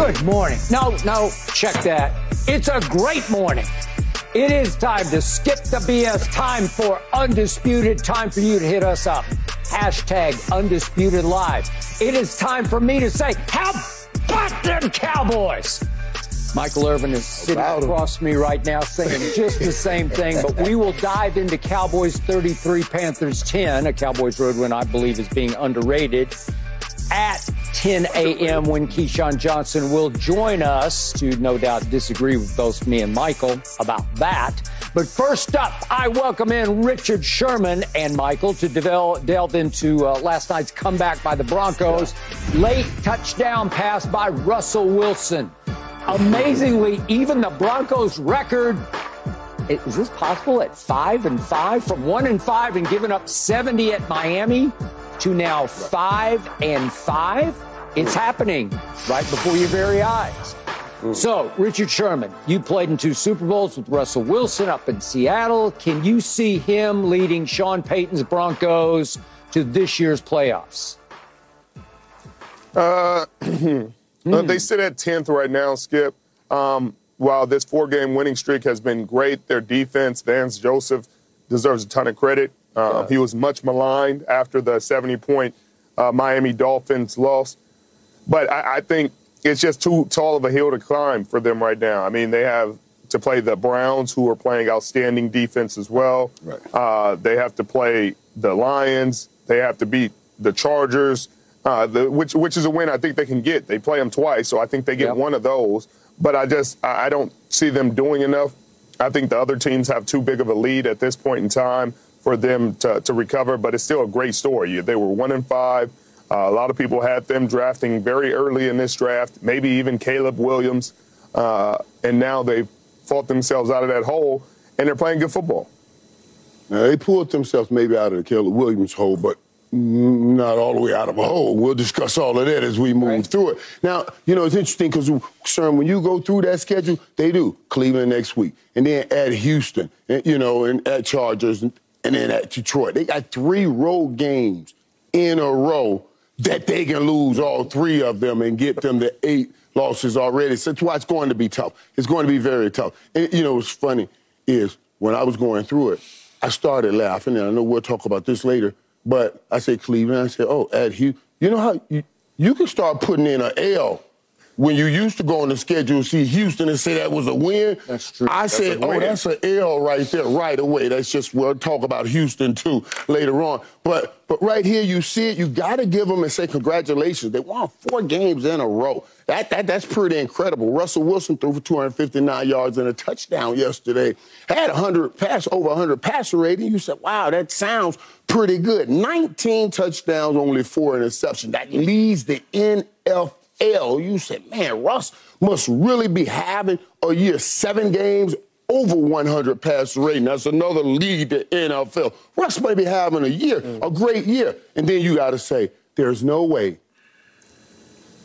Good morning. No, no, check that. It's a great morning. It is time to skip the BS. Time for undisputed. Time for you to hit us up. Hashtag undisputed live. It is time for me to say, how about them Cowboys? Michael Irvin is sitting across from me right now saying just the same thing, but we will dive into Cowboys 33, Panthers 10. A Cowboys road win, I believe, is being underrated at 10 a.m. when Keyshawn Johnson will join us to no doubt disagree with both me and Michael about that. But first up, I welcome in Richard Sherman and Michael to delve, delve into uh, last night's comeback by the Broncos. Late touchdown pass by Russell Wilson. Amazingly, even the Broncos record is this possible at five and five from one and five and giving up 70 at Miami to now five and five? It's happening right before your very eyes. So, Richard Sherman, you played in two Super Bowls with Russell Wilson up in Seattle. Can you see him leading Sean Payton's Broncos to this year's playoffs? Uh, uh, they sit at 10th right now, Skip. Um, while this four game winning streak has been great, their defense, Vance Joseph, deserves a ton of credit. Uh, He was much maligned after the 70 point uh, Miami Dolphins loss. But I, I think it's just too tall of a hill to climb for them right now. I mean, they have to play the Browns, who are playing outstanding defense as well. Right. Uh, they have to play the Lions. They have to beat the Chargers, uh, the, which which is a win I think they can get. They play them twice, so I think they get Yep. one of those. But I just I don't see them doing enough. I think the other teams have too big of a lead at this point in time for them to, to recover. But it's still a great story. They were one in five. Uh, a lot of people had them drafting very early in this draft, maybe even Caleb Williams, uh, and now they've fought themselves out of that hole, and they're playing good football. Now, they pulled themselves maybe out of the Caleb Williams hole, but not all the way out of a hole. We'll discuss all of that as we move Right. through it. Now, you know, it's interesting because, Sherm, when you go through that schedule, they do Cleveland next week, and then at Houston, and, you know, and at Chargers, and, and then at Detroit. They got three road games in a row that they can lose all three of them and get them to eight losses already. So that's why it's going to be tough. It's going to be very tough. And, you know, what's funny is when I was going through it, I started laughing, and I know we'll talk about this later, but I said Cleveland. I said, oh, at Houston. You know how you, you can start putting in an L when you used to go on the schedule, see Houston and say that was a win. That's true. I That's said, oh, that's an L right there, right away. That's just we'll talk about Houston too later on. But but right here, you see it. You got to give them and say congratulations. They won four games in a row. That that that's pretty incredible. Russell Wilson threw for 259 yards and a touchdown yesterday. Had 100 pass over 100 passer rating. You said, wow, that sounds pretty good. 19 touchdowns, only four interceptions. That leads the NFL. You said, man, Russ must really be having a year, seven games over 100 passer rating. That's another lead to NFL. Russ may be having a year, a great year. And then you got to say, there's no way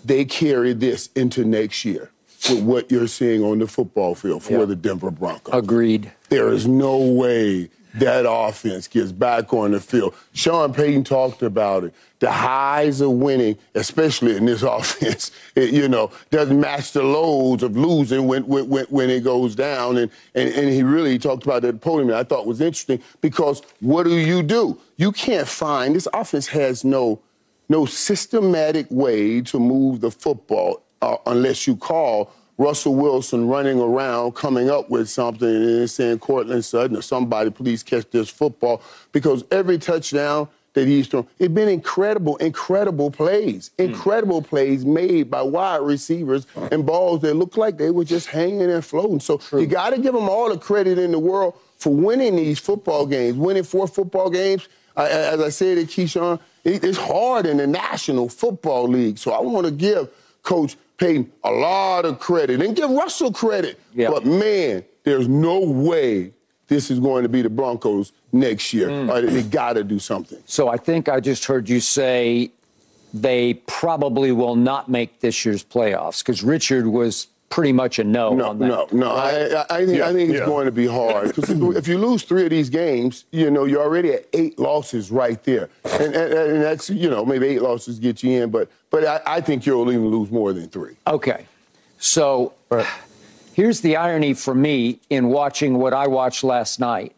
they carry this into next year with what you're seeing on the football field for Yeah. the Denver Broncos. Agreed. There is no way that offense gets back on the field. Sean Payton talked about it. The highs of winning, especially in this offense, it, you know, doesn't match the lows of losing when when, when, it goes down. And, and and he really talked about that podium. I thought was interesting because what do you do? You can't find this offense has no no systematic way to move the football uh, unless you call Russell Wilson running around coming up with something and saying Courtland Sutton or somebody, please catch this football. Because every touchdown that he's thrown, it's been incredible, incredible plays, hmm. incredible mm. plays made by wide receivers and balls that look like they were just hanging and floating. So True. you got to give them all the credit in the world for winning these football games, winning four football games. I, as I said to Keyshawn, it's hard in the National Football League. So I want to give Coach Payton a lot of credit and give Russell credit. But man, there's no way this is going to be the Broncos next year. Mm. They got to do something. So I think I just heard you say they probably will not make this year's playoffs because Richard was pretty much a no, no on that. No, no, I, I, think, yeah, I think it's yeah. going to be hard because if you lose three of these games, you know you're already at eight losses right there, and, and, and that's you know maybe eight losses get you in, but but I, I think you'll even lose more than three. Okay, so right. here's the irony for me in watching what I watched last night.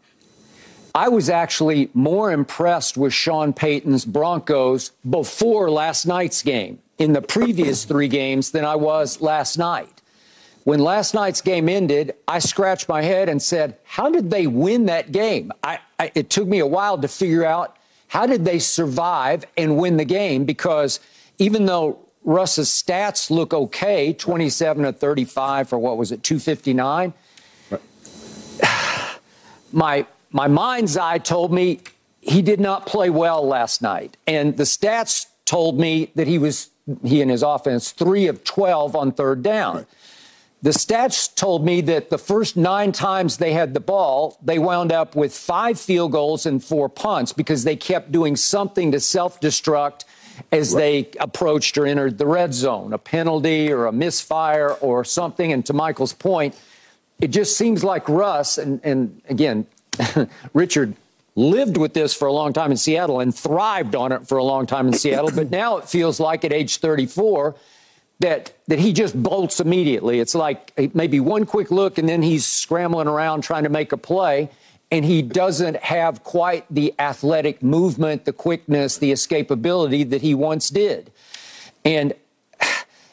I was actually more impressed with Sean Payton's Broncos before last night's game in the previous three games than I was last night. When last night's game ended, I scratched my head and said, How did they win that game? I, I, it took me a while to figure out how did they survive and win the game because even though Russ's stats look okay 27 to 35 for what was it, 259? Right. my, my mind's eye told me he did not play well last night. And the stats told me that he was, he and his offense, three of 12 on third down. Right. The stats told me that the first nine times they had the ball, they wound up with five field goals and four punts because they kept doing something to self destruct as right. they approached or entered the red zone, a penalty or a misfire or something. And to Michael's point, it just seems like Russ, and, and again, Richard lived with this for a long time in Seattle and thrived on it for a long time in Seattle, but now it feels like at age 34, that that he just bolts immediately. It's like maybe one quick look and then he's scrambling around trying to make a play and he doesn't have quite the athletic movement, the quickness, the escapability that he once did. And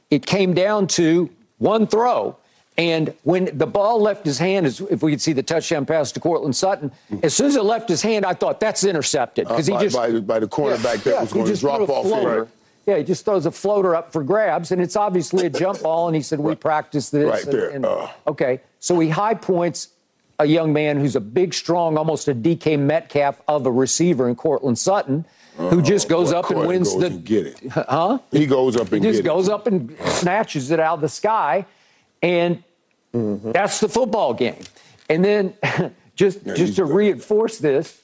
it came down to one throw. And when the ball left his hand, if we could see the touchdown pass to Courtland Sutton, as soon as it left his hand, I thought that's intercepted because uh, he just by, by, the cornerback yeah, that yeah, was going to drop off. Floater. Yeah, he just throws a floater up for grabs, and it's obviously a jump ball. And he said, "We right. practiced this." Right there. And, uh. Okay, so he high points a young man who's a big, strong, almost a DK Metcalf of a receiver in Courtland Sutton, uh who just goes up and wins the. And get it? Huh? He goes up and he just goes it. up and snatches it out of the sky, and mm-hmm. that's the football game. And then, just yeah, just to reinforce this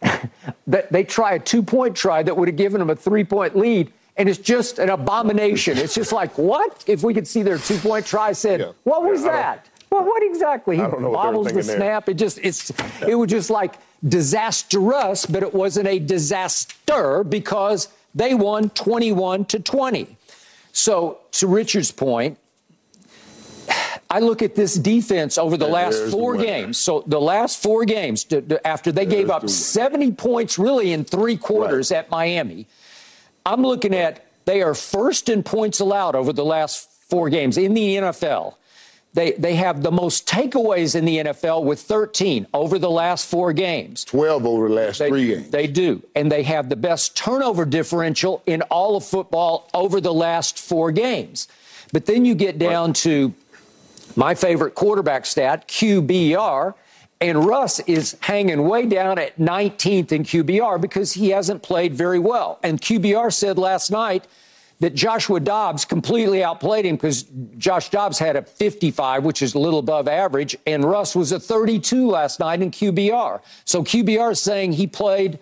they try a two point try that would have given them a three point lead. And it's just an abomination. It's just like, what? If we could see their two point try, said, yeah. what was yeah, that? Well, what exactly? He bobbles the snap. There. It just, it's, yeah. it was just like disastrous, but it wasn't a disaster because they won 21 to 20. So, to Richard's point, I look at this defense over the last four the games. So the last four games, after they gave up the 70 points really in three quarters right. at Miami, I'm looking at they are first in points allowed over the last four games in the NFL. They, they have the most takeaways in the NFL with 13 over the last four games. 12 over the last they, three games. They do. And they have the best turnover differential in all of football over the last four games. But then you get down right. to my favorite quarterback stat, QBR. And Russ is hanging way down at 19th in QBR because he hasn't played very well. And QBR said last night that Joshua Dobbs completely outplayed him because Josh Dobbs had a 55, which is a little above average, and Russ was a 32 last night in QBR. So QBR is saying he played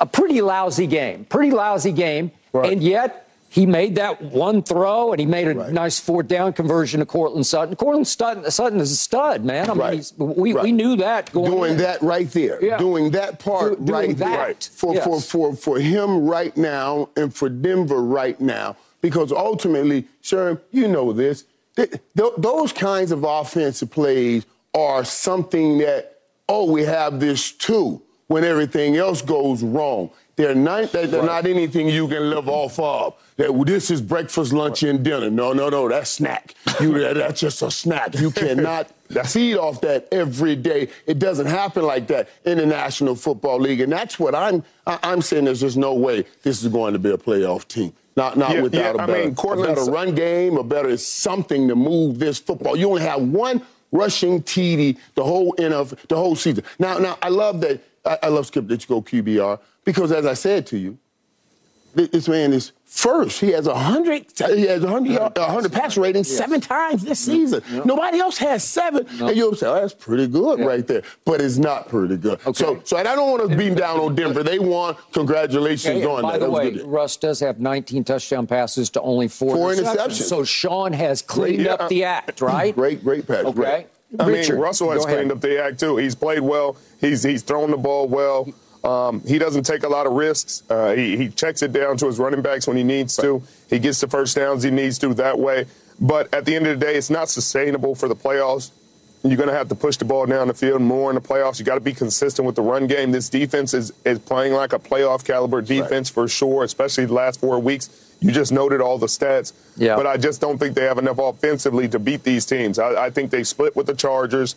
a pretty lousy game, pretty lousy game, right. and yet he made that one throw and he made a right. nice fourth down conversion to Courtland Sutton. Courtland Sutton, Sutton is a stud, man. I mean, right. we, right. we knew that going Doing in. that right there. Yeah. Doing that part Do, right that. there. For, yes. for, for, for him right now and for Denver right now. Because ultimately, Sherm, you know this, th- th- those kinds of offensive plays are something that, oh, we have this too when everything else goes wrong. They're not. They're right. not anything you can live off of. That this is breakfast, lunch, and dinner. No, no, no. That's snack. You, that's just a snack. You cannot feed off that every day. It doesn't happen like that in the National Football League, and that's what I'm. I'm saying. There's just no way this is going to be a playoff team. Not not yeah, without yeah, a, better, I mean, a better run game, a better something to move this football. You only have one rushing TD the whole end of the whole season. Now, now I love that. I, I love Skip go QBR because, as I said to you, this man is first. He has a hundred. He has a hundred. A hundred pass rating seven times this season. Nobody else has seven. And you'll say, "Oh, that's pretty good right there," but it's not pretty good. Okay. So, so I don't want to beam down on Denver. They won. Congratulations on by that. By the way, Russ does have 19 touchdown passes to only four, four interceptions. interceptions. So Sean has cleaned yeah. up the act, right? Great, great pass. Okay. Great. I Richard, mean, Russell has cleaned up the act too. He's played well. He's he's thrown the ball well. Um, he doesn't take a lot of risks. Uh, he, he, checks it down to his running backs when he needs to. He gets the first downs he needs to that way. But at the end of the day, it's not sustainable for the playoffs. You're going to have to push the ball down the field more in the playoffs. You got to be consistent with the run game. This defense is, is playing like a playoff caliber defense right. for sure, especially the last four weeks. You just noted all the stats. Yeah. But I just don't think they have enough offensively to beat these teams. I, I think they split with the Chargers.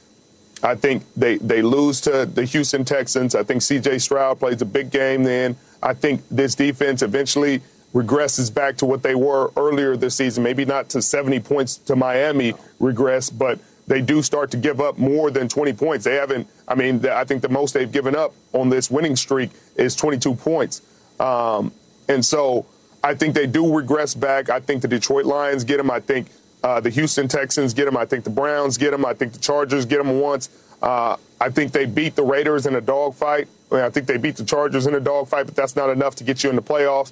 I think they, they lose to the Houston Texans. I think C.J. Stroud plays a big game then. I think this defense eventually regresses back to what they were earlier this season. Maybe not to 70 points to Miami regress, but they do start to give up more than 20 points. They haven't, I mean, I think the most they've given up on this winning streak is 22 points. Um, and so I think they do regress back. I think the Detroit Lions get them. I think uh, the Houston Texans get him. I think the Browns get him. I think the Chargers get him once. Uh, I think they beat the Raiders in a dogfight. I, mean, I think they beat the Chargers in a dogfight, but that's not enough to get you in the playoffs.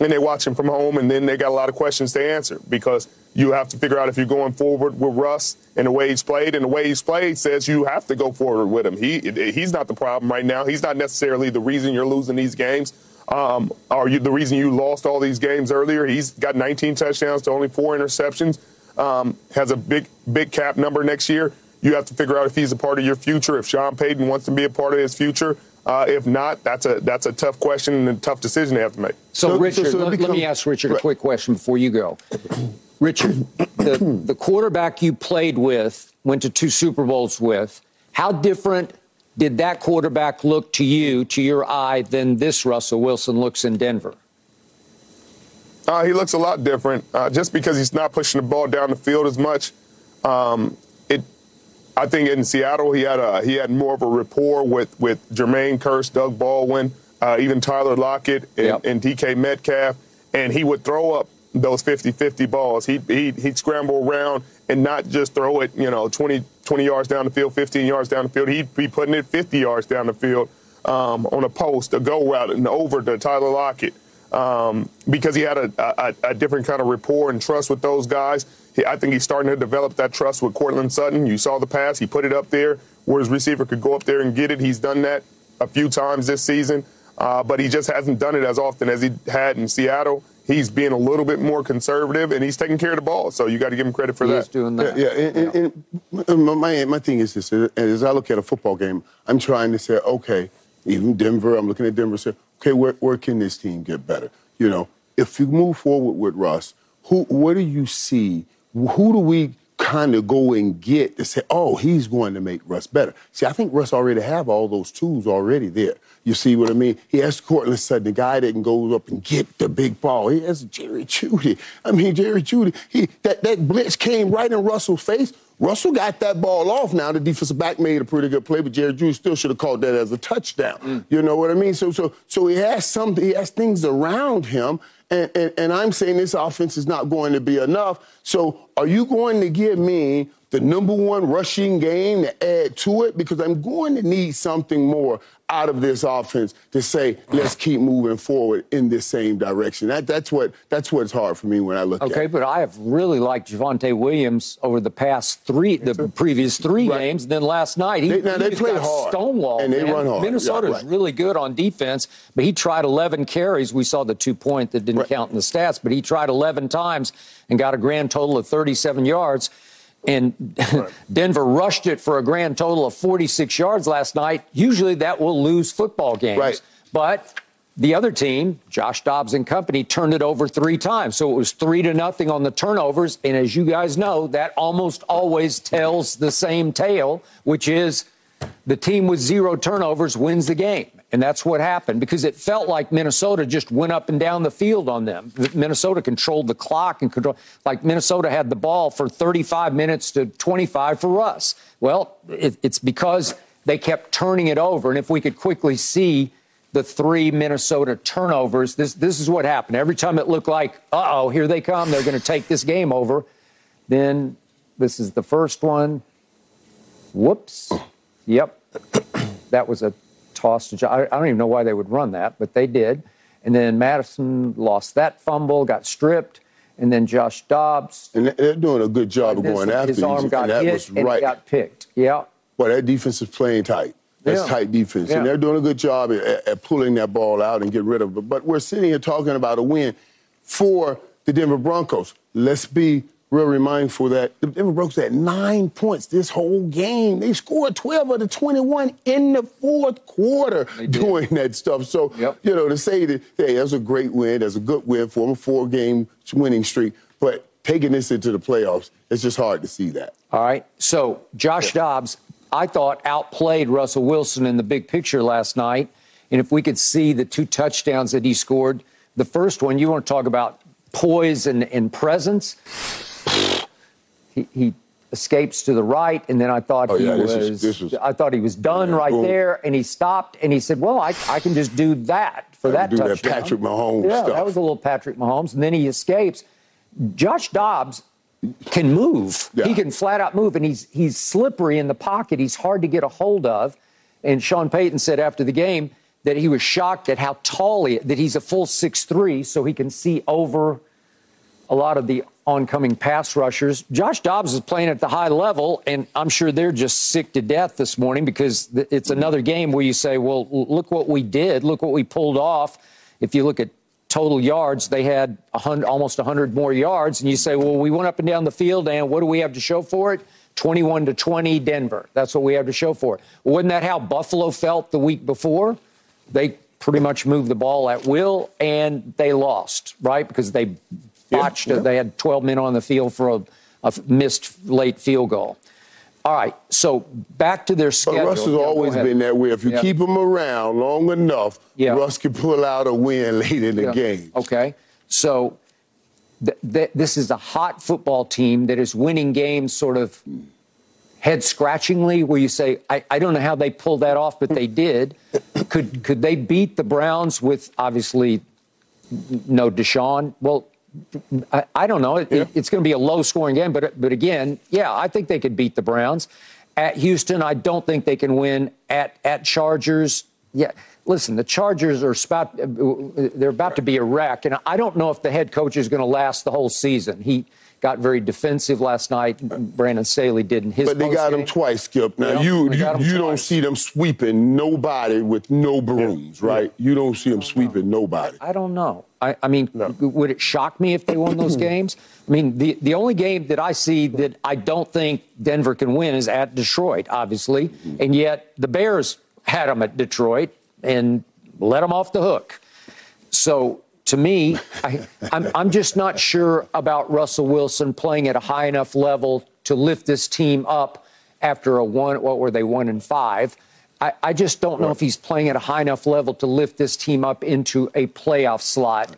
And they watch him from home, and then they got a lot of questions to answer because you have to figure out if you're going forward with Russ and the way he's played. And the way he's played says you have to go forward with him. He he's not the problem right now. He's not necessarily the reason you're losing these games. Um, or you, the reason you lost all these games earlier. He's got 19 touchdowns to only four interceptions um, has a big, big cap number next year. You have to figure out if he's a part of your future, if Sean Payton wants to be a part of his future. Uh, if not, that's a that's a tough question and a tough decision they have to make. So, so Richard, so, so let, become, let, me ask Richard a quick question before you go. Richard, the, the quarterback you played with, went to two Super Bowls with, how different did that quarterback look to you, to your eye, than this Russell Wilson looks in Denver? Uh, he looks a lot different uh, just because he's not pushing the ball down the field as much. Um, it, I think in Seattle he had a he had more of a rapport with with Jermaine Kearse, Doug Baldwin, uh, even Tyler Lockett and, yep. and, DK Metcalf, and he would throw up those 50-50 balls. He'd, he'd, he'd scramble around and not just throw it, you know, 20, 20 yards down the field, 15 yards down the field. He'd be putting it 50 yards down the field um, on a post, a go route, and over to Tyler Lockett um, because he had a, a, a, different kind of rapport and trust with those guys. He, I think he's starting to develop that trust with Courtland Sutton. You saw the pass; he put it up there where his receiver could go up there and get it. He's done that a few times this season, uh, but he just hasn't done it as often as he had in Seattle. He's being a little bit more conservative, and he's taking care of the ball. So you got to give him credit for he that. He's doing that. Yeah, yeah. And, and, and my my thing is this: as I look at a football game, I'm trying to say, okay, even Denver. I'm looking at Denver. Say, okay, where where can this team get better? You know, if you move forward with Russ, who what do you see? Who do we kind of go and get to say, oh, he's going to make Russ better? See, I think Russ already have all those tools already there. You see what I mean? He has Courtland Sutton, the guy that can go up and get the big ball. He has Jerry Jeudy. I mean, Jerry Jeudy, he that, that blitz came right in Russell's face. Russell got that ball off now. The defensive back made a pretty good play, but Jerry Jeudy still should have called that as a touchdown. Mm. You know what I mean? So so so he has some he has things around him. And, and, and I'm saying this offense is not going to be enough. So are you going to give me the number one rushing game to add to it? Because I'm going to need something more out of this offense to say, let's keep moving forward in this same direction. That, that's what that's what's hard for me when I look okay, at. Okay, but I have really liked Javonte Williams over the past three, the previous three right. games. And then last night, he, they, now he they play hard. Stonewall. And they man. run hard. Minnesota yeah, is really good on defense, but he tried 11 carries. We saw the two point that didn't right. count in the stats, but he tried 11 times and got a grand total of 37 yards and right. Denver rushed it for a grand total of 46 yards last night. Usually that will lose football games. Right. But the other team, Josh Dobbs and company, turned it over three times. So it was three to nothing on the turnovers. And as you guys know, that almost always tells the same tale, which is the team with zero turnovers wins the game. And that's what happened because it felt like Minnesota just went up and down the field on them. Minnesota controlled the clock and control, like Minnesota had the ball for 35 minutes to 25 for us. Well, it, it's because they kept turning it over. And if we could quickly see the three Minnesota turnovers, this, this is what happened. Every time it looked like, uh oh, here they come, they're going to take this game over, then this is the first one. Whoops. Yep. that was a I, I don't even know why they would run that, but they did. And then Madison lost that fumble, got stripped, and then Josh Dobbs. And they're doing a good job of going after him. his arm got and hit and right. got picked. Yeah. Well, that defense is playing tight. That's yeah. tight defense, yeah. and they're doing a good job at, at, pulling that ball out and get rid of it. But we're sitting here talking about a win for the Denver Broncos. Let's be real mindful that the Denver had nine points this whole game. They scored 12 of the 21 in the fourth quarter doing that stuff. So, yep. you know, to say that, hey, that's a great win, that's a good win for them, a four game winning streak. But taking this into the playoffs, it's just hard to see that. All right. So, Josh Dobbs, I thought outplayed Russell Wilson in the big picture last night. And if we could see the two touchdowns that he scored, the first one, you want to talk about poise and, and presence he, he escapes to the right, and then I thought oh, he yeah, was, is, this was, I thought he was done yeah, right boom. there, and he stopped, and he said, "Well, I, I can just do that for that do touchdown." That Patrick Mahomes yeah, stuff. that was a little Patrick Mahomes, and then he escapes. Josh Dobbs can move. Yeah. He can flat out move, and he's he's slippery in the pocket. He's hard to get a hold of. And Sean Payton said after the game that he was shocked at how tall he that he's a full six three, so he can see over a lot of the oncoming pass rushers. Josh Dobbs is playing at the high level, and I'm sure they're just sick to death this morning because it's another game where you say, well, look what we did, look what we pulled off. If you look at total yards, they had 100, almost 100 more yards, and you say, well, we went up and down the field, and what do we have to show for it? 21 to 20 Denver. That's what we have to show for it. wasn't that how Buffalo felt the week before? They pretty much moved the ball at will, and they lost, right? Because they botched yeah, yeah. They had 12 men on the field for a, a, missed late field goal. All right, so back to their schedule. But Russ has yeah, always been that way. If you keep him around long enough, Russ can pull out a win late in the game. Okay, so th- th- this is a hot football team that is winning games sort of head scratchingly, where you say, I, I don't know how they pulled that off, but they did. could could they beat the Browns with obviously no Deshaun? Well, I, I don't know. It, yeah. it, it's going to be a low scoring game, but but again, yeah, I think they could beat the Browns. At Houston, I don't think they can win. At at Chargers, yeah. Listen, the Chargers are about they're about to be a wreck, and I don't know if the head coach is going to last the whole season. He got very defensive last night. Brandon Staley did in his. But they got game. him twice, Skip. Now you you, you, you don't see them sweeping nobody with no brooms, yeah. right? You don't see them sweeping nobody. I, I don't know. I, I mean, no. would it shock me if they won those games? I mean, the the only game that I see that I don't think Denver can win is at Detroit, obviously, mm-hmm. and yet the Bears had them at Detroit and let them off the hook. So to me, I, I'm, I'm just not sure about Russell Wilson playing at a high enough level to lift this team up after a one, what were they, one and five. I, I just don't know if he's playing at a high enough level to lift this team up into a playoff slot.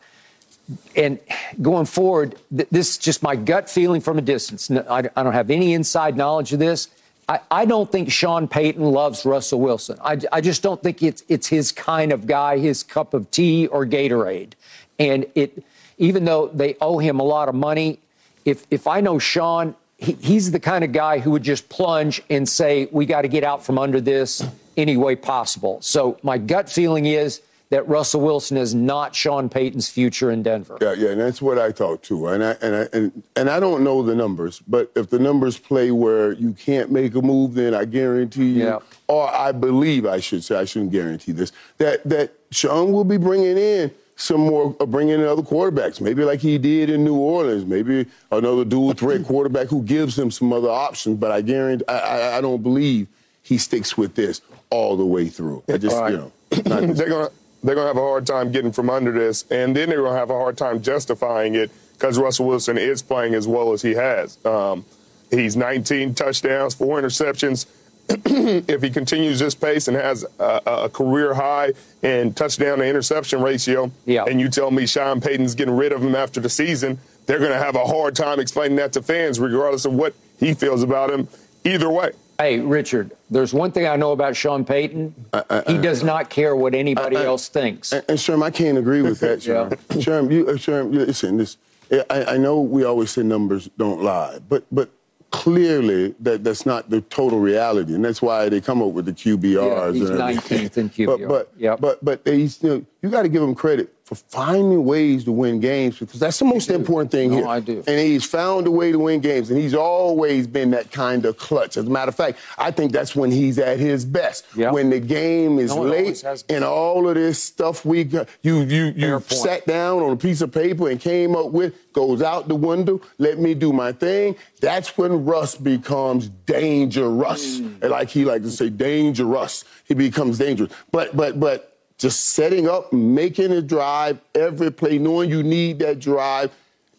And going forward, th- this is just my gut feeling from a distance. I, I don't have any inside knowledge of this. I, I, don't think Sean Payton loves Russell Wilson. I, I, just don't think it's it's his kind of guy, his cup of tea or Gatorade. And it, even though they owe him a lot of money, if if I know Sean, he, he's the kind of guy who would just plunge and say, "We got to get out from under this any way possible." So my gut feeling is that Russell Wilson is not Sean Payton's future in Denver. Yeah, yeah, and that's what I thought too. And I and I and, and I don't know the numbers, but if the numbers play where you can't make a move, then I guarantee you, yeah. or I believe I should say, I shouldn't guarantee this, that that Sean will be bringing in some more, uh, bringing in other quarterbacks, maybe like he did in New Orleans, maybe another dual threat quarterback who gives him some other options. But I guarantee, I, I, I don't believe he sticks with this all the way through. I just, right. you know, they're gonna they're going to have a hard time getting from under this, and then they're going to have a hard time justifying it because Russell Wilson is playing as well as he has. Um, he's 19 touchdowns, four interceptions. if he continues this pace and has a, a, career high in touchdown to interception ratio, yeah. and you tell me Sean Payton's getting rid of him after the season, they're going to have a hard time explaining that to fans, regardless of what he feels about him. Either way. Hey, Richard, there's one thing I know about Sean Payton. Uh, uh, he uh, does not care what anybody else thinks. And, and Sherm, I can't agree with that, Sherm. yeah. Sherm, you, uh, Sherm, listen, this, I, I know we always say numbers don't lie, but but clearly that that's not the total reality, and that's why they come up with the QBRs. Yeah, he's and 19th in QBR. But but yep. but, but they still you got to give him credit for finding ways to win games because that's the most important thing no, here. I do. And he's found a way to win games, and he's always been that kind of clutch. As a matter of fact, I think that's when he's at his best. Yep. When the game is no late and all of this stuff we got, you you you sat down on a piece of paper and came up with goes out the window. Let me do my thing. That's when Russ becomes dangerous. Mm. Like he likes to say, dangerous. He becomes dangerous. But but but just setting up, making a drive every play, knowing you need that drive.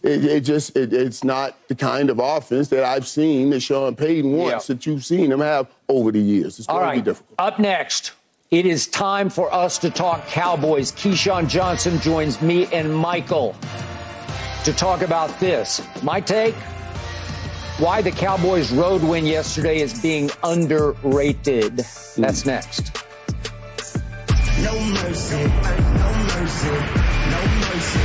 It, it just it, it's not the kind of offense that I've seen that Sean Payton wants that you've seen him have over the years. It's going to be difficult. Up next, it is time for us to talk Cowboys. Keyshawn Johnson joins me and Michael to talk about this. My take why the Cowboys' road win yesterday is being underrated. That's hmm. next. No mercy, no mercy, no mercy.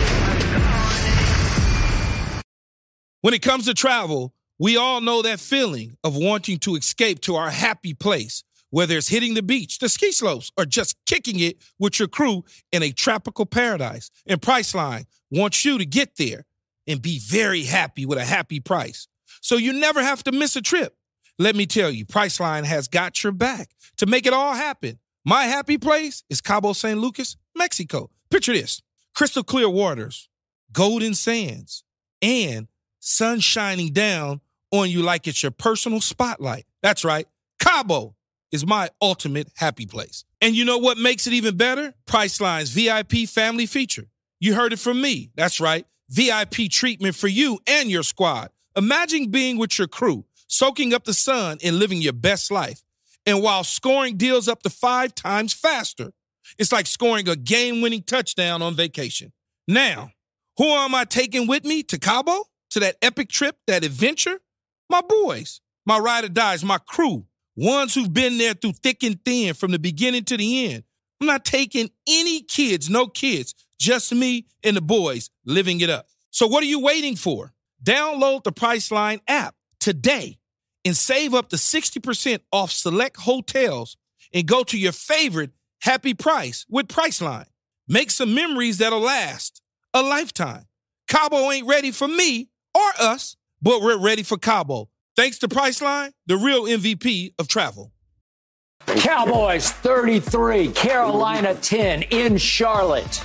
When it comes to travel, we all know that feeling of wanting to escape to our happy place, whether it's hitting the beach, the ski slopes, or just kicking it with your crew in a tropical paradise. And Priceline wants you to get there and be very happy with a happy price. So you never have to miss a trip. Let me tell you, Priceline has got your back to make it all happen. My happy place is Cabo San Lucas, Mexico. Picture this crystal clear waters, golden sands, and sun shining down on you like it's your personal spotlight. That's right. Cabo is my ultimate happy place. And you know what makes it even better? Priceline's VIP family feature. You heard it from me. That's right. VIP treatment for you and your squad. Imagine being with your crew, soaking up the sun and living your best life. And while scoring deals up to five times faster, it's like scoring a game winning touchdown on vacation. Now, who am I taking with me to Cabo? To that epic trip, that adventure? My boys, my ride or dies, my crew, ones who've been there through thick and thin from the beginning to the end. I'm not taking any kids, no kids, just me and the boys living it up. So what are you waiting for? Download the Priceline app today and save up to 60% off select hotels and go to your favorite happy price with Priceline. Make some memories that'll last a lifetime. Cabo ain't ready for me or us, but we're ready for Cabo. Thanks to Priceline, the real MVP of travel. Cowboys 33, Carolina 10 in Charlotte.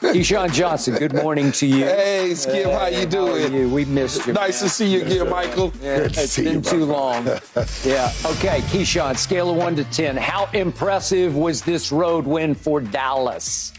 Keyshawn Johnson, good morning to you. Hey, Skip, how you doing? How you? We missed you. Nice man. to see you again, Michael. Yeah, it's been you, too long. yeah. Okay, Keyshawn, scale of one to ten. How impressive was this road win for Dallas?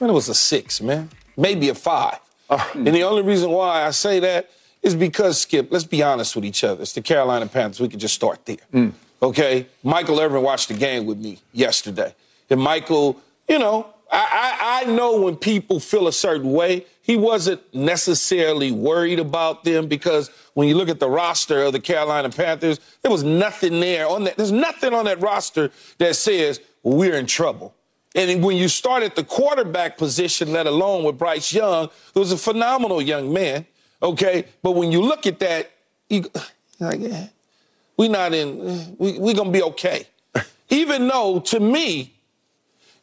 Man, it was a six, man. Maybe a five. Uh, and the only reason why I say that is because, Skip, let's be honest with each other. It's the Carolina Panthers. We can just start there. Mm. Okay? Michael Irvin watched the game with me yesterday. And Michael, you know, I, I, I know when people feel a certain way. He wasn't necessarily worried about them because when you look at the roster of the Carolina Panthers, there was nothing there on that. There's nothing on that roster that says well, we're in trouble. And when you start at the quarterback position, let alone with Bryce Young, it was a phenomenal young man. Okay, but when you look at that, you, like, yeah, we're not in. Eh, we, we're gonna be okay. Even though, to me,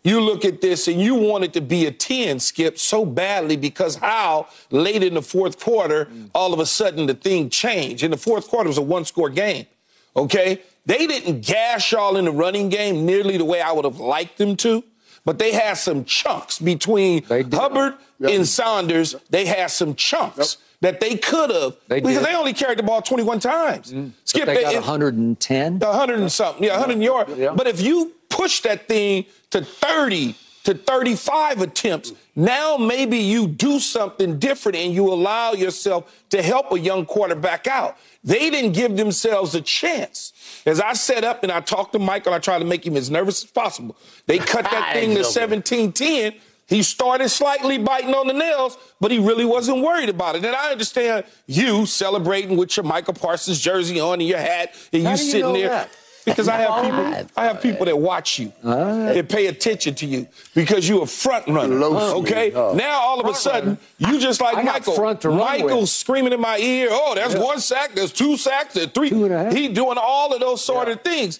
you look at this and you want it to be a 10 skip so badly because how late in the fourth quarter, all of a sudden the thing changed. In the fourth quarter, it was a one score game. Okay? They didn't gash y'all in the running game nearly the way I would have liked them to, but they had some chunks between Hubbard yep. and Sanders. Yep. They had some chunks. Yep that they could have because did. they only carried the ball 21 times. Mm. Skip, but they, they got 110, 100 and something, yeah, 100 yards. Yeah. But if you push that thing to 30 to 35 attempts. Now maybe you do something different and you allow yourself to help a young quarterback out. They didn't give themselves a chance. As I set up and I talked to Michael, I tried to make him as nervous as possible. They cut that thing to 17 10. He started slightly biting on the nails, but he really wasn't worried about it. And I understand you celebrating with your Micah Parsons jersey on and your hat, and How you do you sitting know there. that? Because I have people, I have people that watch you, that pay attention to you, because you're a front runner. Okay, now all of a sudden you just like I got Michael. front to run Michael with. screaming in my ear. Oh, that's one sack. There's two sacks. There's three. Two and a half. He doing all of those sort of things.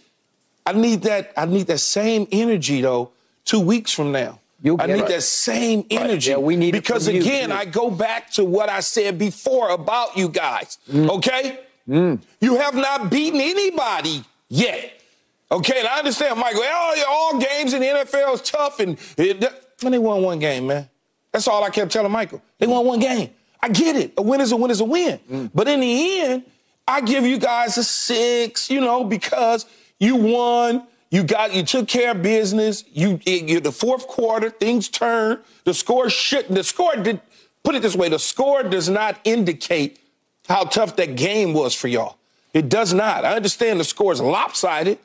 I need that. I need that same energy though. Two weeks from now. You'll I get need it. that same energy. Yeah, we need it because from you, again, too. I go back to what I said before about you guys. Mm. Okay, you have not beaten anybody yet. Okay, and I understand, Michael. Oh, yeah, all games in the NFL is tough, and it, man, they won one game, man. That's all I kept telling Michael. They won one game. I get it. A win is a win is a win. Mm. But in the end, I give you guys a six, you know, because you won. You got you took care of business. You you the fourth quarter, things turned. The score shouldn't. the score did put it this way, the score does not indicate how tough that game was for y'all. It does not. I understand the score is lopsided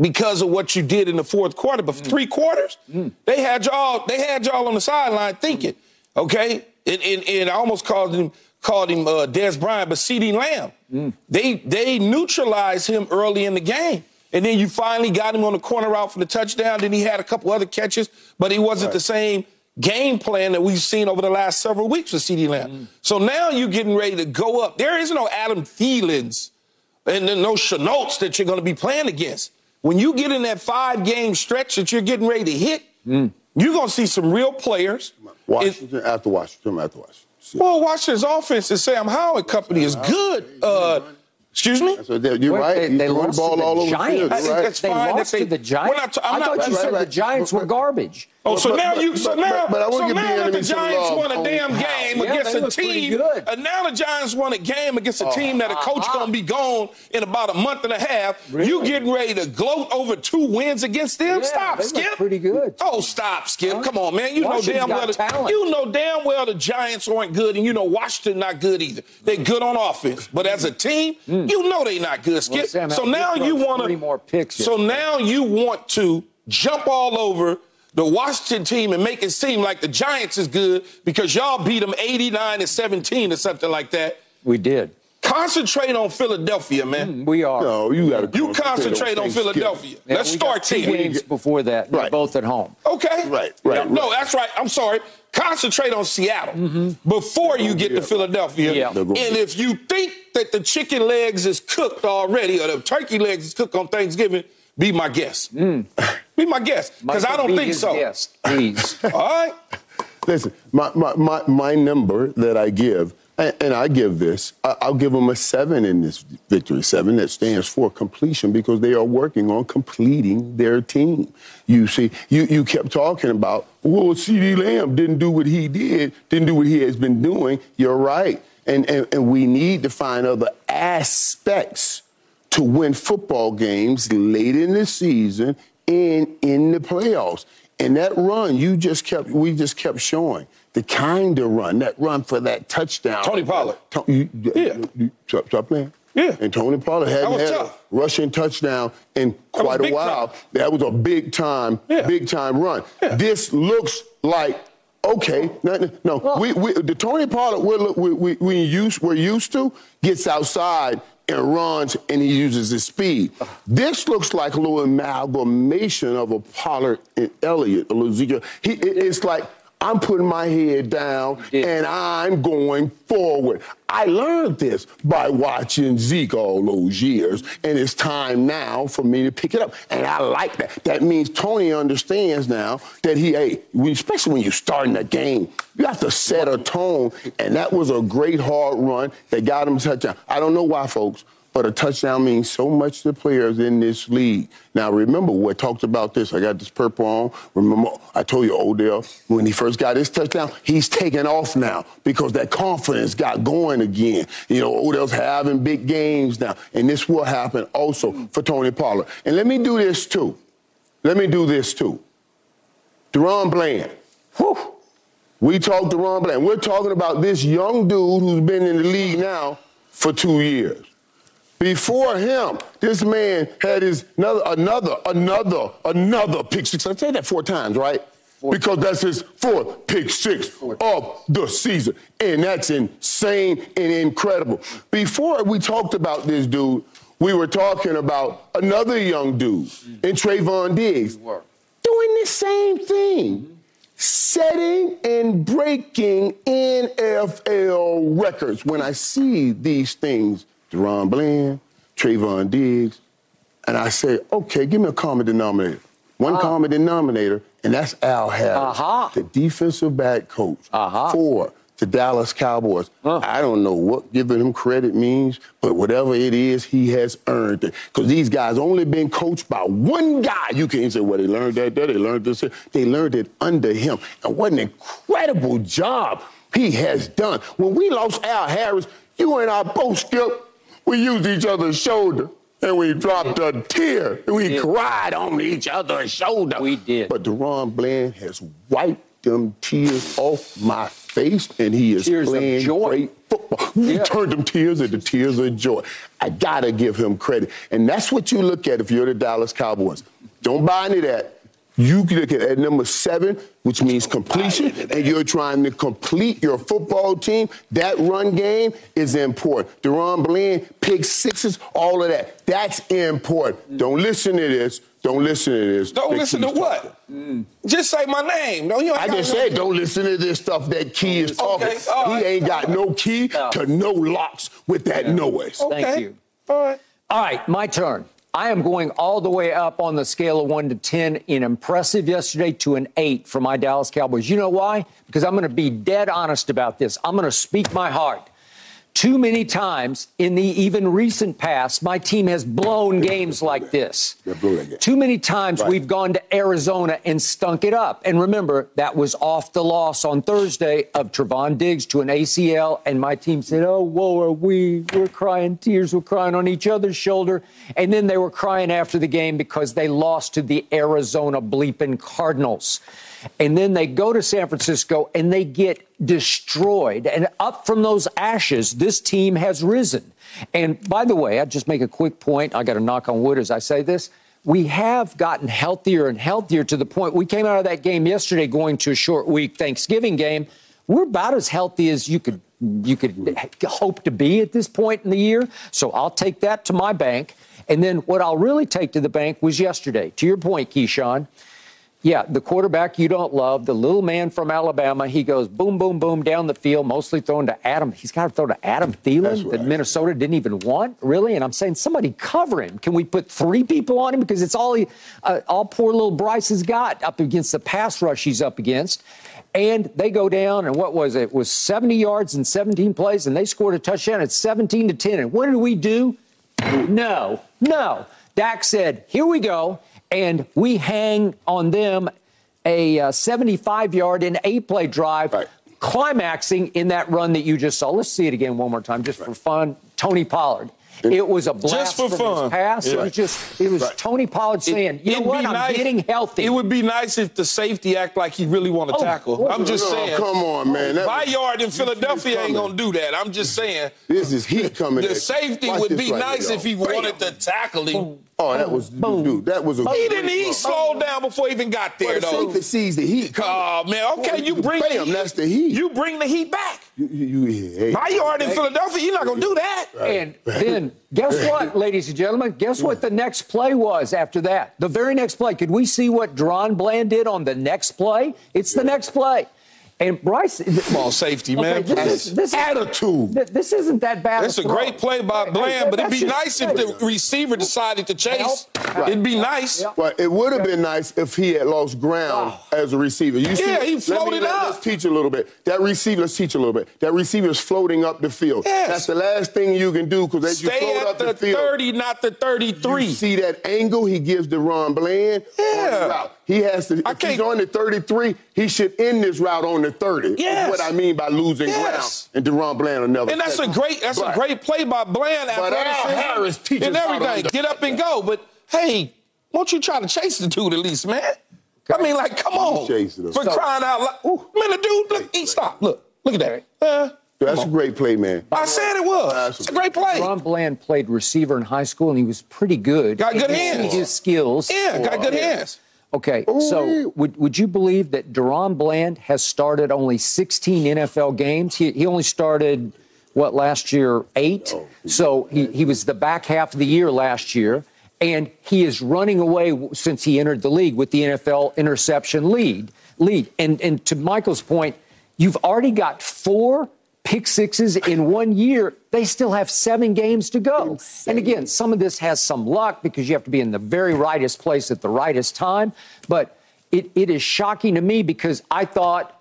because of what you did in the fourth quarter, but for three quarters, mm. they had y'all they had y'all on the sideline thinking, okay? And, and, and I almost called him called him uh, Dez Bryant, but CeeDee Lamb. Mm. They they neutralized him early in the game. And then you finally got him on the corner route for the touchdown. Then he had a couple other catches, but he wasn't the same game plan that we've seen over the last several weeks with CeeDee Lamb. So now you're getting ready to go up. There is no Adam Thielens and then those Chenaults that you're going to be playing against. When you get in that five game stretch that you're getting ready to hit, you're going to see some real players. It- Washington after Washington after Washington. See. well, Washington's offense and Sam Howell company is good. Uh, excuse me? So they- you're Wait, right. they- He's they lost the ball to the all over Giants. the I think that's They fine. lost If to the Giants. Not t- I'm I not- thought you right, said right. the Giants were garbage. Oh, so But- now but- you, so but- now, but I so wanna give the now that the Giants won a damn how- game Yeah, against a team, and now the Giants won a game against a team that a coach uh-huh. gonna be gone in about a month and a half. You getting ready to gloat over two wins against them? Yeah, stop, they look Skip. pretty good. Oh, stop, Skip. Come on, man. You know damn well. The, you know damn well the Giants aren't good, and you know Washington not good either. They're good on offense, but as a team, you know they not good, Skip. Sam, so now you want three more picks So now you want to jump all over the Washington team and make it seem like the Giants is good because y'all beat them 89 to 17 or something like that. We did. Concentrate on Philadelphia, man. Mm, we are. No, you got to You concentrate on Philadelphia. Yeah, Let's we got start two there. games before that. They're Right. both at home. Okay. Right, right, No, right. that's right. I'm sorry. Concentrate on Seattle mm-hmm. before you get to Philadelphia. Yeah. And if you think that the chicken legs is cooked already or the turkey legs is cooked on Thanksgiving, be my guest. Mm. Be my guest. Because I don't be think his so. guest, please. All right? Listen, my, my, my, my number that I give, and, and I give this, I, I'll give them a seven in this victory. Seven that stands for completion because they are working on completing their team. You see, you, you kept talking about, well, CeeDee Lamb didn't do what he did, didn't do what he has been doing. You're right. And, and, and we need to find other aspects to win football games late in the season and in the playoffs. And that run, you just kept, we just kept showing the kind of run, that run for that touchdown. Tony Pollard. To- you, Yeah. you- stop, stop playing. Yeah. And Tony Pollard hadn't was had a rushing touchdown in quite a while. time. That was a big time, Yeah. big time run. This looks like okay. No, no we, we, the Tony Pollard we're, we, we, we used, we're used to gets outside and runs and he uses his speed. This looks like a little amalgamation of a Pollard and Elliott, a Ezekiel. He, it- it's like I'm putting my head down did. and I'm going forward. I learned this by watching Zeke all those years, and it's time now for me to pick it up. And I like that. That means Tony understands now that he, hey, especially when you're starting a game, you have to set a tone. And that was a great hard run that got him a touchdown. I don't know why, folks. But a touchdown means so much to players in this league. Now, remember, we talked about this. I got this purple on. Remember, I told you, Odell, when he first got his touchdown, he's taking off now because that confidence got going again. You know, Odell's having big games now. And this will happen also for Tony Pollard. And let me do this, too. Let me do this, too. DaRon Bland. Whew. We talked to Ron Bland. We're talking about this young dude who's been in the league now for two years. Before him, this man had his another, another, another, another pick six. I've said that four times, right? Four Because that's his fourth pick six of the season. And that's insane and incredible. Before we talked about this dude, we were talking about another young dude in Trevon Diggs doing the same thing, setting and breaking NFL records. When I see these things, DaRon Bland, Trevon Diggs, and I say, okay, give me a common denominator. One uh, common denominator, and that's Al Harris, uh-huh. the defensive back coach uh-huh. for the Dallas Cowboys. I don't know what giving him credit means, but whatever it is, he has earned it. Because these guys only been coached by one guy. You can't say, well, they learned that there, they learned this. They learned it under him. And what an incredible job he has done. When we lost Al Harris, you and I both, Skip, we used each other's shoulder and we dropped a tear and we, we cried on each other's shoulder. We did. But DaRon Bland has wiped them tears off my face and he is tears playing great football. We yeah. turned them tears into tears of joy. I gotta give him credit. And that's what you look at if you're the Dallas Cowboys. Don't buy any of that. You look at number seven, which means completion, and you're trying to complete your football team. That run game is important. DaRon Bland, pick sixes, all of that. That's important. Don't listen to this. Don't listen to this. Don't listen to what? Mm. Just say my name. No, you I just said don't listen to this stuff that Key is talking. Okay. Right. He ain't got no key to no locks with that yeah. noise. Okay. Thank you. All right. All right, my turn. I am going all the way up on the scale of 1 to 10 in impressive yesterday to an 8 for my Dallas Cowboys. You know why? Because I'm going to be dead honest about this. I'm going to speak my heart. Too many times in the even recent past, my team has blown games like this. Too many times right. we've gone to Arizona and stunk it up. And remember, that was off the loss on Thursday of Trevon Diggs to an ACL. And my team said, Oh, whoa, are we? We're crying. Tears were crying on each other's shoulder. And then they were crying after the game because they lost to the Arizona bleeping Cardinals. And then they go to San Francisco and they get destroyed. And up from those ashes, this team has risen. And by the way, I just make a quick point. I got to knock on wood as I say this. We have gotten healthier and healthier to the point we came out of that game yesterday going to a short week Thanksgiving game. We're about as healthy as you could you could hope to be at this point in the year. So I'll take that to my bank. And then what I'll really take to the bank was yesterday. To your point, Keyshawn, yeah, the quarterback you don't love, the little man from Alabama, he goes boom, boom, boom down the field, mostly thrown to Adam. He's got to throw to Adam Thielen right. that Minnesota didn't even want, really. And I'm saying, somebody cover him. Can we put three people on him because it's all he, uh, all poor little Bryce has got up against the pass rush he's up against. And they go down, and what was it? It was 70 yards in 17 plays, and they scored a touchdown at 17 to 10. And what did we do? No, no. Dak said, "Here we go." And we hang on them a 75 uh, yard and eight play drive, right. climaxing in that run that you just saw. Let's see it again one more time, just right. for fun. Tony Pollard. It was a blast just for fun. pass. Yeah. It was just it was right. Tony Pollard saying, "You know what? I'm nice. getting healthy." It would be nice if the safety act like he really want to oh, tackle. I'm just saying. Come on, man. That my was, yard in Philadelphia ain't gonna do that. I'm just saying. This is heat coming. The safety would be right nice if he Bam. wanted to tackle him. Oh, that oh, was Boom. dude. That was a. He didn't. He slowed down before he even got there, well, though. Safety sees the heat. Oh man, okay, you bring bam, the heat. That's the heat. You bring the heat back. You, you, you hey, My yard in Philadelphia, you're not gonna do that. And then guess what, ladies and gentlemen? Guess what the next play was after that? The very next play. Could we see what DaRon Bland did on the next play? It's the next play. And Bryce, ball safety, man. Okay, this, is, this attitude. Is, this isn't that bad. It's a, great play by Bland, but it'd be nice if the receiver decided to chase. Right. It'd be nice. Yeah. Well, it would have been nice if he had lost ground oh. as a receiver. You see, yeah, he floated let me, up. Let's teach a little bit. That receiver, let's teach a little bit. That receiver is floating up the field. Yes. That's the last thing you can do because as Stay you float up the, the field, 30, not the 33. You see that angle he gives to Ron Bland. Yeah. He has to. If he's on the 33, he should end this route on the 30. Yes. what I mean by losing yes. ground. And DaRon Bland will never. And that's a great. That's but, a great play by Bland. But Al Harris teaches and everything. Get up and go. But hey, won't you try to chase the dude at least, man? I mean, like, come on. chasing. For So- crying out loud. Man, the dude, look, he stopped. Look, look at that. Uh, That's a great play, man. I said it was. It's a great play. Ron Bland played receiver in high school, and he was pretty good. Got good You can see hands. His skills. Yeah, got good hands. Okay, so would, would you believe that DaRon Bland has started only 16 NFL games? He, he only started, what, last year, eight? So he, he was the back half of the year last year, and he is running away since he entered the league with the NFL interception lead. lead. And, and to Michael's point, you've already got four pick sixes in one year. They still have seven games to go. And again, some of this has some luck because you have to be in the very rightest place at the rightest time. But it, it is shocking to me because I thought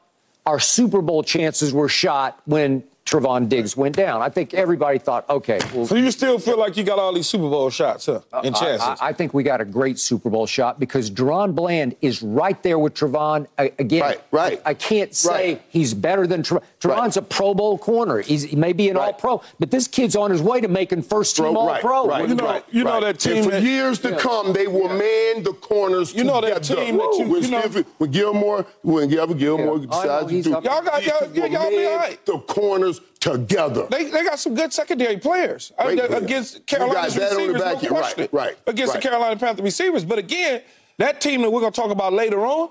our Super Bowl chances were shot when Trevon Diggs went down. I think everybody thought, okay, well, So you still feel like you got all these Super Bowl shots, huh? Uh, and chances. I, I- I think we got a great Super Bowl shot because DaRon Bland is right there with Trevon. I, again, Right, right. I, I can't say Right. he's better than Trevon. Trevon's a Pro Bowl corner. He's, he may be an Right. All Pro, but this kid's on his way to making first team Throw- All right, Pro. right, You know- right, you know that team And for that- years to come, they will man the corners. You know that together. team that you- when, you know- Stiff- when Gilmore, when Gilmore, Gilmore Yeah. I know, decides oh, to do, Y'all got- y'all- they will y'all be man all right. The corners together. They, they got some good secondary players uh, Great uh, that- players. against You Carolina's got that on the receivers. back no end. Right, question. right, Against right. the Carolina Panther receivers. But again, that team that we're going to talk about later on,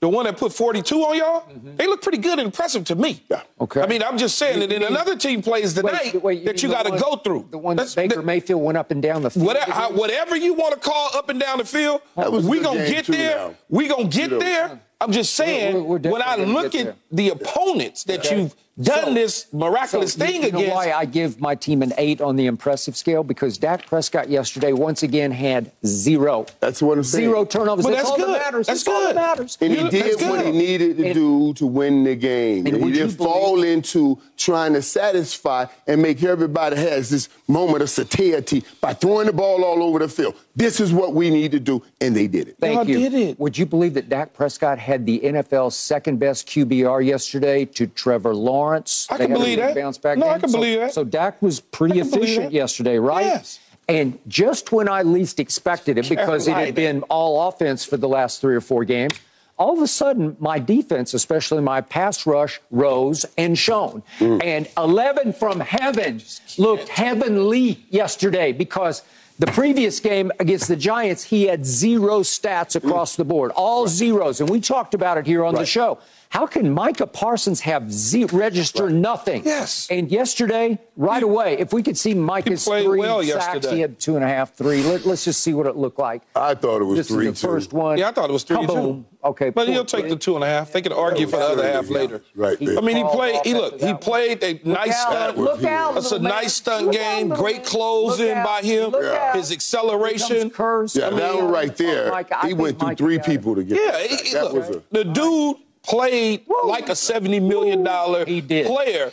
the one that put 42 on y'all, mm-hmm. they look pretty good and impressive to me. Yeah. Okay. I mean, I'm just saying that then another team plays tonight Wait, wait, that you got to one- go through. The one that That's- Baker that- Mayfield went up and down the field. Whatever, how- whatever you want to call up and down the field, That was a we good gonna get there. now. We gonna get there. I'm just saying, We're- we're when I look at there. the opponents that Okay. you've done So- this miraculous So, you- thing you know against, why I give my team an eight on the impressive scale? Because Dak Prescott yesterday once again had zero. That's what I'm saying. Zero turnovers. But that's, that's all good. that matters. That's That's all that good. matters. And he did what he needed to And- do to win the game. And And he didn't fall into trying to satisfy and make everybody has this moment of satiety by throwing the ball all over the field. This is what we need to do, and they did it. Thank Y'all you. did it. Would you believe that Dak Prescott had the NFL's second best QBR yesterday to Trevor Lawrence? I They can believe that. Bounce back No, I can So- believe that. So Dak was pretty I efficient yesterday, right? Yes. And just when I least expected it, because it had been all offense for the last three or four games, all of a sudden my defense, especially my pass rush, rose and shone. Mm. And 11 from heaven looked heavenly yesterday because the previous game against the Giants, he had zero stats across the board, all zeros. And we talked about it here on the show. How can Micah Parsons have ze- register nothing? Yes. And yesterday, right away, if we could see Micah's played three well sacks, yesterday. he had two and a half, three. Let, us just see what it looked like. I thought it was this three, is the two. first one. Yeah, I thought it was three Kaboom. two. Okay, but he'll take kid. the two and a half. They can argue for the other half later. Right there. I mean, he played. He off look. He played a nice stunt. look out, That's a nice stunt game. Great closing by him. His acceleration. Here comes Curse. Yeah, I that mean, one right oh, there, oh, Micah, I he went through three people to get Yeah, that. he- back. he- that look, was the dude played like a seventy million dollar He did. player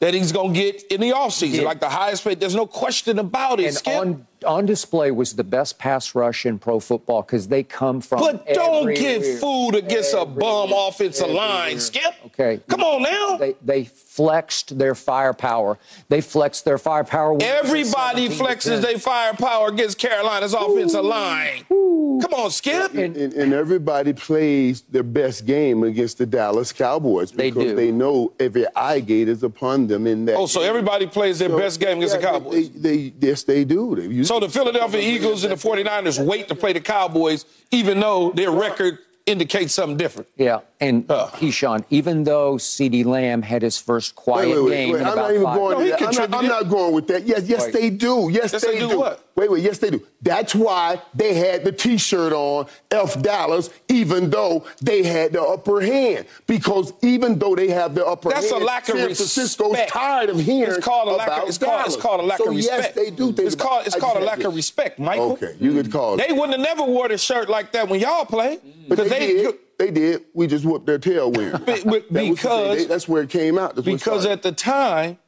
that he's gonna get in the offseason, like the highest paid. There's no question about it. And Skip. on, on display was the best pass rush in pro football because they come from. But don't give get fooled against a bum Everywhere. offensive line, Skip. Okay. Come on now. They, they flexed their firepower. They flexed their firepower. when it was a Everybody flexes their firepower against Carolina's offensive line. Come on, Skip. And, and everybody plays their best game against the Dallas Cowboys They because do. they know every eye gate is upon them in that. Oh, so game. everybody plays their So, best game against yeah, the Cowboys. They, they, yes, they do. They, you, So the Philadelphia Eagles and the 49ers wait to play the Cowboys, even though their record indicates something different. Yeah, and Ugh. Keyshawn, even though CeeDee Lamb had his first quiet Wait, wait, wait, game wait. in I'm about not even five going No, he. I'm not, I'm not going with that. Yes, yes, Wait. they do. Yes, Yes, they, they do do. Wait, wait, yes, they do. That's why they had the T-shirt on, F Dallas, even though they had the upper hand. Because even though they have the upper That's a hand, lack of San Francisco's respect. tired of hearing It's called a lack about of, it's called, it's called a lack so of respect. Yes, they do. It's about- called, it's called a lack of respect, Michael. Okay, you could call it. They wouldn't have never wore a shirt like that when y'all play. But Because they, they, did. They did. We just whooped their tail be- That the because- They- that's where it came out. That's because at the time,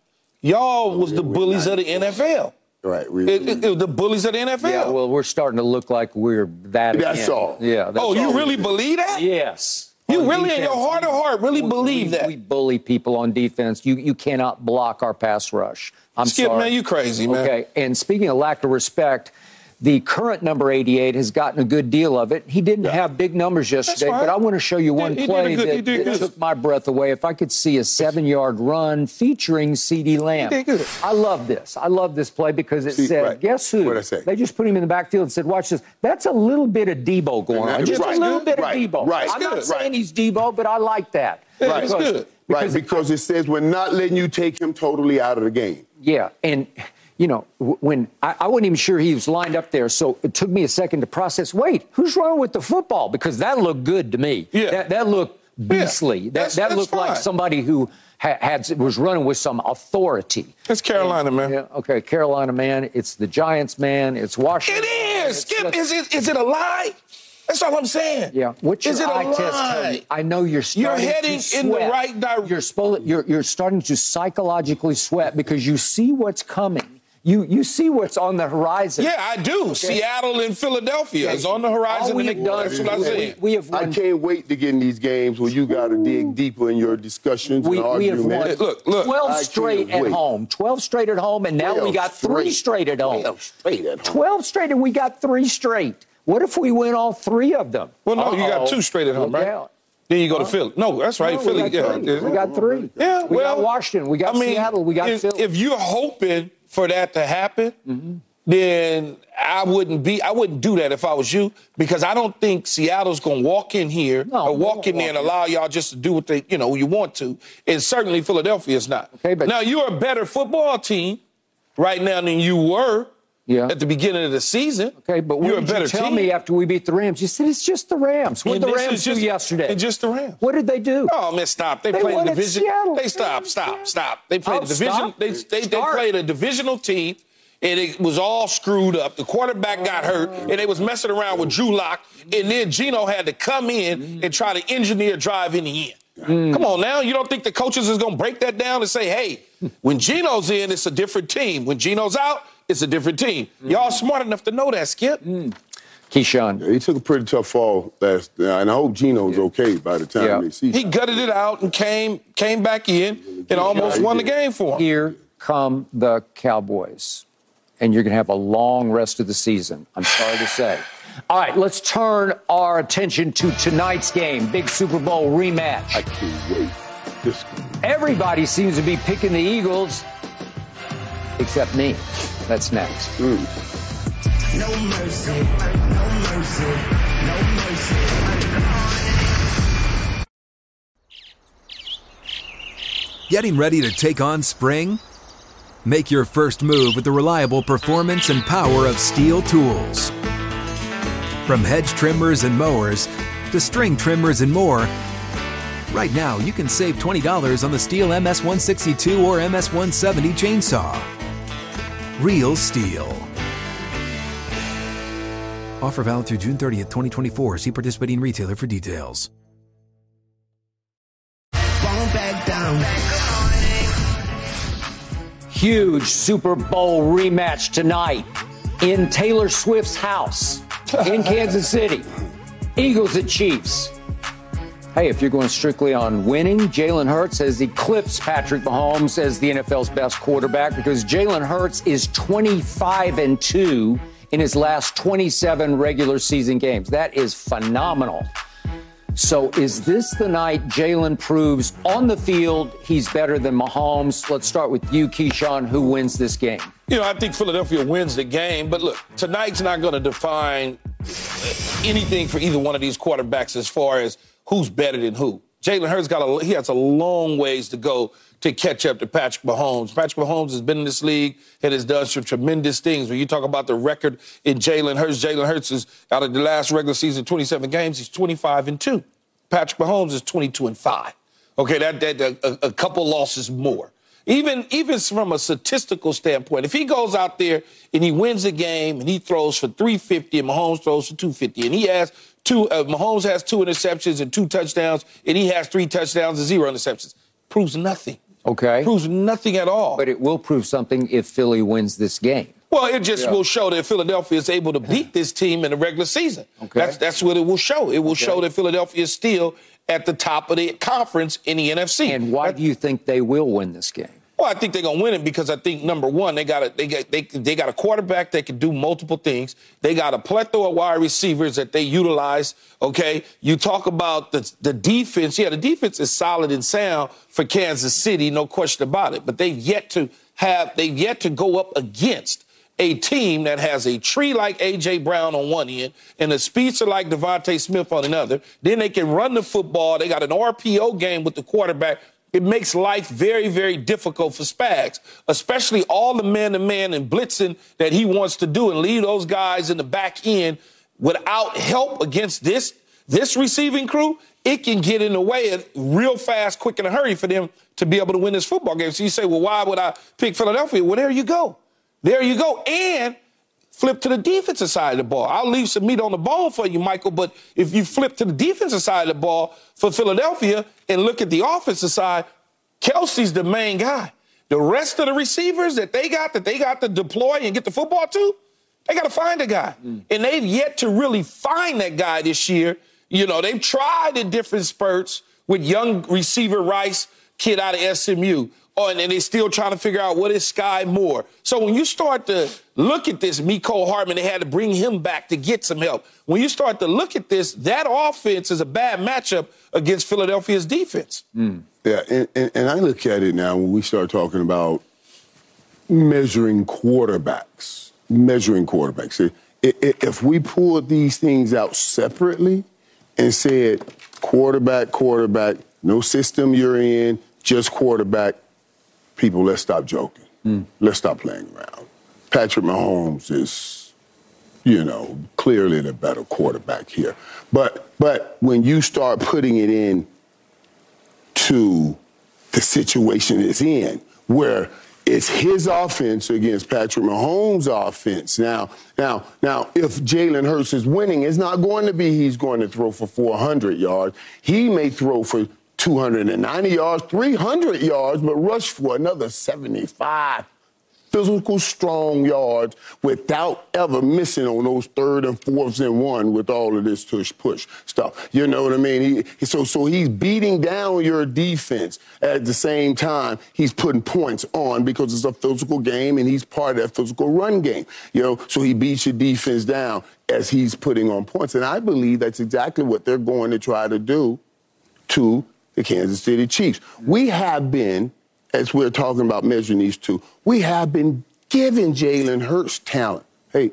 y'all oh, was the we're bullies of the NFL. Right, we, It, it- it the bullies of the NFL. Yeah, well, we're starting to look like we're that. That's again. all. Yeah. That's oh, you all. really believe that? Yes. You On really, in your defense, heart of heart, really we- believe we, that? We bully people on defense. You you cannot block our pass rush. I'm Skip, sorry. man, you crazy, man. Okay. And speaking of lack of respect, The current number 88 has gotten a good deal of it. He didn't Yeah. have big numbers yesterday, but I want to show you one play good- that, that took my breath away. If I could see a seven yard run featuring CeeDee Lamb. I love this. I love this play because it See, said, right. guess who? What'd I say? They just put him in the backfield and said, watch this. That's a little bit of Deebo going on. Just Right. a little bit of Deebo. Right. I'm not saying he's Deebo, but I like that. Yeah, Because- good. Right, because it says we're not letting you take him totally out of the game. Yeah, and you know when I, I wasn't even sure he was lined up there, so it took me a second to process. Wait, who's running with the football? Because that looked good to me. Yeah. that, that looked beastly. that that that's looked like somebody who ha- had was running with some authority. It's Carolina, man. Yeah, okay, Carolina man. It's the Giants man. It's Washington. It it's Skip, just- is it is it a lie? That's all I'm saying. Yeah, what's your is it a test lie? you? I know you're starting You're heading in the right direction. You're, spo- you're you're starting to psychologically sweat because you see what's coming. You you see what's on the horizon. Yeah, I do. Seattle and Philadelphia is on the horizon. All we have done that's what I'm we, saying. we have I can't wait to get in these games where you got to dig deeper in your discussions We, and we have won arguments. Look, look. 12 I straight at wait. home. 12 straight at home, and now we 12 got three straight. straight at home. 12 straight at home. 12 straight, and we got three straight. What if we win all three of them? Well, no, you got two straight at home, Look right? out. Then you go to Philly. No, that's right. No, Philly. we yeah, got three. yeah. We got three. Yeah, we well, got Washington. We got I mean, Seattle. We got if, Philly. if you're hoping for that to happen, Mm-hmm. then I wouldn't be. I wouldn't do that if I was you, because I don't think Seattle's to walk in here No, or walk in there and allow y'all just to do what they, you know, you want to. And certainly Philadelphia's not. Okay, but- now you're a better football team right now than you were. Yeah. At the beginning of the season. Okay, but what did you tell team. me after we beat the Rams? You said it's just the Rams. What did the Rams just- do yesterday? just the Rams. What did they do? Oh man, stop! They, They played at division. Seattle. They stop, stop, stop. They played Oh, a division. stop. They, they, they played a divisional team, and it was all screwed up. The quarterback got hurt, and they was messing around with Drew Lock, and then Geno had to come in and try to engineer a drive in the end. Mm. Come on now, you don't think the coaches is gonna break that down and say, hey, when Geno's in, it's a different team. When Geno's out, it's a different team. Y'all smart enough to know that, Skip. Mm. Keyshawn. He took a pretty tough fall last, and I hope Geno's okay by the time Yeah. they see. He gutted it out and came came back in and almost won the game for him. Here come the Cowboys. And you're going to have a long rest of the season. I'm sorry to say. All right, let's turn our attention to tonight's game, big Super Bowl rematch. I can't wait. This, Everybody seems to be picking the Eagles, except me. That's next. Hmm. Getting ready to take on spring? Make your first move with the reliable performance and power of STIHL tools. From hedge trimmers and mowers to string trimmers and more, right now you can save $20 on the STIHL MS162 or MS170 chainsaw. Real STIHL. Offer valid through June 30th, 2024. See participating retailer for details. Huge Super Bowl rematch tonight in Taylor Swift's house in Kansas City. Eagles at Chiefs. Hey, if you're going strictly on winning, Jalen Hurts has eclipsed Patrick Mahomes as the NFL's best quarterback because Jalen Hurts is 25 and 2 in his last 27 regular season games. That is phenomenal. So, is this the night Jalen proves on the field he's better than Mahomes? Let's start with you, Keyshawn. Who wins this game? You know, I think Philadelphia wins the game, but look, tonight's not going to define anything for either one of these quarterbacks as far as who's better than who. Jalen Hurts got a he has a long ways to go to catch up to Patrick Mahomes. Patrick Mahomes has been in this league and has done some tremendous things. When you talk about the record in Jalen Hurts, Jalen Hurts is out of the last regular season 27 games, he's 25 and 2. Patrick Mahomes is 22 and 5. Okay, that, that a, a couple losses more. Even even from a statistical standpoint, if he goes out there and he wins a game and he throws for 350 and Mahomes throws for 250 and he has two, uh, Mahomes has two interceptions and two touchdowns and he has three touchdowns and zero interceptions, proves nothing. Okay. Proves nothing at all. But it will prove something if Philly wins this game. Well, it just will show that Philadelphia is able to beat this team in the regular season. Okay. That's that's what it will show. It will show that Philadelphia is still at the top of the conference in the NFC. And why do you think they will win this game? Well, I think they're gonna win it because I think number one, they got a they got they they got a quarterback that can do multiple things. They got a plethora of wide receivers that they utilize. Okay, you talk about the the defense. Yeah, the defense is solid and sound for Kansas City, no question about it. But they've yet to have they've yet to go up against a team that has a tree like A.J. Brown on one end and a speedster like DeVonta Smith on another. Then they can run the football. They got an RPO game with the quarterback. It makes life very, very difficult for Spags, especially all the man to man and blitzing that he wants to do and leave those guys in the back end without help against this this receiving crew. It can get in the way of real fast, quick, in a hurry for them to be able to win this football game. So you say, well, why would I pick Philadelphia? Well, there you go. There you go. And flip to the defensive side of the ball. I'll leave some meat on the bone for you, Michael, but if you flip to the defensive side of the ball for Philadelphia and look at the offensive side, Kelce's the main guy. The rest of the receivers that they got that they got to deploy and get the football to, they got to find a guy. Mm. And they've yet to really find that guy this year. You know, they've tried in different spurts with young receiver Rice, kid out of SMU. Oh, and, they're still trying to figure out what is Sky Moore. So when you start to look at this, Mecole Hardman, they had to bring him back to get some help. When you start to look at this, that offense is a bad matchup against Philadelphia's defense. Mm. Yeah, and, and, and I look at it now when we start talking about measuring quarterbacks, measuring quarterbacks. If we pulled these things out separately and said quarterback, quarterback, no system you're in, just quarterback, people, let's stop joking. Mm. Let's stop playing around. Patrick Mahomes is, you know, clearly the better quarterback here. But but when you start putting it in to the situation it's in, where it's his offense against Patrick Mahomes' offense. Now, now, now, if Jalen Hurts is winning, it's not going to be he's going to throw for 400 yards. He may throw for 290 yards, 300 yards, but rush for another 75 physical, strong yards without ever missing on those third and fourths and one with all of this tush push stuff. You know what I mean? He, so, so he's beating down your defense at the same time he's putting points on because it's a physical game and he's part of that physical run game. You know, so he beats your defense down as he's putting on points. And I believe that's exactly what they're going to try to do to the Kansas City Chiefs. We have been, as we're talking about measuring these two, we have been giving Jalen Hurts talent. Hey,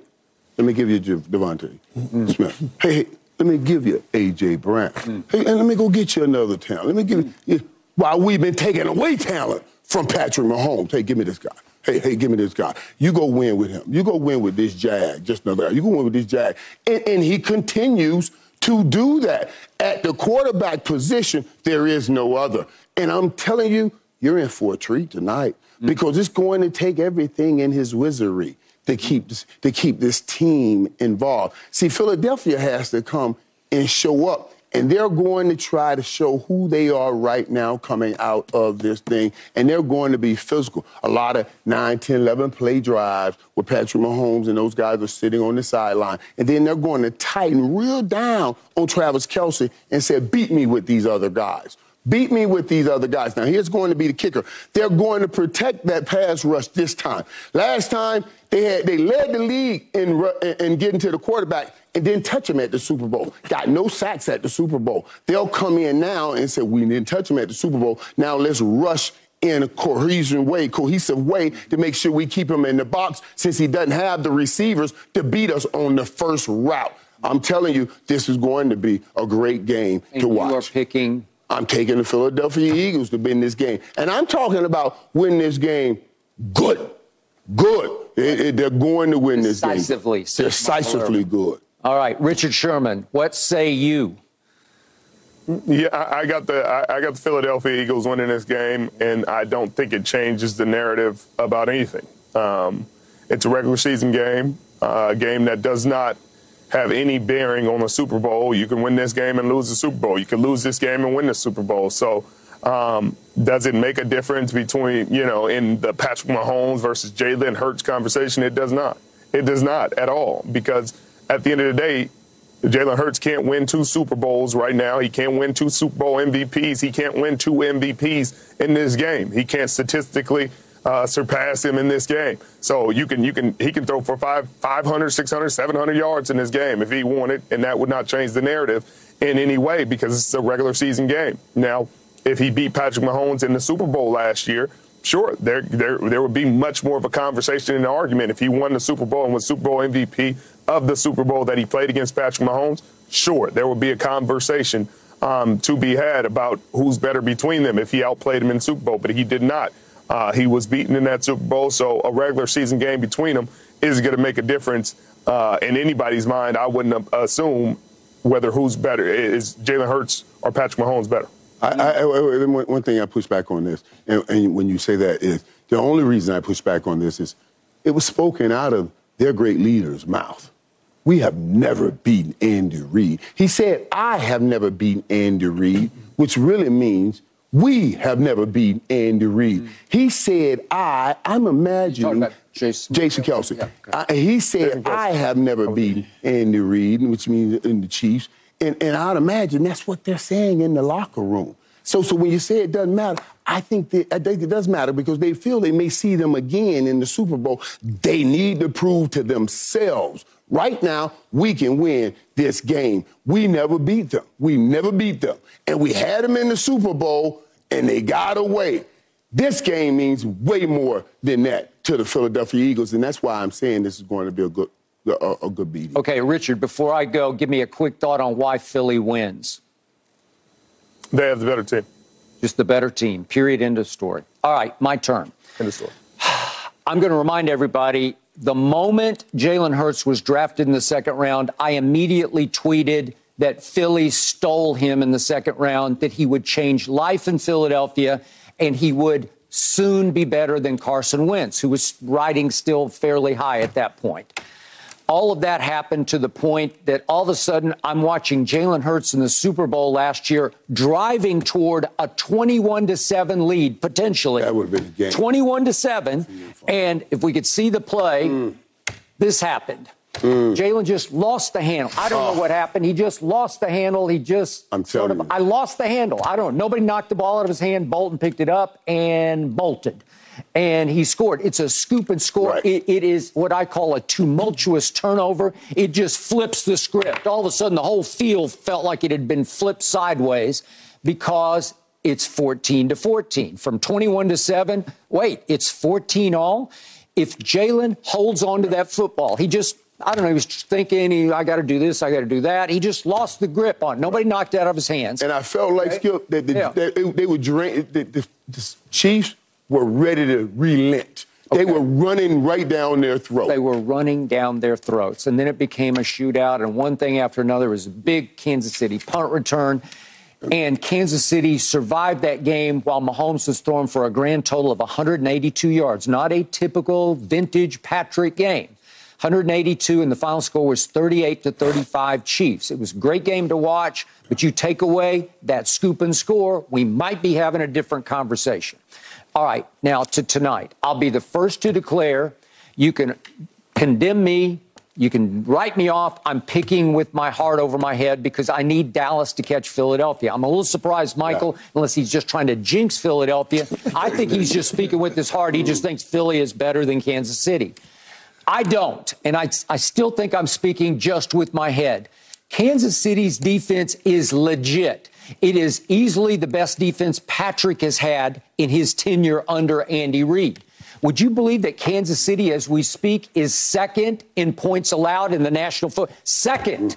let me give you DeVonta mm-hmm. Smith. Hey, hey, let me give you A.J. Brown. Mm. Hey, and let me go get you another talent. Let me give you, while we've been taking away talent from Patrick Mahomes. Hey, give me this guy. Hey, hey, give me this guy. You go win with him. You go win with this Jag. Just another guy. You go win with this Jag. And, and he continues – to do that. At the quarterback position, there is no other. And I'm telling you, you're in for a treat tonight mm-hmm. because it's going to take everything in his wizardry to keep this, to keep this team involved. See, Philadelphia has to come and show up and they're going to try to show who they are right now coming out of this thing. And they're going to be physical. A lot of 9, 10, 11 play drives where Patrick Mahomes and those guys are sitting on the sideline. And then they're going to tighten real down on Travis Kelce and say, beat me with these other guys. Beat me with these other guys. Now, here's going to be the kicker. They're going to protect that pass rush this time. Last time, they had they led the league in, in getting to the quarterback and didn't touch him at the Super Bowl. Got no sacks at the Super Bowl. They'll come in now and say, we didn't touch him at the Super Bowl. Now let's rush in a cohesion way, cohesive way to make sure we keep him in the box since he doesn't have the receivers to beat us on the first route. I'm telling you, this is going to be a great game and to watch. You are picking. I'm taking the Philadelphia Eagles to win this game. And I'm talking about win this game good. Good. It, it, they're going to win this game. Decisively. Decisively good. All right, Richard Sherman, what say you? Yeah, I, I got the I, I, got the Philadelphia Eagles winning this game, and I don't think it changes the narrative about anything. Um, it's a regular season game, uh, a game that does not have any bearing on the Super Bowl. You can win this game and lose the Super Bowl. You can lose this game and win the Super Bowl. So, um, does it make a difference between you know in the Patrick Mahomes versus Jalen Hurts conversation? It does not. It does not at all because at the end of the day, Jalen Hurts can't win two Super Bowls right now. He can't win two Super Bowl MVPs. He can't win two MVPs in this game. He can't statistically uh, surpass him in this game. So you can you can he can throw for five 500, 600, 700 yards in this game if he wanted, and that would not change the narrative in any way because it's a regular season game. Now, if he beat Patrick Mahomes in the Super Bowl last year, sure, there, there, there would be much more of a conversation and an argument. If he won the Super Bowl and was Super Bowl MVP of the Super Bowl that he played against Patrick Mahomes, sure, there would be a conversation um, to be had about who's better between them if he outplayed him in Super Bowl, but he did not. Uh, he was beaten in that Super Bowl, so a regular season game between them is going to make a difference uh, in anybody's mind. I wouldn't assume whether who's better is Jalen Hurts or Patrick Mahomes better. I, I, I, one thing I push back on this, and, and when you say that is the only reason I push back on this is it was spoken out of their great leader's mouth. We have never beaten Andy Reid. He said, I have never beaten Andy Reid, which really means we have never beaten Andy Reid. Mm. He said, I, I'm imagining. Jason, Jason Kelce. Yeah. I, he said, I have never beaten Andy Reid, which means in the Chiefs. And, and I'd imagine that's what they're saying in the locker room. So, so when you say it doesn't matter, I think, that, I think it does matter because they feel they may see them again in the Super Bowl. They need to prove to themselves. Right now, we can win this game. We never beat them. We never beat them. And we had them in the Super Bowl, and they got away. This game means way more than that to the Philadelphia Eagles, and that's why I'm saying this is going to be a good a, a good beating. Okay, Richard, before I go, give me a quick thought on why Philly wins. They have the better team. Just the better team, period, end of story. All right, my turn. End of story. I'm going to remind everybody the moment Jalen Hurts was drafted in the second round, I immediately tweeted that Philly stole him in the second round, that he would change life in Philadelphia, and he would soon be better than Carson Wentz, who was riding still fairly high at that point all of that happened to the point that all of a sudden I'm watching Jalen Hurts in the Super Bowl last year driving toward a 21 to 7 lead potentially. That would have been a game. 21 to 7. And if we could see the play, mm. this happened. Mm. Jalen just lost the handle. I don't oh. know what happened. He just lost the handle. He just I'm telling sort of, you. I lost the handle. I don't know. Nobody knocked the ball out of his hand. Bolton picked it up and bolted and he scored. It's a scoop and score. Right. It, it is what I call a tumultuous turnover. It just flips the script. All of a sudden, the whole field felt like it had been flipped sideways because it's 14 to 14. From 21 to 7, wait, it's 14 all. If Jalen holds on to that football, he just I don't know. He was thinking, he, I got to do this, I got to do that. He just lost the grip on. It. Nobody knocked it out of his hands. And I felt like right? Skip that, the, yeah. that they, they would drain the, the, the Chiefs were ready to relent. Okay. They were running right down their throat. They were running down their throats. And then it became a shootout, and one thing after another. It was a big Kansas City punt return. And Kansas City survived that game while Mahomes was throwing for a grand total of 182 yards. Not a typical vintage Patrick game. 182, and the final score was 38 to 35 Chiefs. It was a great game to watch, but you take away that scoop and score, we might be having a different conversation. All right, now to tonight. I'll be the first to declare you can condemn me, you can write me off. I'm picking with my heart over my head because I need Dallas to catch Philadelphia. I'm a little surprised, Michael, yeah. unless he's just trying to jinx Philadelphia. I think he's just speaking with his heart. He just thinks Philly is better than Kansas City. I don't, and I, I still think I'm speaking just with my head. Kansas City's defense is legit. It is easily the best defense Patrick has had in his tenure under Andy Reid. Would you believe that Kansas City, as we speak, is second in points allowed in the national football? Second.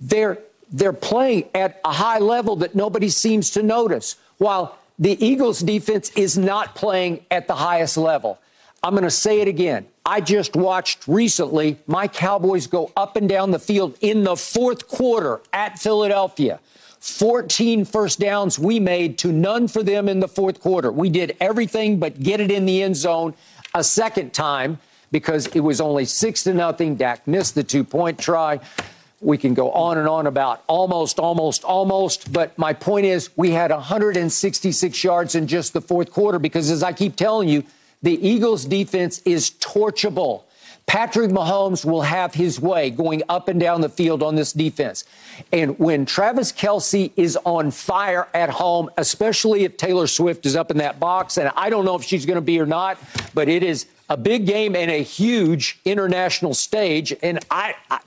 They're, they're playing at a high level that nobody seems to notice, while the Eagles' defense is not playing at the highest level. I'm going to say it again. I just watched recently my Cowboys go up and down the field in the fourth quarter at Philadelphia. 14 first downs we made to none for them in the fourth quarter. We did everything but get it in the end zone a second time because it was only six to nothing. Dak missed the two point try. We can go on and on about almost, almost, almost. But my point is, we had 166 yards in just the fourth quarter because, as I keep telling you, the Eagles' defense is torchable. Patrick Mahomes will have his way going up and down the field on this defense. And when Travis Kelce is on fire at home, especially if Taylor Swift is up in that box, and I don't know if she's going to be or not, but it is a big game and a huge international stage. And I, I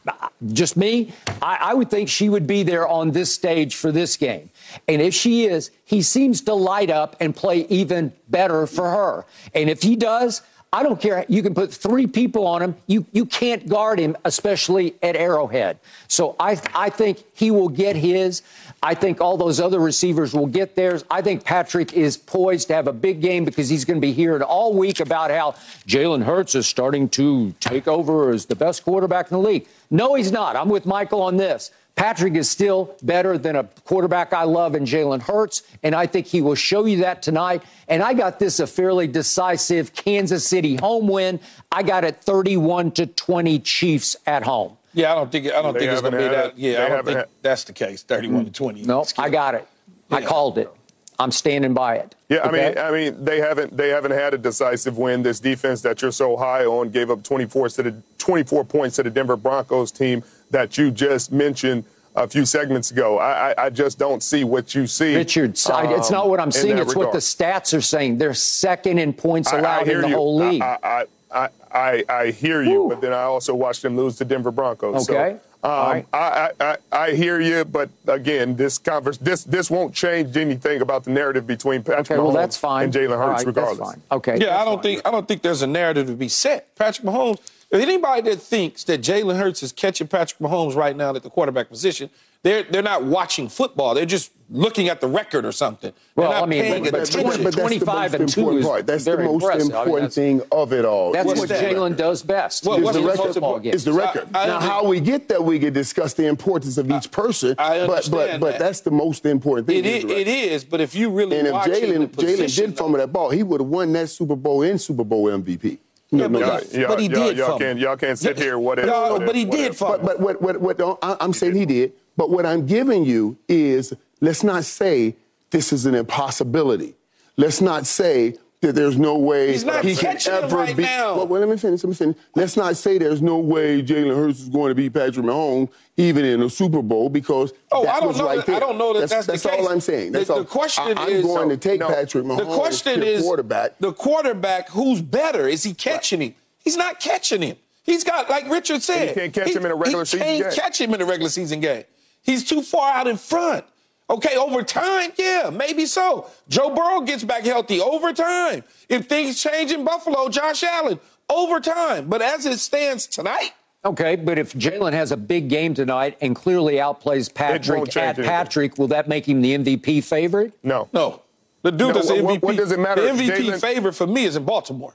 just me, I, I, would think she would be there on this stage for this game. And if she is, he seems to light up and play even better for her. And if he does, I don't care. You can put three people on him. You you can't guard him, especially at Arrowhead. So I I think he will get his. I think all those other receivers will get theirs. I think Patrick is poised to have a big game because he's going to be hearing all week about how Jalen Hurts is starting to take over as the best quarterback in the league. No, he's not. I'm with Michael on this. Patrick is still better than a quarterback I love in Jalen Hurts, and I think he will show you that tonight. And I got this a fairly decisive Kansas City home win. I got it 31 to 20 Chiefs at home. Yeah, I don't think I don't think it's going to be that. Yeah, I don't think had, that's the case. 31 to 20. Mm-hmm. No, I got it. Yeah. I called it. I'm standing by it. Yeah, okay? I mean, I mean, they haven't they haven't had a decisive win. This defense that you're so high on gave up 24 to the 24 points to the Denver Broncos team that you just mentioned a few segments ago. I, I, I just don't see what you see. Richard, um, it's not what I'm seeing. It's regard. what the stats are saying. They're second in points allowed in the you. whole league. I, I, I, I hear you, Whew. but then I also watched them lose to Denver Broncos. Okay. So, um, right. I, I, I hear you, but again, this converse, this this won't change anything about the narrative between Patrick okay, well, that's fine. and Jalen Hurts, right, regardless. Okay. Yeah, I don't fine. think I don't think there's a narrative to be set. Patrick Mahomes. If anybody that thinks that Jalen Hurts is catching Patrick Mahomes right now at the quarterback position, they're they're not watching football. They're just looking at the record or something. Well, I mean, but, but, but, but 25 and 2 is part. That's the most impressive. important I mean, thing of it all. That's what Jalen does best. Well, is the record. Is the record. I, I, now, how we get that, we can discuss the importance of each person. I, understand but but, but that's the most important thing. It is, it is, but if you really and if Jalen Jalen did fumble that ball, he would have won that Super Bowl and Super Bowl MVP. Yeah, but, y'all, but he y'all, did. Y'all can't, y'all can't sit here. What if? No, but he did. But, but what, what, what, I'm saying he did. But what I'm giving you is let's not say this is an impossibility. Let's not say that there's no way he can ever right be. Now. Well, well, let me finish. Let me finish. Let's not say there's no way Jalen Hurts is going to beat Patrick Mahomes even in a Super Bowl because oh, that I don't was know right that, there. I don't know that that's, that's, that's all I'm saying. That's the, all. the question I, is, I'm going to take no, Patrick Mahomes. The question is quarterback. The quarterback who's better? Is he catching right. him? He's not catching him. He's got, like Richard said, he can't catch he, him in a regular season game. He can't catch him in a regular season game. He's too far out in front. Okay, over time, yeah, maybe so. Joe Burrow gets back healthy over time. If things change in Buffalo, Josh Allen, over time. But as it stands tonight, Okay, but if Jalen has a big game tonight and clearly outplays Patrick at Patrick, will that make him the MVP favorite? No. No. The dude no, that's MVP. What, what, does it matter? The MVP Jalen... favorite for me is in Baltimore.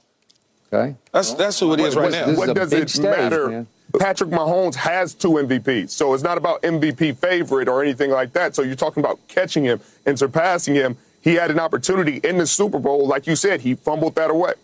Okay. That's that's who it is right now. What does it stage, matter? Man. Patrick Mahomes has two MVPs, so it's not about MVP favorite or anything like that. So you're talking about catching him and surpassing him. He had an opportunity in the Super Bowl, like you said, he fumbled that away,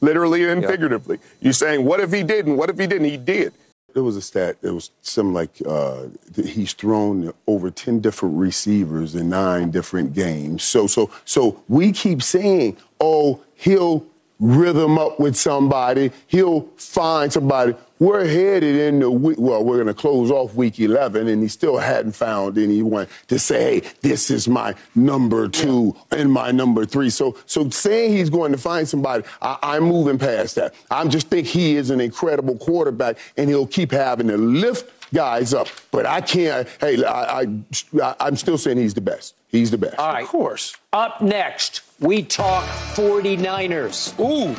literally and yeah. figuratively. You're saying, what if he didn't? What if he didn't? He did. It was a stat. It was something like uh, he's thrown over ten different receivers in nine different games. So, so, so we keep saying, "Oh, he'll rhythm up with somebody. He'll find somebody. We're headed into week, well, we're going to close off week 11, and he still hadn't found anyone to say, hey, this is my number two and my number three. So, so saying he's going to find somebody, I, am moving past that. I just think he is an incredible quarterback, and he'll keep having to lift guys up. But I can't. Hey, I, I, I'm still saying he's the best. He's the best. All right. Of course. Up next, we talk 49ers. Ooh.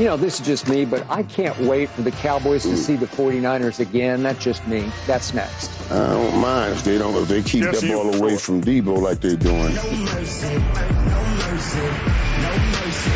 You know, this is just me, but I can't wait for the Cowboys to see the 49ers again. That's just me. That's next. I don't mind if they don't if they keep that ball away from Deebo like they're doing. No mercy. No mercy. No mercy.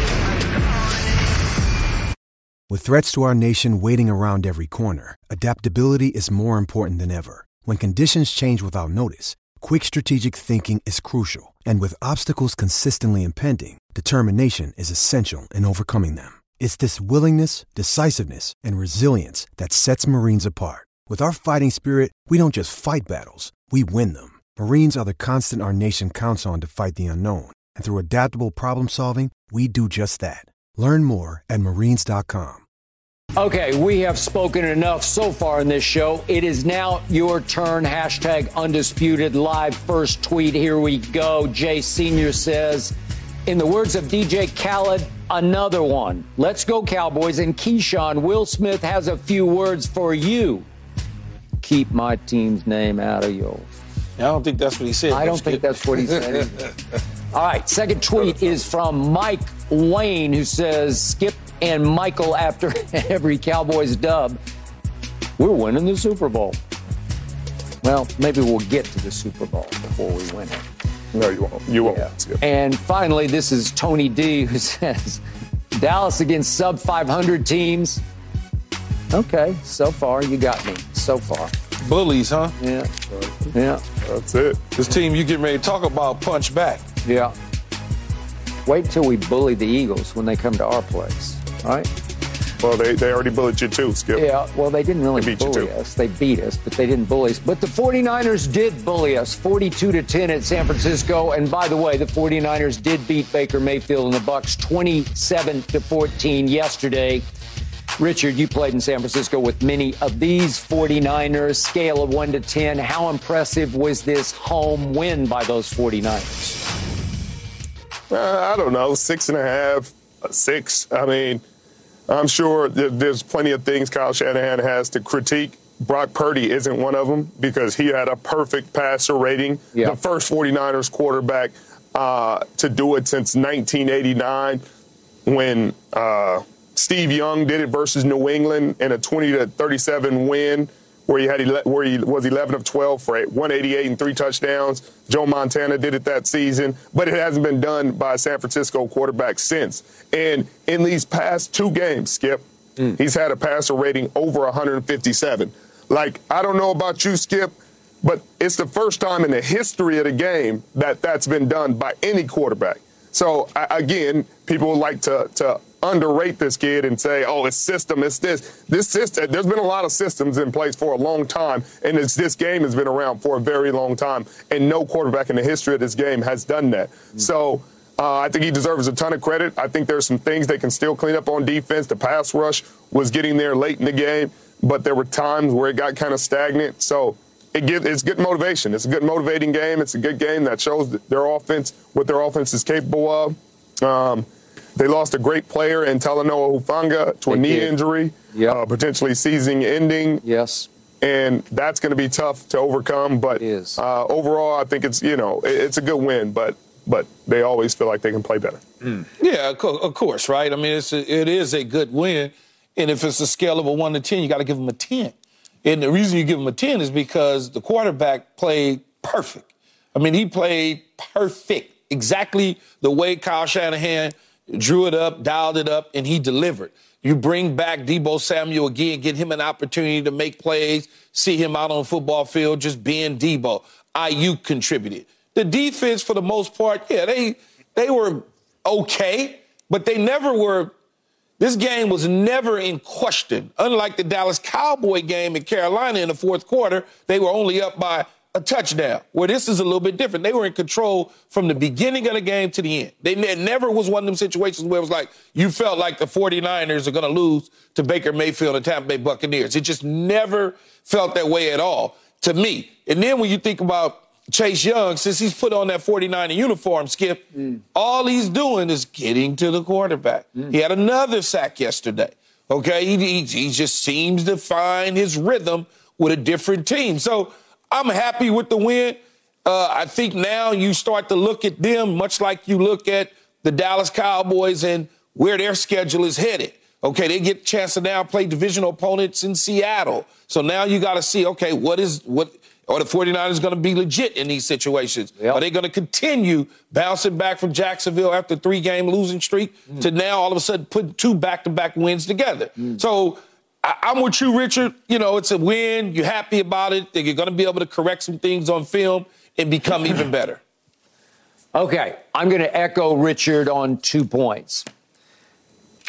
With threats to our nation waiting around every corner, adaptability is more important than ever. When conditions change without notice, quick strategic thinking is crucial. And with obstacles consistently impending, determination is essential in overcoming them. It's this willingness, decisiveness, and resilience that sets Marines apart. With our fighting spirit, we don't just fight battles, we win them. Marines are the constant our nation counts on to fight the unknown. And through adaptable problem solving, we do just that. Learn more at marines.com. Okay, we have spoken enough so far in this show. It is now your turn. Hashtag undisputed live first tweet. Here we go. Jay Sr. says, in the words of DJ Khaled, another one. Let's go, Cowboys. And Keyshawn, Will Smith has a few words for you. Keep my team's name out of yours. I don't think that's what he said. I don't think that's what he said. All right, second tweet is from Mike Wayne, who says, Skip and Michael after every Cowboys dub. We're winning the Super Bowl. Well, maybe we'll get to the Super Bowl before we win it. No, you won't. You won't. Yeah. And finally, this is Tony D who says Dallas against sub 500 teams. Okay, so far you got me. So far. Bullies, huh? Yeah. Yeah. That's it. This team you get ready to talk about punch back. Yeah. Wait till we bully the Eagles when they come to our place, right? Well, they, they already bullied you too, Skip. Yeah, well, they didn't really they bully us. They beat us, but they didn't bully us. But the 49ers did bully us 42 to 10 at San Francisco. And by the way, the 49ers did beat Baker Mayfield and the Bucs 27 to 14 yesterday. Richard, you played in San Francisco with many of these 49ers. Scale of 1 to 10. How impressive was this home win by those 49ers? Uh, I don't know, six and a half, six. I mean, I'm sure there's plenty of things Kyle Shanahan has to critique. Brock Purdy isn't one of them because he had a perfect passer rating. Yeah. The first 49ers quarterback uh, to do it since 1989 when uh, Steve Young did it versus New England in a 20 to 37 win where he had where he was 11 of 12 for 188 and three touchdowns. Joe Montana did it that season, but it hasn't been done by a San Francisco quarterback since. And in these past two games, Skip, mm. he's had a passer rating over 157. Like I don't know about you, Skip, but it's the first time in the history of the game that that's been done by any quarterback. So again, people like to to underrate this kid and say, oh, it's system, it's this. This system, there's been a lot of systems in place for a long time, and this game has been around for a very long time, and no quarterback in the history of this game has done that. Mm-hmm. So uh, I think he deserves a ton of credit. I think there's some things they can still clean up on defense. The pass rush was getting there late in the game, but there were times where it got kind of stagnant. So it gives, it's good motivation. It's a good motivating game. It's a good game that shows their offense, what their offense is capable of. Um, they lost a great player in Talanoa Hufanga to a they knee did. injury, yep. uh, potentially season ending. Yes. And that's going to be tough to overcome. But uh, overall, I think it's you know it's a good win. But but they always feel like they can play better. Mm. Yeah, of course, right? I mean, it's a, it is a good win. And if it's a scale of a one to ten, you got to give them a ten. And the reason you give them a ten is because the quarterback played perfect. I mean, he played perfect, exactly the way Kyle Shanahan drew it up, dialed it up, and he delivered. You bring back Deebo Samuel again, get him an opportunity to make plays, see him out on football field just being Deebo. IU contributed. The defense, for the most part, yeah, they they were okay, but they never were. This game was never in question. Unlike the Dallas Cowboy game in Carolina in the fourth quarter, they were only up by a touchdown. Where this is a little bit different. They were in control from the beginning of the game to the end. They never was one of them situations where it was like you felt like the 49ers are going to lose to Baker Mayfield and Tampa Bay Buccaneers. It just never felt that way at all to me. And then when you think about Chase Young, since he's put on that 49er uniform, Skip, mm. all he's doing is getting to the quarterback. Mm. He had another sack yesterday. Okay, he, he, he just seems to find his rhythm with a different team. So I'm happy with the win. Uh, I think now you start to look at them much like you look at the Dallas Cowboys and where their schedule is headed. Okay, they get a chance to now play divisional opponents in Seattle. So now you got to see, okay, what is what are the 49ers going to be legit in these situations? Yep. Are they going to continue bouncing back from Jacksonville after three game losing streak mm. to now all of a sudden put two back to back wins together? Mm. So I, am with you, Richard. You know, it's a win. You're happy about it. That you're going to be able to correct some things on film and become even better. Okay, I'm going to echo Richard on two points.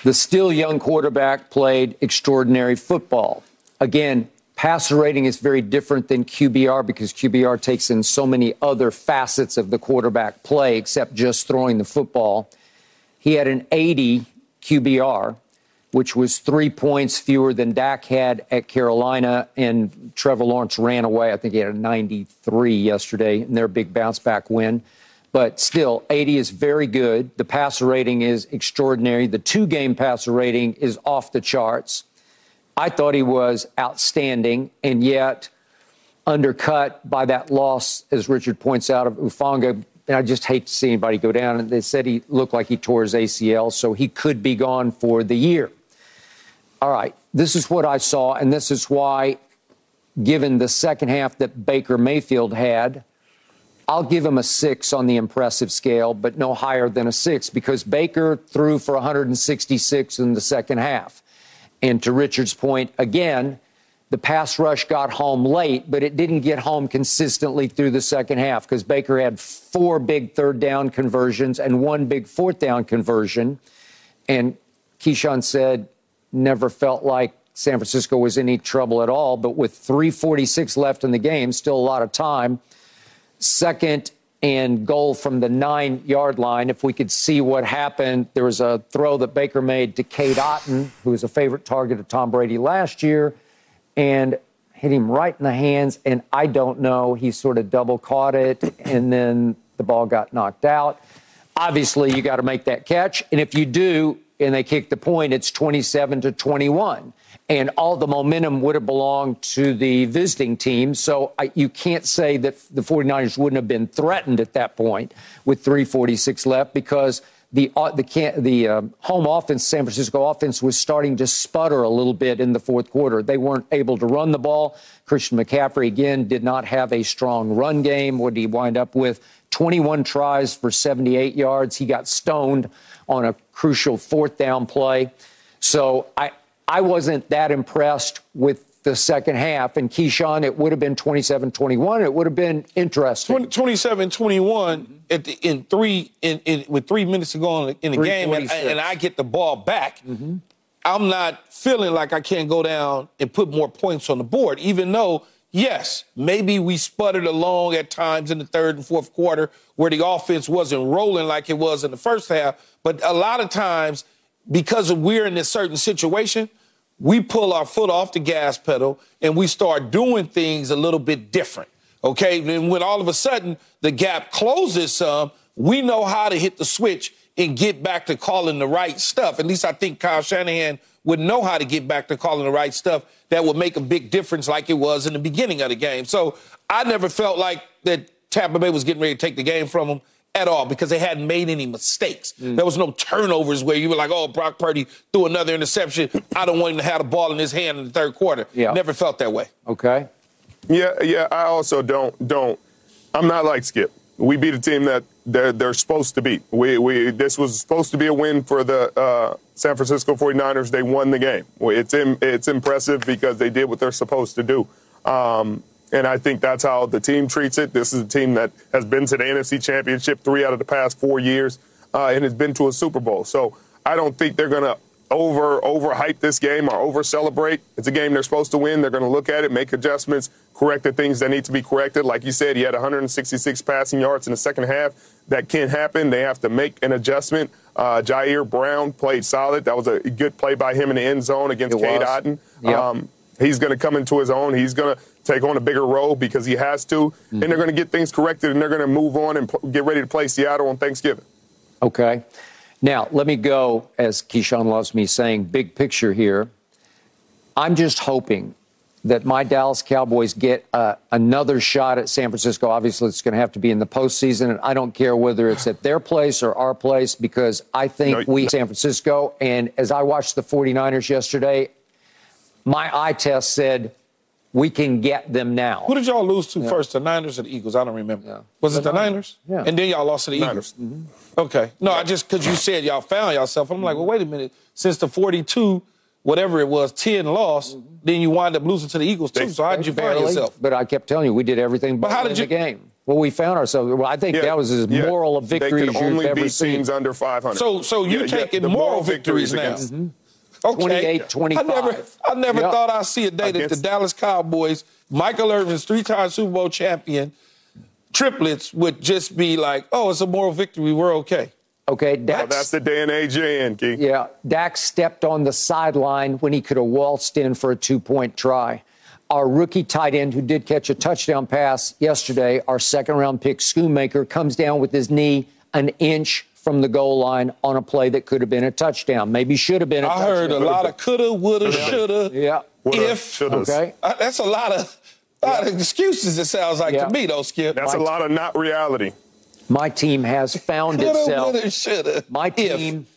The still young quarterback played extraordinary football. Again, passer rating is very different than QBR because QBR takes in so many other facets of the quarterback play except just throwing the football. He had an 80 QBR which was three points fewer than Dak had at Carolina. And Trevor Lawrence ran away. I think he had a 93 yesterday in their big bounce back win. But still, 80 is very good. The passer rating is extraordinary. The two game passer rating is off the charts. I thought he was outstanding, and yet undercut by that loss, as Richard points out, of Hufanga. And I just hate to see anybody go down. And they said he looked like he tore his ACL, so he could be gone for the year. All right, this is what I saw, and this is why, given the second half that Baker Mayfield had, I'll give him a six on the impressive scale, but no higher than a six because Baker threw for 166 in the second half. And to Richard's point, again, the pass rush got home late, but it didn't get home consistently through the second half because Baker had four big third down conversions and one big fourth down conversion. And Keyshawn said, never felt like San Francisco was in any trouble at all. But with 346 left in the game, still a lot of time, second and goal from the nine yard line. If we could see what happened, there was a throw that Baker made to Cade Otton, who was a favorite target of Tom Brady last year, and hit him right in the hands. And I don't know, he sort of double caught it, and then the ball got knocked out. Obviously, you got to make that catch. And if you do, and they kick the point, it's 27 to 21 and all the momentum would have belonged to the visiting team. So I, you can't say that the 49ers wouldn't have been threatened at that point with 346 left because the uh, the the uh, home offense, San Francisco offense, was starting to sputter a little bit in the fourth quarter. They weren't able to run the ball. Christian McCaffrey again did not have a strong run game. What did he wind up with? 21 tries for 78 yards. He got stoned on a crucial fourth down play. So I, I wasn't that impressed with the second half. And Keyshawn, it would have been 27 21. It would have been interesting. 27 21 in three, in, in, with three minutes to go in the, in the game, and, and, I get the ball back. Mm-hmm. I'm not feeling like I can't go down and put more points on the board, even though, yes, maybe we sputtered along at times in the third and fourth quarter where the offense wasn't rolling like it was in the first half. But a lot of times, because we're in a certain situation, we pull our foot off the gas pedal and we start doing things a little bit different. Okay. And when all of a sudden the gap closes some, we know how to hit the switch and get back to calling the right stuff. At least I think Kyle Shanahan would know how to get back to calling the right stuff that would make a big difference like it was in the beginning of the game. So I never felt like that Tampa Bay was getting ready to take the game from them at all because they hadn't made any mistakes. Mm. There was no turnovers where you were like, oh, Brock Purdy threw another interception. I don't want him to have the ball in his hand in the third quarter. Yeah. Never felt that way. Okay. Yeah, yeah. I also don't don't. I'm not like Skip. We beat a team that they're, they're supposed to be. We, we this was supposed to be a win for the uh, San Francisco 49ers. They won the game. It's in, it's impressive because they did what they're supposed to do. Um, and I think that's how the team treats it. This is a team that has been to the NFC Championship three out of the past four years uh, and has been to a Super Bowl. So I don't think they're going to over overhype this game or over celebrate. It's a game they're supposed to win. They're going to look at it, make adjustments, correct the things that need to be corrected. Like you said, he had 166 passing yards in the second half. That can happen. They have to make an adjustment. Uh, Ji'Ayir Brown played solid. That was a good play by him in the end zone against Cade Otton. Yep. Um, he's going to come into his own. He's going to take on a bigger role because he has to, mm-hmm. and they're going to get things corrected and they're going to move on and get ready to play Seattle on Thanksgiving. Okay. Now, let me go, as Keyshawn loves me saying, big picture here. I'm just hoping that my Dallas Cowboys get uh, another shot at San Francisco. Obviously, it's going to have to be in the postseason, and I don't care whether it's at their place or our place because I think no, we, San Francisco, and as I watched the 49ers yesterday, my eye test said we can get them now. Who did y'all lose to yeah. first, the Niners or the Eagles? I don't remember. Yeah. Was the it the Niners? Yeah. And then y'all lost to the Niners. Eagles. Mm-hmm. Okay. No, I just because you said y'all found yourself. I'm like, well, wait a minute. Since the 42, whatever it was, 10 lost, mm-hmm. then you wind up losing to the Eagles too. So how did you barely, find yourself? But I kept telling you, we did everything but how did you, the game. Well, we found ourselves. Well, I think yeah, that was as yeah. moral a victory as you've ever seen. Teams under 500. So, so you're yeah, taking moral, moral victories, victories now. Mm-hmm. Okay. 28, 25. I never, I never yep. thought I'd see a day that the Dallas Cowboys, Michael Irvin's three-time Super Bowl champion, triplets would just be like, oh, it's a moral victory. We're okay. Okay, Dak. Well, that's the day and age you're in, Key. Yeah, Dak stepped on the sideline when he could have waltzed in for a two-point try. Our rookie tight end, who did catch a touchdown pass yesterday, our second-round pick, Schoonmaker, comes down with his knee an inch from the goal line on a play that could have been a touchdown. Maybe should have been a I touchdown. I heard a lot of coulda, woulda, shoulda. Yeah. If. Okay. Uh, that's a lot of, a lot of excuses, it sounds like yeah. to me, though, Skip. That's a lot of not reality. My team has found itself. Woulda, shoulda. My team if.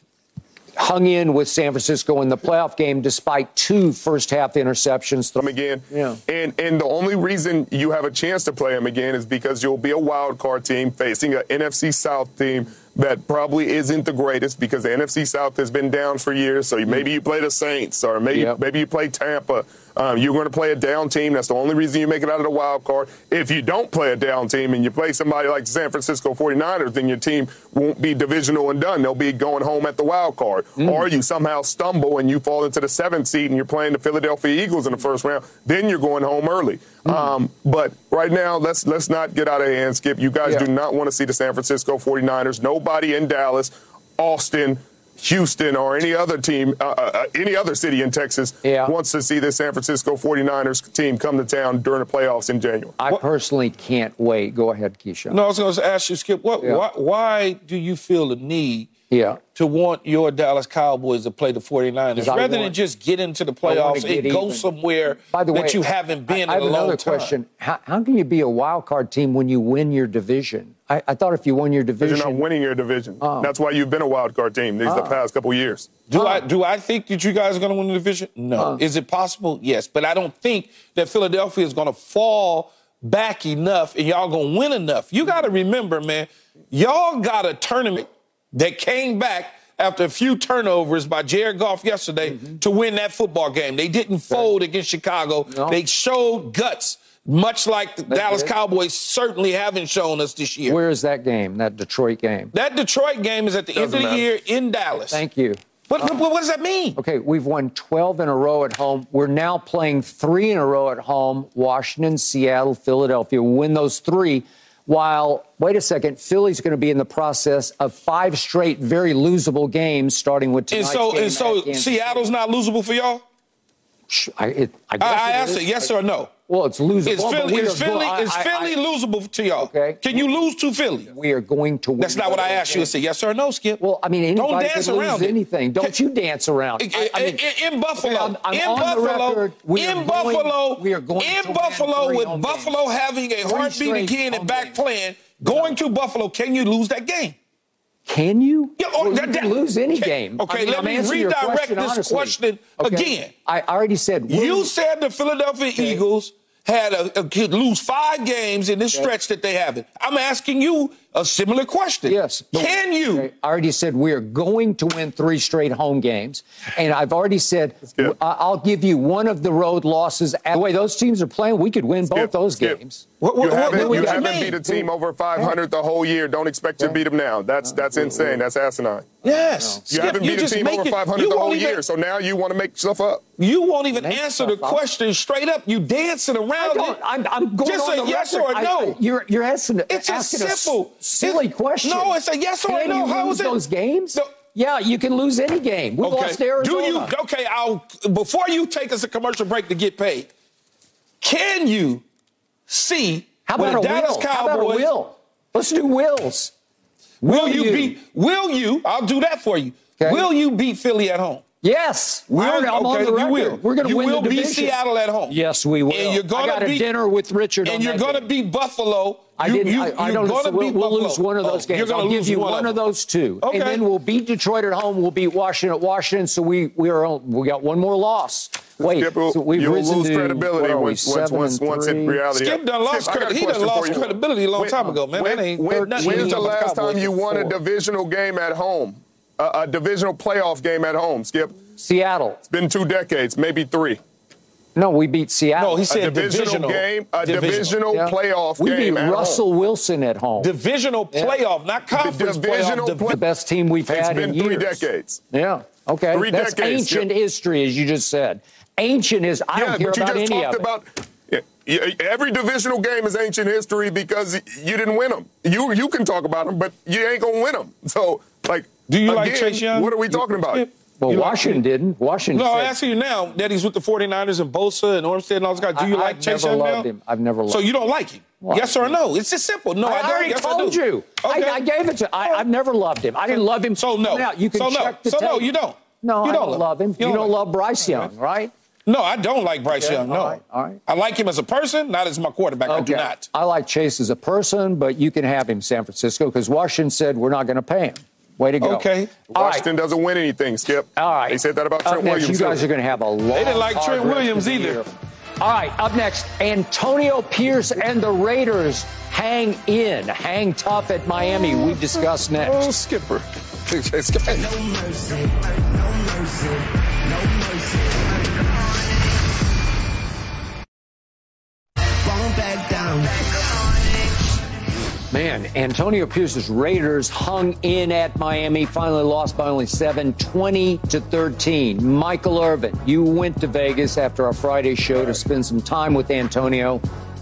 Hung in with San Francisco in the playoff game despite two first half interceptions. Them again. Yeah. And and the only reason you have a chance to play them again is because you'll be a wild card team facing an NFC South team that probably isn't the greatest because the NFC South has been down for years. So maybe you play the Saints or maybe yep. maybe you play Tampa. Um, you're going to play a down team. That's the only reason you make it out of the wild card. If you don't play a down team and you play somebody like the San Francisco 49ers, then your team won't be divisional and done. They'll be going home at the wild card. Mm. Or you somehow stumble and you fall into the seventh seed and you're playing the Philadelphia Eagles in the first round. Then you're going home early. Mm. Um, but right now, let's let's not get out of hand, Skip. You guys yeah. do not want to see the San Francisco 49ers. Nobody in Dallas, Austin, Houston or any other team, uh, uh, uh, any other city in Texas yeah. wants to see the San Francisco 49ers team come to town during the playoffs in January. I personally can't wait. Go ahead, Keyshawn. No, I was going to ask you, Skip, what, yeah. why, why do you feel the need yeah. to want your Dallas Cowboys to play the 49ers rather want, than just get into the playoffs and go somewhere By the way, that you haven't been I, in I have another question. How, how, can you be a wild card team when you win your division? I, I thought if you won your division, you're not winning your division. Oh. That's why you've been a wild card team these oh. the past couple years. Do oh. I do I think that you guys are going to win the division? No. Is it possible? Yes, but I don't think that Philadelphia is going to fall back enough and y'all going to win enough. You got to remember, man, y'all got a tournament that came back after a few turnovers by Jared Goff yesterday mm-hmm. to win that football game. They didn't fold against Chicago. No. They showed guts, much like the That's Dallas it. Cowboys certainly haven't shown us this year. Where is that game, that Detroit game? That Detroit game is at the Doesn't end of the year in Dallas. Thank you. What, um, what, what, does that mean? Okay, we've won 12 in a row at home. We're now playing three in a row at home Washington, Seattle, Philadelphia. We'll win those three while, wait a second, Philly's going to be in the process of five straight very losable games, starting with tonight's and so, game And so, Seattle's not losable for y'all? I, it, I, I, I asked it, yes or no. Well, it's losable. Is Philly, is Philly, is Philly losable to y'all? Okay. Can you lose to Philly? We are going to win. That's not what I asked you. It's a yes or no, Skip. Well, I mean, anybody Don't dance can around lose anything. Don't you dance around. I, I mean, in, in, Buffalo, okay, I'm, I'm in Buffalo, record, in Buffalo, we are going in Buffalo with Buffalo having a heartbeat again and back playing. Going to Buffalo, can you lose that game? Can you? Yeah, oh, well, that, you can lose any game. Okay, I mean, let me redirect question, this honestly. question okay. again. I already said. You said the Philadelphia. Eagles had a, a, could lose five games in this okay. stretch that they haven't. I'm asking you a similar question. Yes. Can you? I already said we're going to win three straight home games. And I've already said I'll give you one of the road losses. The way those teams are playing, we could win Skip, both those Skip. games. What, what, you haven't, you haven't beat a team over 500 the whole year. Don't expect to beat them now. That's that's insane. That's asinine. Yes. You Skip, haven't beat a team over 500 the whole even, year, so now you want to make stuff up. You won't even make answer the up. question straight up. You dancing around it. I'm, I'm going Just on a yes or a no. I, you're, you're asking, it's asking a simple, silly question. No, it's a yes or can no. You How lose is it? those games? No. Yeah, you can lose any game. We okay. lost Arizona. Do you? Okay, I'll before you take us a commercial break to get paid. Can you see how about a Dallas will? Cowboys? How about a will? Let's do wills. Will, will you, you beat? Will you? I'll do that for you. Okay. Will you beat Philly at home? Yes, will, I'm okay, on the record. Will. We're going to win will the division. beat Seattle at home. Yes, we will. And you're going to beat dinner with Richard. And you're going to beat Buffalo. I didn't. You, I, I don't. We'll, we'll lose one of those oh, games. I'll give you one, one of those two, okay. and then we'll beat Detroit at home. We'll beat Washington at Washington. So we we are we got one more loss. Wait, Skip, so we've you'll risen lose to, credibility once, once, once, once in reality. Skip done lost, Skip, he done lost credibility a long when, time ago, man. When, ain't when, when's the last time you won a divisional game at home? A, a divisional playoff game at home, Skip? Seattle. It's been two decades, maybe three. No, we beat Seattle. No, he said a divisional, divisional. game, a divisional, divisional yeah. playoff we game. We beat Russell home. Wilson at home. Divisional yeah. playoff, not conference the divisional playoff. Play- the best team we've it's had been in three years. decades. Yeah. Okay. Three That's decades. ancient history, as you just said. Ancient is. I yeah, don't care but you about just any talked of about, it. every divisional game is ancient history because you didn't win them. You you can talk about them, but you ain't gonna win them. So, like, do you again, like Chase Young? What are we talking about? Well, You Washington him? didn't. Washington. No, said, I'm asking you now that he's with the 49ers and Bosa and Armstead and all those guys. Do you I- like I've Chase never Young loved now? him. I've never loved So you don't like him? Well, yes or no? It's just simple. No, I, I, don't. already yes, told I you. Okay. I, I gave it to. I, I've never loved him. I didn't love him. So no. Now, you can so no. check the so no, you don't. No, you I don't love love him. You, don't, like- love Bryce Young, right? No, I don't like Bryce Okay, Young. No, all right, all right. I like him as a person, not as my quarterback. I do not. I like Chase as a person, but you can have him, San Francisco, because Washington said we're not going to pay him. Way to go. Okay. All right. Washington doesn't win anything, Skip. All right. They said that about Up Trent next, Williams. You guys too. are going to have a long. They didn't like Trent Williams either. year. All right. Up next, Antonio Pierce and the Raiders hang in, hang tough at Miami. We discuss next. Oh, Skipper. Skipper. Man, Antonio Pierce's Raiders hung in at Miami, finally lost by only seven, 20 to 13. Michael Irvin, you went to Vegas after our Friday show to spend some time with Antonio,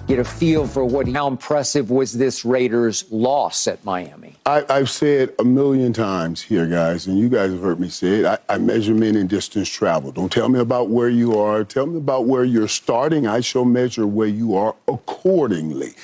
get a feel for what how impressive was this Raiders loss at Miami. I, I've said a million times here, guys, and you guys have heard me say it. I, I measure men in distance travel. Don't tell me about where you are. Tell me about where you're starting. I shall measure where you are accordingly.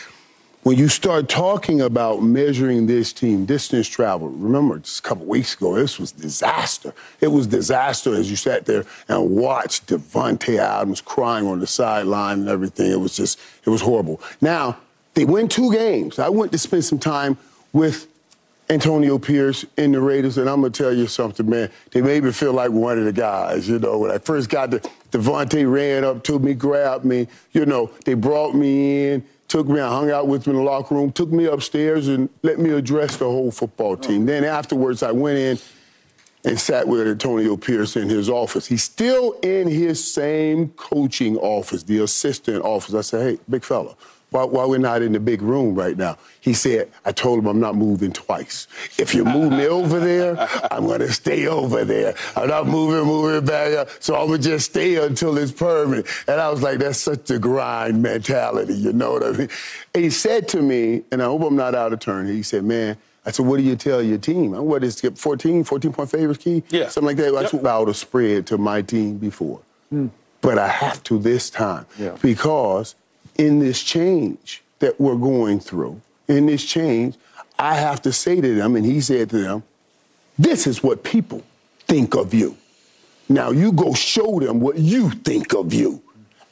When you start talking about measuring this team, distance travel, remember just a couple weeks ago, this was disaster. It was disaster as you sat there and watched Davante Adams crying on the sideline and everything. It was just, it was horrible. Now, they win two games. I went to spend some time with Antonio Pierce in the Raiders, and I'm gonna tell you something, man. They made me feel like one of the guys. You know, when I first got to Davante ran up to me, grabbed me. You know, they brought me in, took me, I hung out with me in the locker room, took me upstairs, and let me address the whole football team. Oh. Then afterwards, I went in and sat with Antonio Pierce in his office. He's still in his same coaching office, the assistant office. I said, hey, big fella, why, why we're not in the big room right now? He said, I told him I'm not moving twice. If you move me over there, I'm going to stay over there. I'm not moving, moving back up. So I'm going to just stay until it's permanent. And I was like, that's such a grind mentality. You know what I mean? And he said to me, and I hope I'm not out of turn, he said, man, I said, what do you tell your team? I'm what is it, 14, 14 point favorites key? Yeah. Something like that. I Yep. took out a spread to my team before. Hmm. But I have to this time Yeah. because in this change that we're going through, in this change, I have to say to them, and he said to them, this is what people think of you. Now you go show them what you think of you.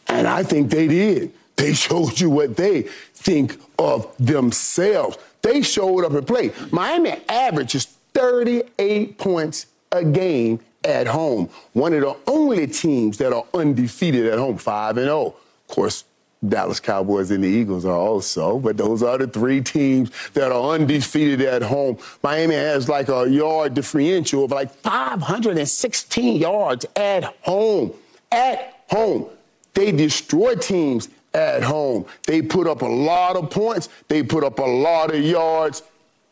And I think they did. They showed you what they think of themselves. They showed up and played. Miami averages 38 points a game at home. One of the only teams that are undefeated at home, 5 and 0. Of course, Dallas Cowboys and the Eagles are also, but those are the three teams that are undefeated at home. Miami has like a yard differential of like 516 yards at home. At home. They destroy teams at home. They put up a lot of points, they put up a lot of yards.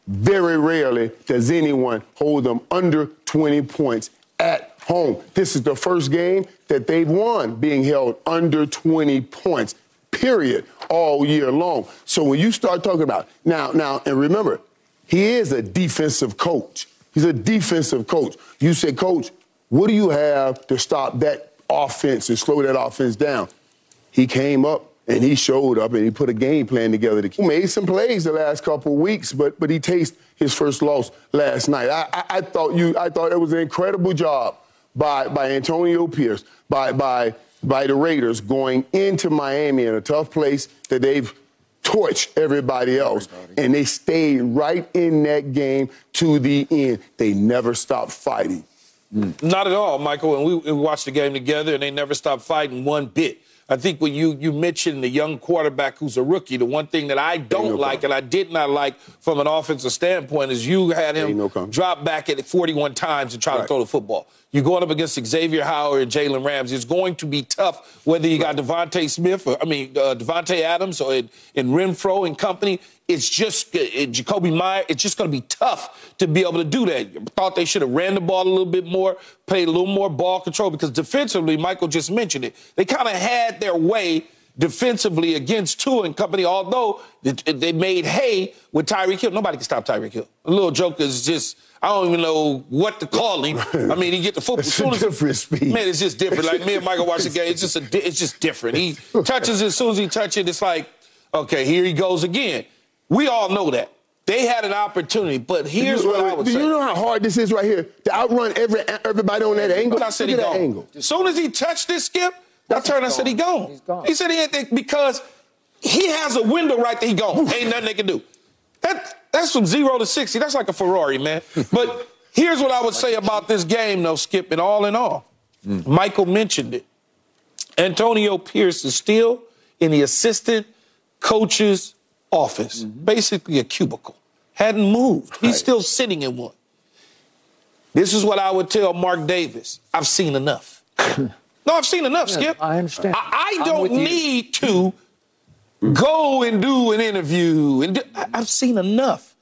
Very rarely does anyone hold them under 20 points at home. This is the first game that they've won being held under 20 points, period, all year long. So when you start talking about now, now, and remember, he is a defensive coach. He's a defensive coach. You say, Coach, what do you have to stop that offense and slow that offense down? He came up and he showed up and he put a game plan together. He made some plays the last couple of weeks, but but he tasted his first loss last night. I, I, I thought you I thought it was an incredible job by by Antonio Pierce, by by by the Raiders going into Miami in a tough place that they've torched everybody else. And they stayed right in that game to the end. They never stopped fighting. Mm. Not at all, Michael. And we, we watched the game together, and they never stopped fighting one bit. I think when you you mentioned the young quarterback who's a rookie, the one thing that I don't no like comment. and I did not like from an offensive standpoint is you had him no drop back at it 41 times and try to throw the football. You're going up against Xavier Howard and Jalen Ramsey. It's going to be tough whether you got DeVonta Smith or I mean uh, Davante Adams or in, in Renfrow and company. It's just uh, Jakobi Meyer. It's just going to be tough to be able to do that. I Thought they should have ran the ball a little bit more, played a little more ball control because defensively, Michael just mentioned it. They kind of had their way defensively against Tua and company, although they made hay with Tyreek Hill. Nobody can stop Tyreek Hill. The little joker is just, I don't even know what to call him. I mean, he get the football. It's soon a different as, speed. Man, it's just different. Like me and Michael watch the game. It's just a, it's just different. He touches it as soon as he touches it. It's like, okay, here he goes again. We all know that. They had an opportunity, but here's you, what I would do say. Do you know how hard this is right here to outrun every everybody on that angle? But I said Look he gone. Angle. As soon as he touched this skip, I turned and said he gone. He's gone. He said he had to, because he has a window right there. He gone. Ain't nothing they can do. That that's from zero to sixty. That's like a Ferrari, man. but here's what I would say about this game, though, Skip. And all in all, mm. Michael mentioned it. Antonio Pierce is still in the assistant coach's office, mm-hmm. basically a cubicle hadn't moved. He's still sitting in one. This is what I would tell Mark Davis. I've seen enough. no, I've seen enough, yeah, Skip. I understand. I, I don't need to go and do an interview. And do, I, I've seen enough.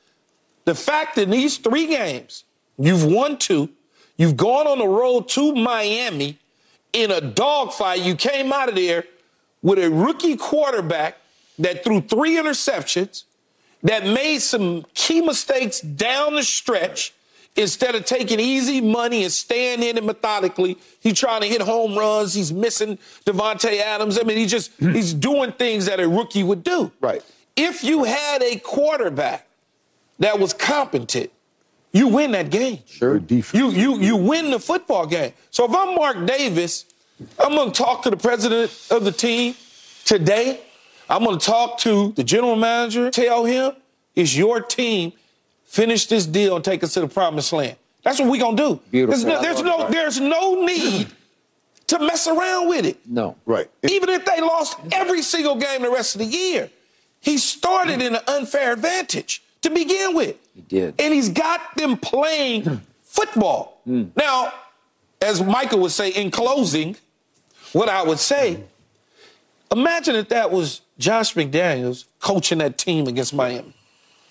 The fact that in these three games, you've won two, you've gone on the road to Miami in a dogfight. You came out of there with a rookie quarterback that threw three interceptions, that made some key mistakes down the stretch. Instead of taking easy money and staying in it methodically, he's trying to hit home runs. He's missing Davante Adams. I mean, he just hmm. he's doing things that a rookie would do. Right. If you had a quarterback that was competent, you win that game. Sure. You you you win the football game. So if I'm Mark Davis, I'm going to talk to the president of the team today I'm going to talk to the general manager, tell him it's your team. Finish this deal and take us to the promised land. That's what we're going to do. Beautiful. There's no, there's no, there's no need to mess around with it. No. Right. Even if they lost every single game the rest of the year, he started in an unfair advantage to begin with. He did. And he's got them playing football. Mm. Now, as Michael would say in closing, what I would say, imagine if that was Josh McDaniels coaching that team against Miami.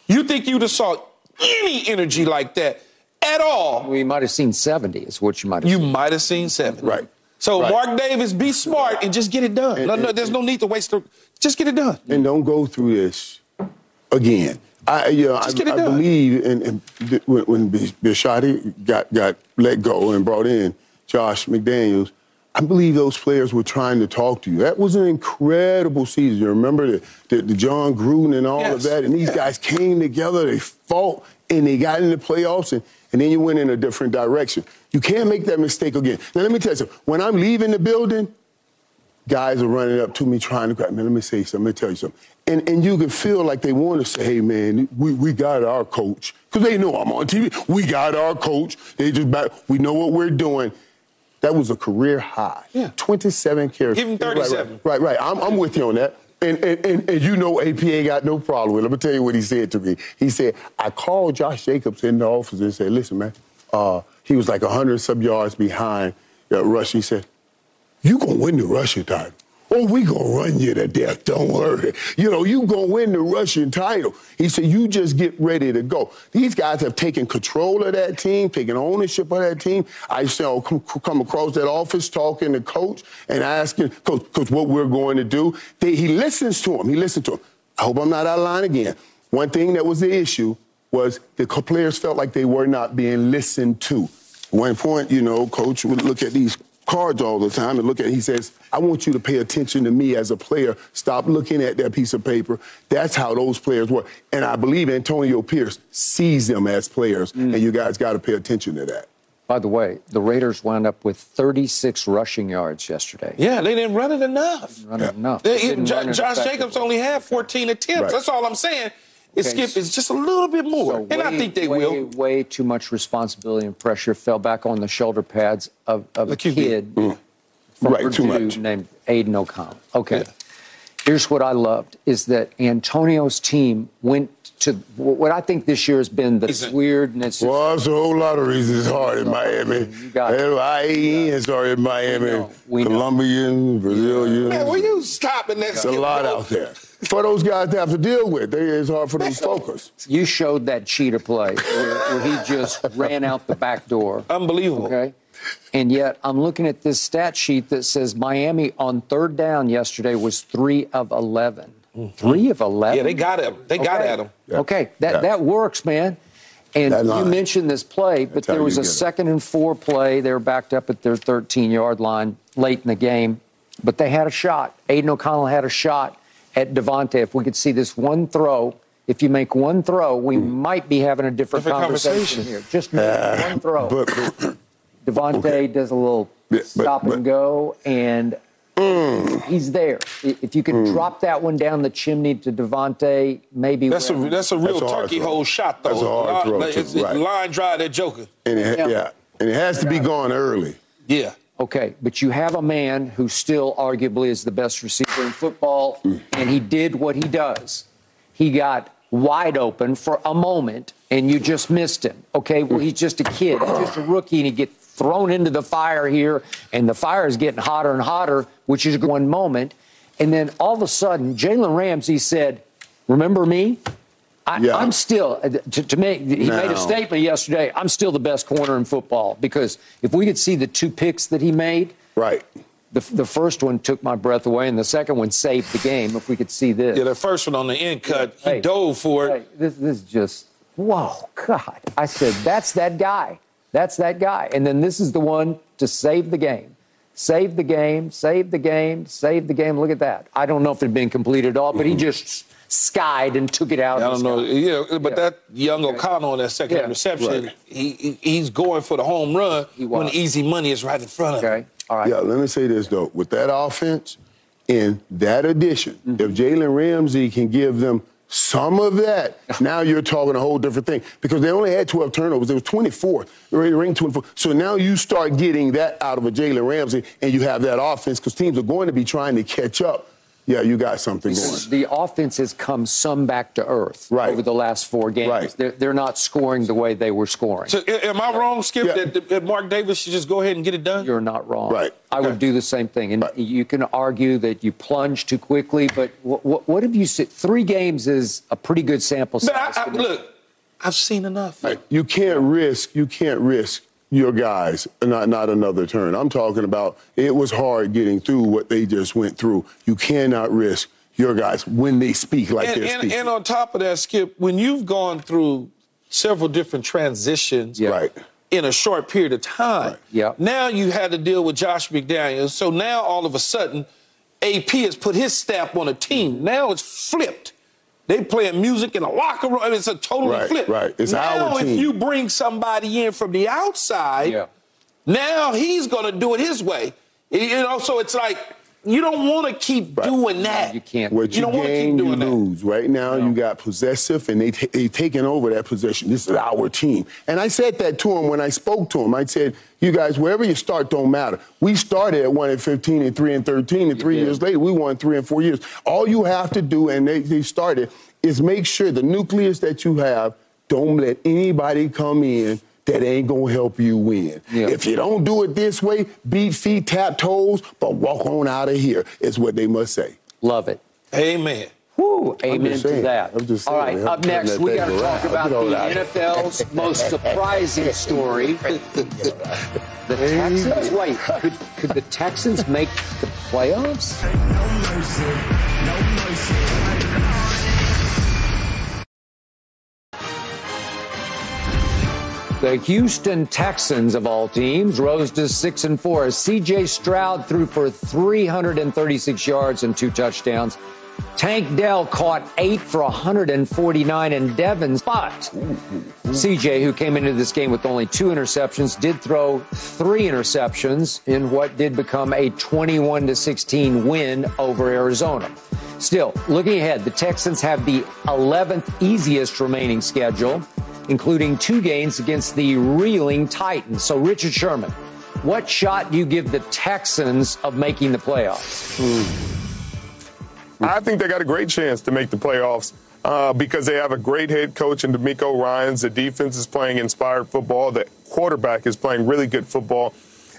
You think you'd have saw any energy like that at all? We might have seen 70 is what you might have you seen. might have seen 70. Right. So right. Mark Davis, be smart and just get it done. And, no, no, there's no need to waste the just get it done. And don't go through this again. I, you know, I, I believe in, in, when, when Bisaccia got, got let go and brought in Josh McDaniels, I believe those players were trying to talk to you. That was an incredible season. You remember the, the, the Jon Gruden and all yes. of that, and these guys came together, they fought, and they got in the playoffs, and, and then you went in a different direction. You can't make that mistake again. Now, let me tell you something. When I'm leaving the building, guys are running up to me trying to grab me. Let me say something. Let me tell you something. And, and you can feel like they want to say, hey, man, we, we got our coach. Because they know I'm on TV. We got our coach. They just back, we know what we're doing. That was a career high. Yeah. 27 carries. Give him 37. Right, right, right. I'm, I'm with you on that. And, and, and, and, you know AP ain't got no problem with it. Let me tell you what he said to me. He said, I called Josh Jacobs in the office and said, listen, man, uh, he was like 100 sub yards behind uh, Rush. He said, you going to win the rushing title. Oh, we gonna run you to death. Don't worry. You know, you gonna win the Russian title. He said, you just get ready to go. These guys have taken control of that team, taken ownership of that team. I used to oh, come, come across that office talking to coach and asking coach, coach what we're going to do. They, he listens to him. He listens to him. I hope I'm not out of line again. One thing that was the issue was the players felt like they were not being listened to. One point, you know, coach would look at these cards all the time and look at it. He says, I want you to pay attention to me as a player. Stop looking at that piece of paper. That's how those players work. And I believe Antonio Pierce sees them as players, mm. and you guys got to pay attention to that. By the way, the Raiders wound up with 36 rushing yards yesterday. Yeah, they didn't run it enough. Run it enough. They, J- Josh Jacobs only had 14 attempts. Right. That's all I'm saying. It okay. skip is just a little bit more, so and way, I think they way, will. Way too much responsibility and pressure fell back on the shoulder pads of, of a kid mm. from right, Purdue named Aidan O'Connell. Okay, yeah. here's what I loved is that Antonio's team went to what I think this year has been the weirdness. Well, there's a whole lot of reasons it's hard in Miami. You got IAEA hard in Miami. We know. We Colombian, Brazilian. Man, will you stop and It's a lot out there for those guys to have to deal with. it's hard for them to focus. You showed that cheetah play where, where he just ran out the back door. Unbelievable. Okay. And yet, I'm looking at this stat sheet that says Miami on third down yesterday was three of 11. Mm-hmm. Three of 11? Yeah, they got him. They okay. got at him. Yeah. Okay, that, yeah. that works, man. And you mentioned this play, but there was a second and four play. They were backed up at their 13 yard line late in the game, but they had a shot. Aidan O'Connell had a shot at Davante. If we could see this one throw, if you make one throw, we mm. might be having a different, different conversation. conversation. here. Just uh, one throw. But, Davante okay. does a little yeah, but, stop but, and go, and mm. he's there. If you could mm. drop that one down the chimney to Davante, maybe that's a that's a real that's turkey hole shot though. That's a hard throw. Line, it's, right. line drive that Joker. And it, yeah. yeah, and it has to be gone early. Yeah. Okay, but you have a man who still arguably is the best receiver in football, and he did what he does. He got wide open for a moment, and you just missed him. Okay, well, he's just a kid, he's just a rookie, and he gets thrown into the fire here, and the fire is getting hotter and hotter, which is one moment. And then all of a sudden, Jalen Ramsey said, Remember me? I, am still uh, to, to make. He no. made a statement yesterday. I'm still the best corner in football because if we could see the two picks that he made, right. The, the first one took my breath away, and the second one saved the game. If we could see this, yeah, the first one on the end cut, he hey, dove for it. Hey, this, this is just whoa, God! I said that's that guy. That's that guy. And then this is the one to save the game. Save the game, save the game, save the game. Look at that. I don't know if it had been completed at all, but he mm-hmm. just skied and took it out. I don't know. Yeah, but yeah. that young O'Connell on that second yeah. reception, right. he, he's going for the home run when easy money is right in front of okay. him. All right. Yeah, let me say this though. With that offense and that addition, mm-hmm. if Jalen Ramsey can give them some of that, now you're talking a whole different thing because they only had 12 turnovers. It was 24. They ring 24. So now you start getting that out of a Jalen Ramsey, and you have that offense because teams are going to be trying to catch up yeah, you got something going. The offense has come some back to earth right. over the last four games. Right. They're, they're not scoring the way they were scoring. So, am I wrong, Skip, yeah. that, that, Mark Davis should just go ahead and get it done? You're not wrong. Right. I would do the same thing. And right. you can argue that you plunge too quickly, but what, what, what have you said? Three games is a pretty good sample size. I, I, look, I've seen enough. Right. You can't risk. You can't risk your guys, not not another turn. I'm talking about it was hard getting through what they just went through. You cannot risk your guys when they speak like and, and. And on top of that, Skip, when you've gone through several different transitions yeah. right. in a short period of time, right. yeah. now you had to deal with Josh McDaniels. So now all of a sudden, AP has put his stamp on a team. Now it's flipped. They playing music in a locker room. It's a totally right, flip. Right. It's now, our team. if you bring somebody in from the outside, yeah. now he's going to do it his way. You know, so it's like you don't want to keep right. doing that. You can't. What you, you gain, you lose. That. Right now, no. you got possessive, and they t- they taking over that possession. This is our team, and I said that to him when I spoke to him. I said, "You guys, wherever you start, don't matter. We started at one and fifteen, and three and thirteen, and three years later, we won three and four years. All you have to do, and they, they started, is make sure the nucleus that you have, don't let anybody come in." That ain't gonna help you win. Yeah. If you don't do it this way, beat feet, tap toes, but walk on out of here, is what they must say. Love it. Amen. Woo, amen to that. All right, up next, we got to talk about the NFL's most surprising story. the Texans? Wait, could, could the Texans make the playoffs? The Houston Texans, of all teams, rose to 6 and 4 as CJ Stroud threw for 336 yards and two touchdowns. Tank Dell caught eight for 149 and Devin Spot. CJ, who came into this game with only two interceptions, did throw three interceptions in what did become a 21 to 16 win over Arizona. Still, looking ahead, the Texans have the 11th easiest remaining schedule including two games against the reeling Titans. So, Richard Sherman, what shot do you give the Texans of making the playoffs? I think they got a great chance to make the playoffs. Uh, because they have a great head coach in DeMeco Ryans. The defense is playing inspired football. The quarterback is playing really good football.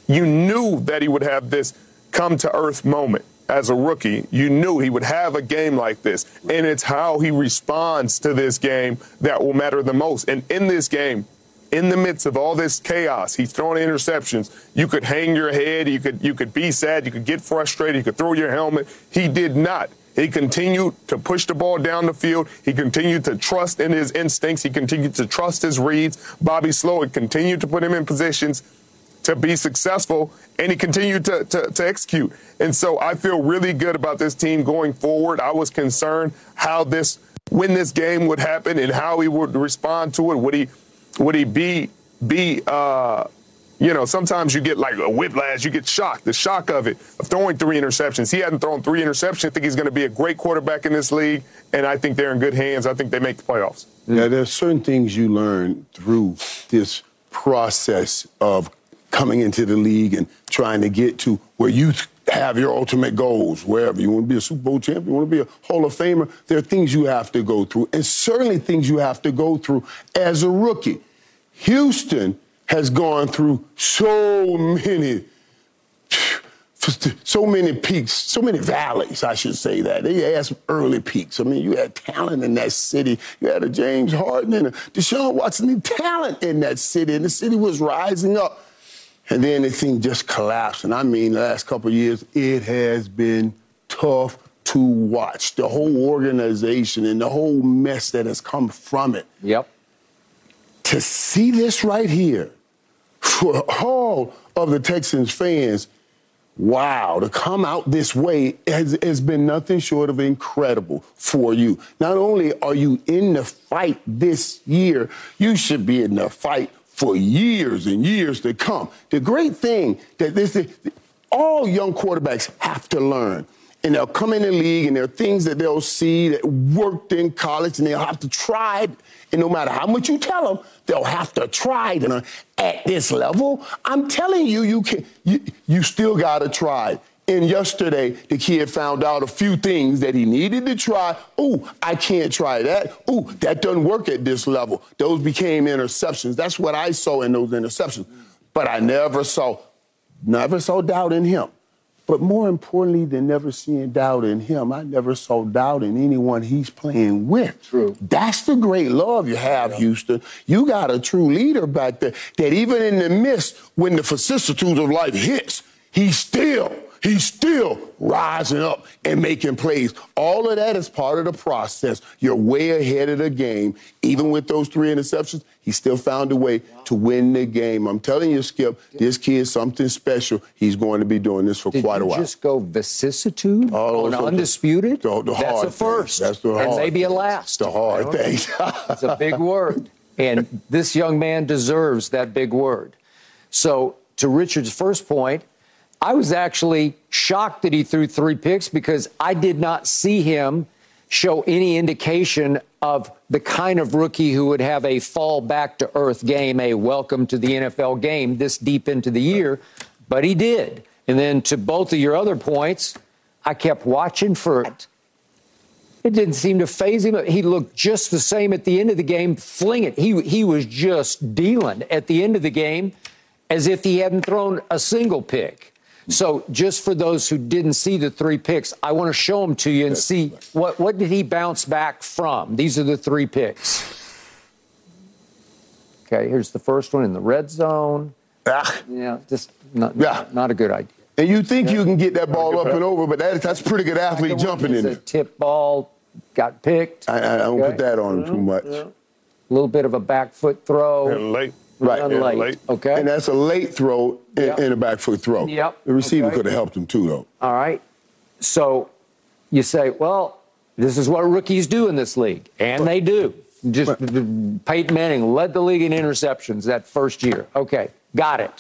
You knew that he would have this come to earth moment as a rookie, you knew he would have a game like this. And it's how he responds to this game that will matter the most. And in this game, in the midst of all this chaos, he's throwing interceptions. You could hang your head, you could you could be sad, you could get frustrated, you could throw your helmet. He did not. He continued to push the ball down the field. He continued to trust in his instincts. He continued to trust his reads. Bobby Slowik continued to put him in positions to be successful, and he continued to, to, to, execute. And so I feel really good about this team going forward. I was concerned how this, when this game would happen and how he would respond to it. Would he, would he be, be, uh, you know, sometimes you get like a whiplash, you get shocked, the shock of it, of throwing three interceptions. He hadn't thrown three interceptions. I think he's going to be a great quarterback in this league, and I think they're in good hands. I think they make the playoffs. Yeah, there's certain things you learn through this process of coming into the league and trying to get to where you have your ultimate goals, wherever you want to be a Super Bowl champion, you want to be a Hall of Famer, there are things you have to go through, and certainly things you have to go through as a rookie. Houston has gone through so many so many peaks, so many valleys, I should say that. They had some early peaks. I mean, you had talent in that city. You had a James Harden and a Deshaun Watson, talent in that city, and the city was rising up. And then the thing just collapsed. And I mean, the last couple years, it has been tough to watch. The whole organization and the whole mess that has come from it. Yep. To see this right here, for all of the Texans fans, wow, to come out this way has, has been nothing short of incredible for you. Not only are you in the fight this year, you should be in the fight for years and years to come. The great thing that this all young quarterbacks have to learn. And they'll come in the league and there are things that they'll see that worked in college and they'll have to try it. And no matter how much you tell them, they'll have to try it. And at this level, I'm telling you, you can you, you still gotta try. And yesterday, the kid found out a few things that he needed to try. Oh, I can't try that. Oh, that doesn't work at this level. Those became interceptions. That's what I saw in those interceptions. But I never saw, never saw doubt in him. But more importantly than never seeing doubt in him, I never saw doubt in anyone he's playing with. True. That's the great love you have, yeah. Houston. You got a true leader back there that even in the midst, when the vicissitudes of life hits, he's still He's still rising up and making plays. All of that is part of the process. You're way ahead of the game. Even with those three interceptions, he still found a way to win the game. I'm telling you, Skip, this kid's something special. He's going to be doing this for Did quite a while. You just go vicissitude oh, on undisputed? The, the That's a first. Thing. That's the hard And maybe a last. That's the hard thing. it's a big word. And this young man deserves that big word. So, to Richard's first point, I was actually shocked that he threw three picks because I did not see him show any indication of the kind of rookie who would have a fall back to earth game, a welcome to the NFL game this deep into the year, but he did. And then to both of your other points, I kept watching for it. It didn't seem to phase him. He looked just the same at the end of the game, fling it. He, he was just dealing at the end of the game as if he hadn't thrown a single pick. So just for those who didn't see the three picks, I want to show them to you and see what, what did he bounce back from? These are the three picks. Okay, here's the first one in the red zone. Ah. Yeah, just not, yeah. not a good idea. And you think you can get that ball up and over, but that, that's pretty good athlete jumping in there. Tip ball got picked. I, I don't okay. put that on him too much. A little bit of a back foot throw. And late. Right. Late. late. Okay. And that's a late throw yep. and a back foot throw. Yep. The receiver okay. could have helped him too, though. All right. So you say, well, this is what rookies do in this league, and but, they do. Just but, Peyton Manning led the league in interceptions that first year. Okay, got it.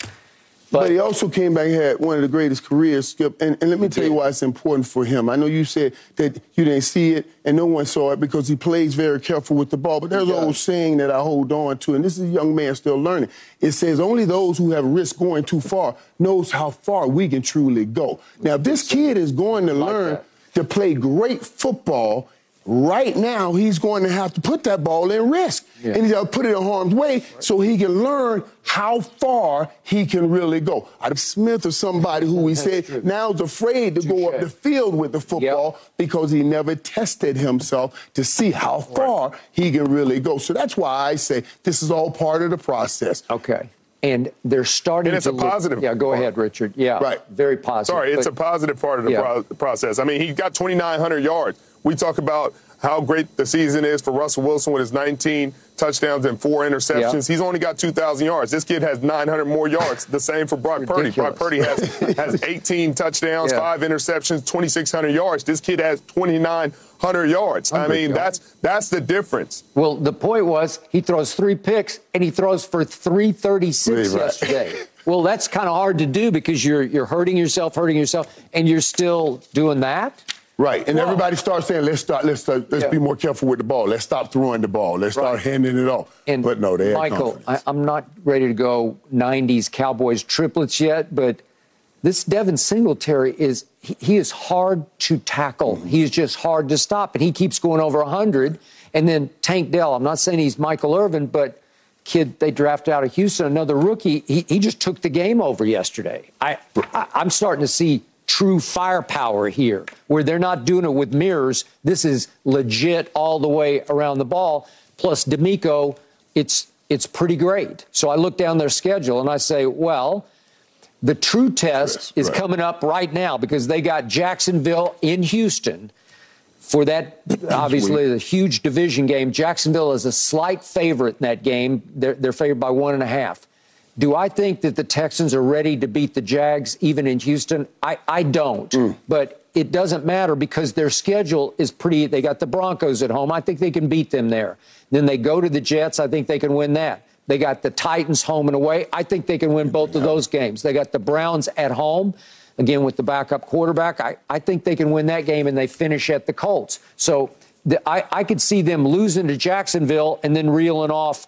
But, but, he also came back and had one of the greatest careers, Skip. And, and let me tell did. you why it's important for him. I know you said that you didn't see it and no one saw it because he plays very careful with the ball. But there's an old saying that I hold on to, and this is a young man still learning. It says only those who have risked going too far knows how far we can truly go. Now, if this kid is going to like learn that. to play great football right now he's going to have to put that ball in risk. Yeah. And he's got to put it in harm's way right. so he can learn how far he can really go. Adam Smith or somebody who we said true. now is afraid to go up the field with the football yep. because he never tested himself to see how far right. he can really go. So that's why I say this is all part of the process. Okay and they're starting and it's to a look, positive yeah go ahead richard yeah right very positive sorry it's but, a positive part of the yeah. pro- process i mean he got 2900 yards we talk about how great the season is for Russell Wilson with his 19 touchdowns and four interceptions. He's only got 2,000 yards. This kid has 900 more yards. The same for Brock Purdy. Brock Purdy has, has 18 touchdowns, yeah. five interceptions, 2,600 yards. This kid has 2,900 yards. I mean, that's that's the difference. Well, the point was he throws three picks and he throws for 336 right. yesterday. well, that's kind of hard to do because you're you're hurting yourself, hurting yourself, and you're still doing that. Right, and everybody starts saying, "Let's start. Let's start, let's yeah. be more careful with the ball. Let's stop throwing the ball. Let's start handing it off." And but no, they Michael, I, am not ready to go '90s Cowboys triplets yet, but this Devin Singletary is he, he is hard to tackle. Mm-hmm. He's just hard to stop, and he keeps going over 100. And then Tank Dell. I'm not saying he's Michael Irvin, but kid they drafted out of Houston, another rookie. He, he just took the game over yesterday. I, I I'm starting to see true firepower here, where they're not doing it with mirrors. This is legit all the way around the ball. Plus, DeMeco, it's it's pretty great. So I look down their schedule and I say, well, the true test yes, is right. coming up right now because they got Jacksonville in Houston for that obviously the huge division game. Jacksonville is a slight favorite in that game. They're, they're favored by one and a half. Do I think that the Texans are ready to beat the Jags even in Houston? I, I don't. Mm. But it doesn't matter because their schedule is pretty. They got the Broncos at home. I think they can beat them there. Then they go to the Jets. I think they can win that. They got the Titans home and away. I think they can win both of those games. They got the Browns at home, again with the backup quarterback. I, I think they can win that game and they finish at the Colts. So the, I, I could see them losing to Jacksonville and then reeling off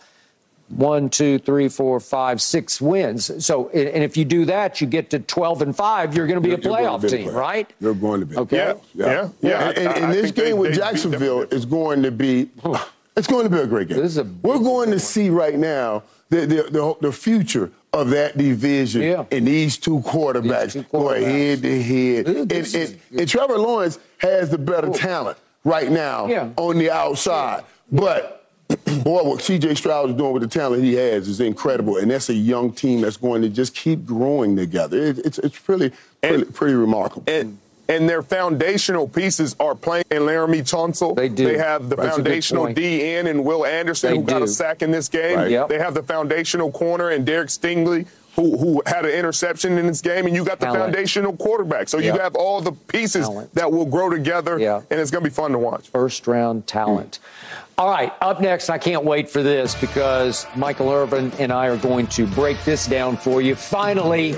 one, two, three, four, five, six wins. So, and if you do that, you get to 12 and five, you're going to be a playoff team, right? You're going to be. Okay. Yeah. Yeah. yeah. yeah. And, and, and this game they, with they Jacksonville is going to be, it's going to be a great game. A, We're going to see right now the, the, the, the future of that division yeah. and these two quarterbacks, these two quarterbacks. going head to head. And, and, and, Trevor Lawrence has the better talent right now yeah. on the outside. But boy, what CJ Stroud is doing with the talent he has is incredible, and that's a young team that's going to just keep growing together. It, it's it's really pretty, and, pretty remarkable. And, and their foundational pieces are playing in Laremy Tunsil. They do. They have the that's foundational DN and Will Anderson, they who do. got a sack in this game. Right. Yep. They have the foundational corner and Derek Stingley. Who, who, had an interception in this game, and you got the Talent. foundational quarterback. So yep. you have all the pieces talent. that will grow together, yep. and it's going to be fun to watch. First round talent. Mm. All right, up next, I can't wait for this because Michael Irvin and I are going to break this down for you. Finally,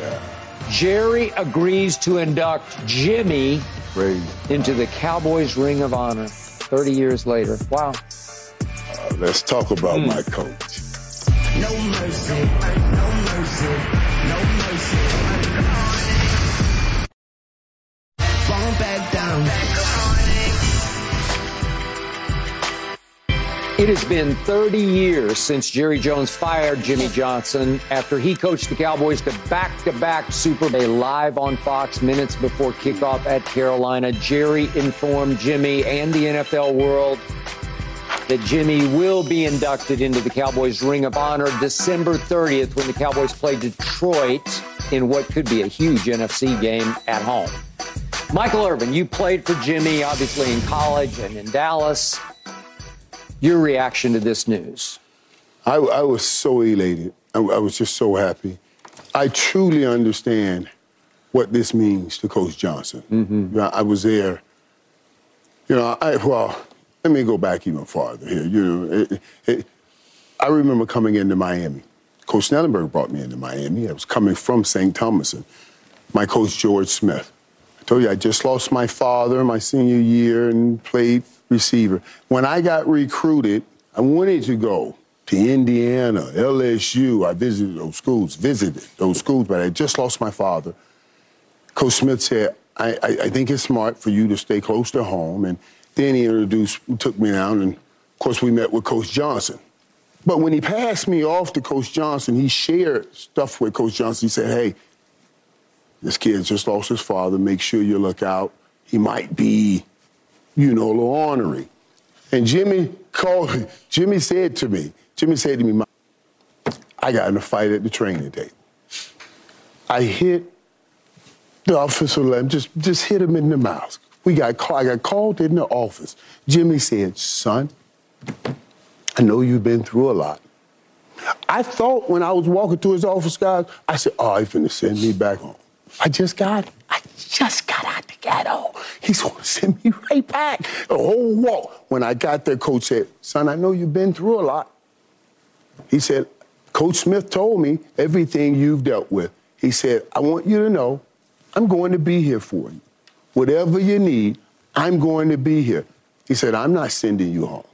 Jerry agrees to induct Jimmy into the Cowboys Ring of Honor 30 years later. Wow. Uh, let's talk about mm. my coach. No mercy, no mercy, no mercy. It has been 30 years since Jerry Jones fired Jimmy Johnson after he coached the Cowboys to back to back Super Bowl live on Fox minutes before kickoff at Carolina. Jerry informed Jimmy and the NFL world that Jimmy will be inducted into the Cowboys Ring of Honor December 30th when the Cowboys play Detroit in what could be a huge NFC game at home. Michael Irvin, you played for Jimmy, obviously in college and in Dallas your reaction to this news? I, I was so elated. I, I, was just so happy. I truly understand what this means to Coach Johnson. Mm-hmm. I was there. You know, I, well, let me go back even farther here. You know, it, it, I remember coming into Miami. Coach Schnellenberger brought me into Miami. I was coming from St. Thomas, and my coach George Smith. I told you I just lost my father my senior year and played receiver. When I got recruited, I wanted to go to Indiana, LSU. I visited those schools, visited those schools, but I just lost my father. Coach Smith said, I, I, I think it's smart for you to stay close to home. And then he introduced, took me down, and of course we met with Coach Johnson. But when he passed me off to Coach Johnson, he shared stuff with Coach Johnson. He said, "Hey, this kid just lost his father. Make sure you look out. He might be, you know, ornery." And Jimmy called. Jimmy said to me, Jimmy said to me, "I got in a fight at the training day. I hit the officer, just just hit him in the mouth. We got I got called in the office. Jimmy said, "Son, I know you've been through a lot. I thought when I was walking to his office, guys, I said, oh, he's finna send me back home. I just got, I just got ghetto. He's gonna send me right back. The whole walk. When I got there, coach said, son, I know you've been through a lot. He said, Coach Smith told me everything you've dealt with. He said, I want you to know I'm going to be here for you. Whatever you need, I'm going to be here. He said, I'm not sending you home.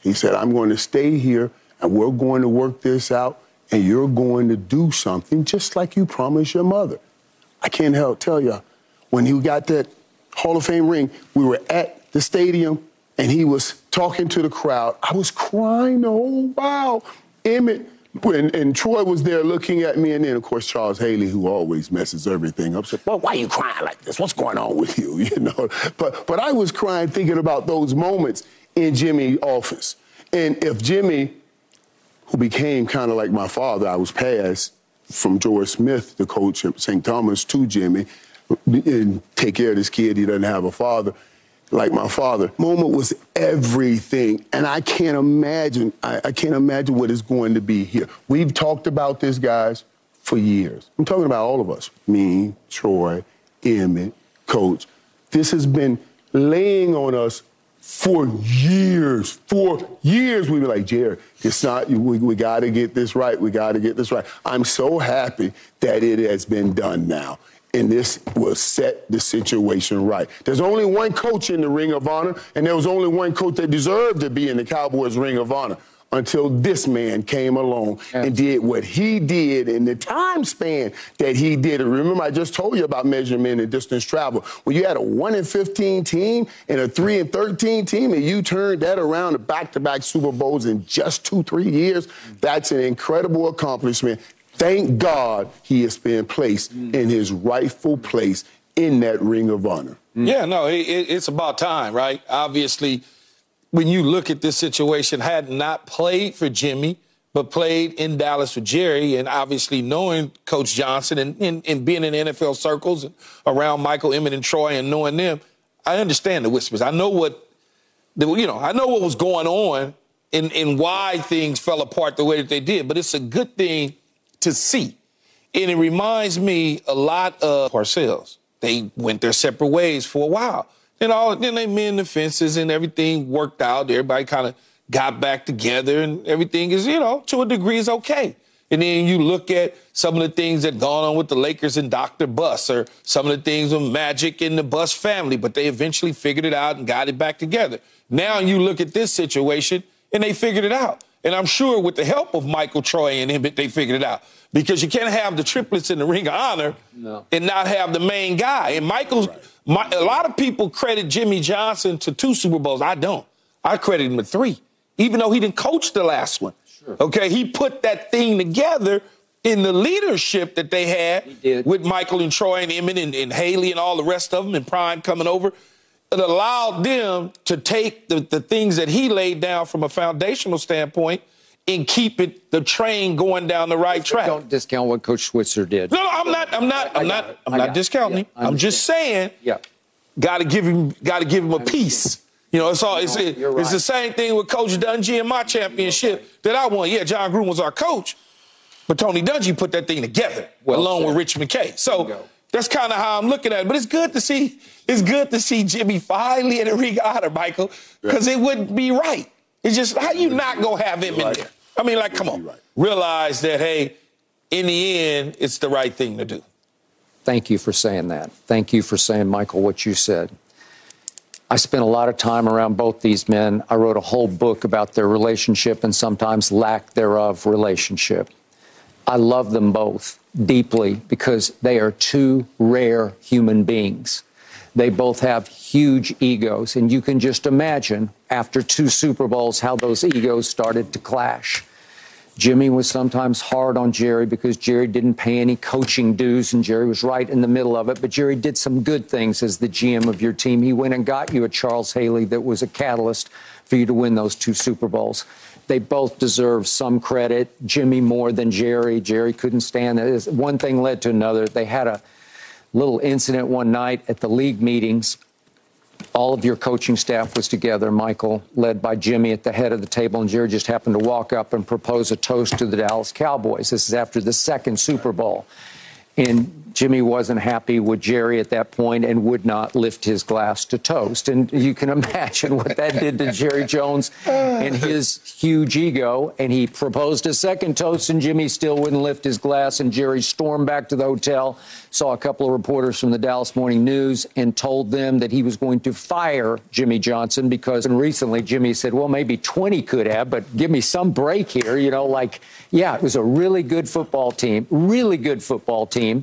He said, I'm going to stay here and we're going to work this out and you're going to do something just like you promised your mother. I can't help tell you, when he got that Hall of Fame ring, we were at the stadium and he was talking to the crowd. I was crying the whole while. Emmitt when, and Troy was there looking at me, and then of course Charles Haley, who always messes everything up, said, "Well, why are you crying like this? What's going on with you?" You know. But but I was crying thinking about those moments in Jimmy's office, and if Jimmy, who became kind of like my father, I was passed from George Smith, the coach at St. Thomas, to Jimmy, and take care of this kid. He doesn't have a father like my father. Moment was everything. And I can't imagine, I, I, can't imagine what it's going to be here. We've talked about this, guys, for years. I'm talking about all of us. Me, Troy, Emmitt, Coach. This has been laying on us for years. For years, we were like, Jerry, it's not, we, we got to get this right. We got to get this right. I'm so happy that it has been done now and this will set the situation right. There's only one coach in the Ring of Honor, and there was only one coach that deserved to be in the Cowboys Ring of Honor until this man came along and did what he did in the time span that he did. And remember, I just told you about measurement and distance travel. When you had a 1 in 15 team and a 3 in 13 team, and you turned that around to back to back Super Bowls in just two, three years, that's an incredible accomplishment. Thank God he has been placed mm. in his rightful place in that ring of honor. Mm. Yeah, no, it, it's about time, right? Obviously, when you look at this situation, had not played for Jimmy, but played in Dallas with Jerry, and obviously knowing Coach Johnson and, and, and being in NFL circles and around Michael Emmitt and Troy and knowing them, I understand the whispers. I know what, you know, I know what was going on and, and why things fell apart the way that they did. But it's a good thing to see. And it reminds me a lot of Parcells. They went their separate ways for a while. And all then they mend the fences and everything worked out. Everybody kind of got back together and everything is, you know, to a degree is okay. And then you look at some of the things that gone on with the Lakers and Dr. Buss, or some of the things with Magic and the Buss family, but they eventually figured it out and got it back together. Now you look at this situation and they figured it out. And I'm sure with the help of Michael Troy and him, they figured it out. Because you can't have the triplets in the ring of honor no. and not have the main guy. And Michael's, right. my, a lot of people credit Jimmy Johnson to two Super Bowls. I don't. I credit him with three, even though he didn't coach the last one. Sure. Okay, he put that thing together in the leadership that they had with Michael and Troy and Emmitt and, and Haley and all the rest of them and Prime coming over it allowed them to take the, the things that he laid down from a foundational standpoint and keep it the train going down the right track. Don't discount what Coach Switzer did. No, I'm not. I'm not. I'm not. I'm not discounting. Yeah, I'm just saying. Yeah. Got to give him. Got to give him a piece. You know, it's all. It's, it, right. it's the same thing with Coach Dungy and my championship right. that I won. Yeah, Jon Gruden was our coach, but Tony Dungy put that thing together well along with Rich McKay. So that's kind of how I'm looking at it. But it's good to see. It's good to see Jimmy finally in a ring honor, Michael, because it wouldn't be right. It's just how you not gonna have him in there. I mean, like, come on, realize that hey, in the end, it's the right thing to do. Thank you for saying that. Thank you for saying, Michael, what you said. I spent a lot of time around both these men. I wrote a whole book about their relationship and sometimes lack thereof relationship. I love them both deeply because they are two rare human beings. They both have huge egos, and you can just imagine after two Super Bowls how those egos started to clash. Jimmy was sometimes hard on Jerry because Jerry didn't pay any coaching dues, and Jerry was right in the middle of it. But Jerry did some good things as the GM of your team. He went and got you a Charles Haley that was a catalyst for you to win those two Super Bowls. They both deserve some credit. Jimmy more than Jerry. Jerry couldn't stand it. One thing led to another. They had a little incident one night at the league meetings all of your coaching staff was together, Michael, led by Jimmy at the head of the table, and Jerry just happened to walk up and propose a toast to the Dallas Cowboys. This is after the second Super Bowl. And Jimmy wasn't happy with Jerry at that point and would not lift his glass to toast. And you can imagine what that did to Jerry Jones and his huge ego. And he proposed a second toast, and Jimmy still wouldn't lift his glass. And Jerry stormed back to the hotel, saw a couple of reporters from the Dallas Morning News, and told them that he was going to fire Jimmy Johnson because And recently Jimmy said, well, maybe 20 could have, but give me some break here. You know, like, yeah, it was a really good football team, really good football team.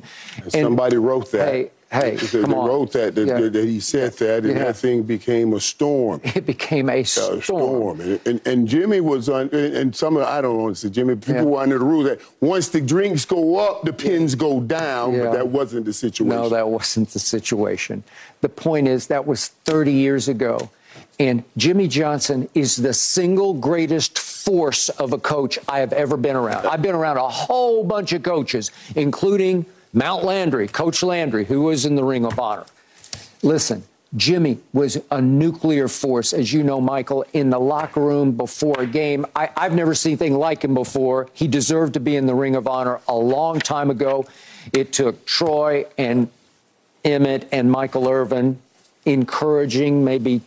And somebody wrote that. Hey, hey, they, come they on. wrote that that, Yeah. that he said that, and Yeah. that thing became a storm. It became a A storm. storm. And, and, and Jimmy was on, and some of, I don't want to say Jimmy, people Yeah. were under the rule that once the drinks go up, the pins go down, but that wasn't the situation. No, that wasn't the situation. The point is, that was 30 years ago. And Jimmy Johnson is the single greatest force of a coach I have ever been around. I've been around a whole bunch of coaches, including Mount Landry, Coach Landry, who was in the Ring of Honor. Listen, Jimmy was a nuclear force, as you know, Michael, in the locker room before a game. I, I've never seen anything like him before. He deserved to be in the Ring of Honor a long time ago. It took Troy and Emmitt and Michael Irvin encouraging, maybe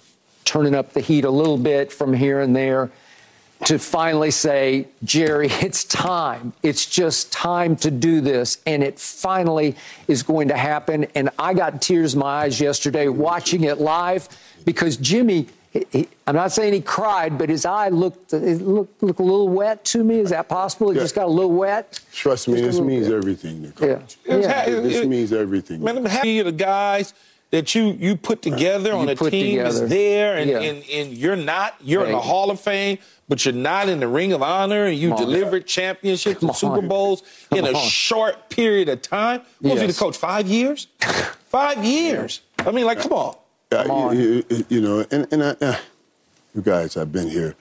turning up the heat a little bit from here and there to finally say, Jerry, it's time. It's just time to do this. And it finally is going to happen. And I got tears in my eyes yesterday watching it live because Jimmy, he- he- I'm not saying he cried, but his eye looked, it looked, looked a little wet to me. Is that possible? It Yeah. just got a little wet? Trust me, Just this means bit. everything to Yeah. coach. Yeah. This It- means everything. Man, I'm happy the guys that you you put together on a team together. is there, and, Yeah. and, and you're not. You're in the Hall of Fame, but you're not in the Ring of Honor, and you Come on. delivered championships Come and Super on. Bowls in Come a on. short period of time. What was you the coach? Five years? Five years. I mean, like, come on. Uh, Come on. You, you- you know, and, and I, uh, you guys, I've been here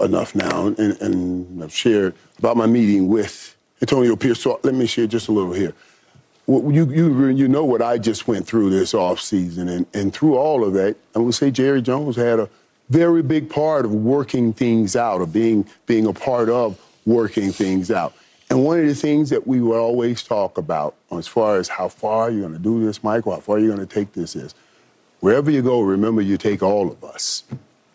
enough now, and, and I've shared about my meeting with Antonio Pierce. So let me share just a little here. You, you, you know what I just went through this offseason, and, and through all of that, I would say Jerry Jones had a very big part of working things out, of being, being a part of working things out. And one of the things that we would always talk about as far as how far you're going to do this, Michael, how far you're going to take this is wherever you go, remember you take all of us.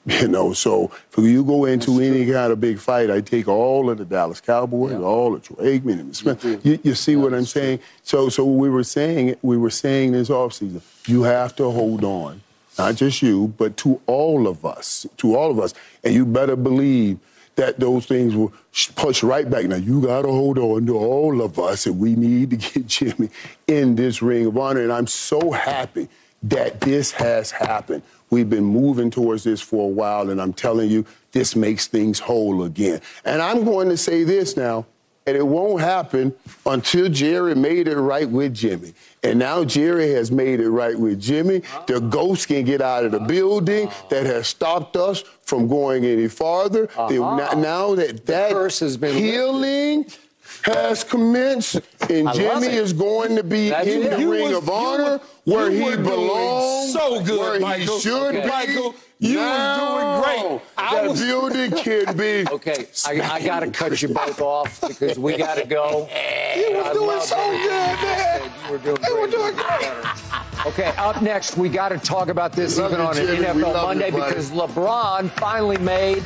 You know, so if you go into any kind of big fight, I take all of the Dallas Cowboys, all of Troy Aikman and Smith. You, you see what I'm saying? So, so we were saying, we were saying this offseason, you have to hold on, not just you, but to all of us, to all of us, and you better believe that those things will push right back. Now you got to hold on to all of us, and we need to get Jimmy in this ring of honor. And I'm so happy that this has happened. We've been moving towards this for a while, and I'm telling you, this makes things whole again. And I'm going to say this now, and it won't happen until Jerry made it right with Jimmy. And now Jerry has made it right with Jimmy. The ghost can get out of the building that has stopped us from going any farther. The- uh-huh. now, that that curse has been lifted. healing has commenced, and Jimmy is going to be That's in it. the You ring was- of honor were- where you he belongs. so good, where Michael. he should Okay. be. Michael, you was doing great. I the was- building can be. Okay, I, I got to cut you both off because we got to go. You were doing so everything good, you man. You were doing You were great. doing great. Okay, up next, we got to talk about this even you, on an Jimmy. We NFL love you, Monday because LeBron finally made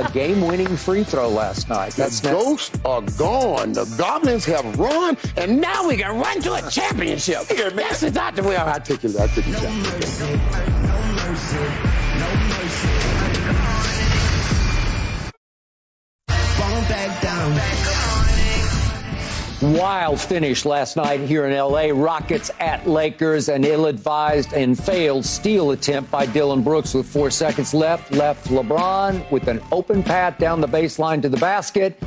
a game-winning free throw last night. That's the next. ghosts are gone. The goblins have run, and now we can run to a championship. Here, man. That's not the way I take it. I take it. Wild finish last night here in LA. Rockets at Lakers, an ill advised and failed steal attempt by Dillon Brooks with four seconds left. Left LeBron with an open path down the baseline to the basket.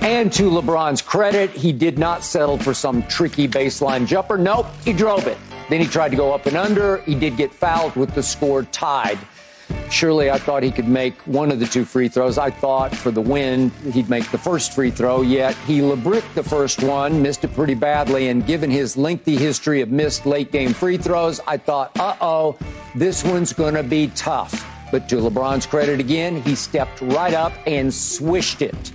And to LeBron's credit, he did not settle for some tricky baseline jumper. Nope, he drove it. Then he tried to go up and under. He did get fouled with the score tied. Surely I thought he could make one of the two free throws. I thought for the win he'd make the first free throw, yet he LeBricked the first one, missed it pretty badly, and given his lengthy history of missed late game free throws, I thought, uh oh, this one's going to be tough. But to LeBron's credit again, he stepped right up and swished it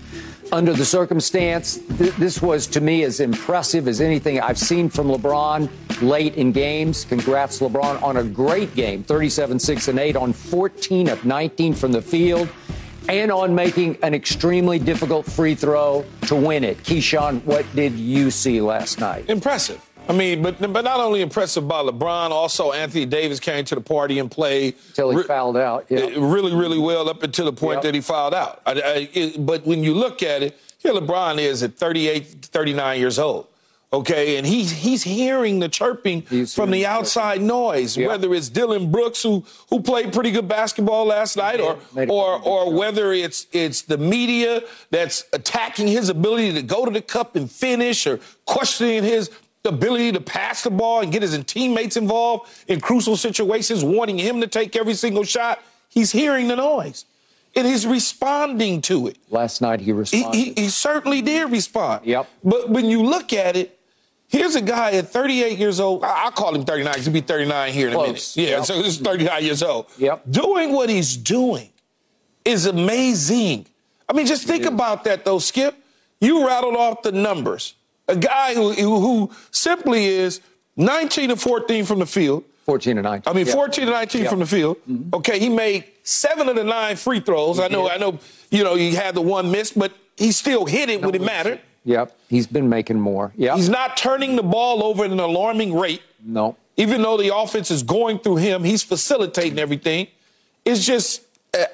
under the circumstance, th- this was to me as impressive as anything I've seen from LeBron late in games. Congrats, LeBron, on a great game 37 6 and 8 on 14 of 19 from the field and on making an extremely difficult free throw to win it. Keyshawn, what did you see last night? Impressive. I mean, but but not only impressive by LeBron, also Anthony Davis came to the party and played until he re- fouled out. Yep. Eh, really, really well up until the point yep. that he fouled out. I, I, it, but when you look at it, here LeBron is at 38, 39 years old. Okay, and he's he's hearing the chirping he's from the outside noise, yep. whether it's Dillon Brooks who who played pretty good basketball last night, or or or whether it's it's the media that's attacking his ability to go to the cup and finish, or questioning his the ability to pass the ball and get his teammates involved in crucial situations, wanting him to take every single shot. He's hearing the noise. And he's responding to it. Last night he responded. He, he, he certainly did respond. Yep. But when you look at it, here's a guy at 38 years old. I'll call him 39 because he'll be 39 here in Close. a minute. Yeah, yep. so he's 39 years old. Yep. Doing what he's doing is amazing. I mean, just think about that, though, Skip. You rattled off the numbers a guy who, who simply is 19 to 14 from the field. 14 to 19. I mean, 14 to 19 from the field. Mm-hmm. Okay, he made seven of the nine free throws. He I know, did. I know, you know, he had the one miss, but he still hit it no, when it mattered. Yep, he's been making more. Yeah, he's not turning the ball over at an alarming rate. No, even though the offense is going through him, he's facilitating everything. It's just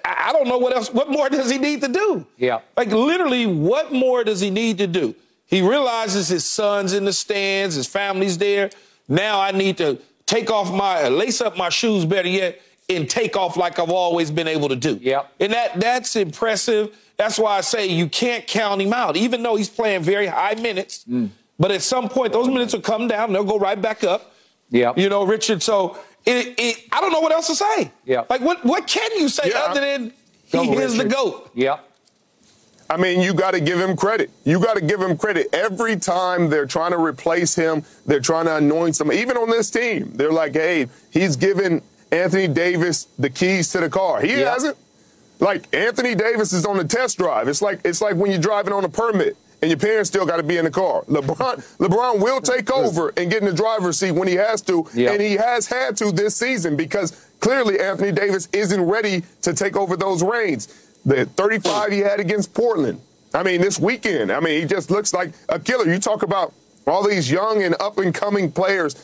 I don't know what else. What more does he need to do? Yeah, like literally, what more does he need to do? He realizes his son's in the stands, his family's there. Now I need to take off my lace up my shoes, better yet, and take off like I've always been able to do. Yeah. And that that's impressive. That's why I say you can't count him out, even though he's playing very high minutes. Mm. But at some point, those minutes will come down. They'll go right back up. Yeah. You know, Richard. So it, it, I don't know what else to say. Yeah. Like what what can you say yeah, other than he is the goat? Yeah. I mean, you got to give him credit. You got to give him credit. Every time they're trying to replace him, they're trying to anoint some. Even on this team, they're like, hey, he's given Anthony Davis the keys to the car. He yeah. hasn't. Like Anthony Davis is on the test drive. It's like it's like when you're driving on a permit and your parents still got to be in the car. LeBron LeBron will take over and get in the driver's seat when he has to, and he has had to this season because clearly Anthony Davis isn't ready to take over those reins. The 35 he had against Portland. I mean, this weekend, I mean, he just looks like a killer. You talk about all these young and up and coming players.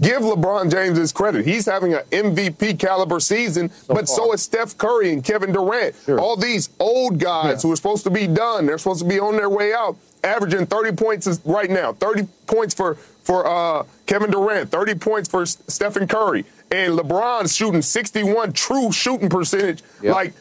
Give LeBron James his credit. He's having an MVP caliber season, so but far. so is Steph Curry and Kevin Durant. Sure. All these old guys yeah. who are supposed to be done, they're supposed to be on their way out, averaging 30 points right now. 30 points for for uh, Kevin Durant, 30 points for Stephen Curry, and LeBron's shooting 61 true shooting percentage. Yep. Like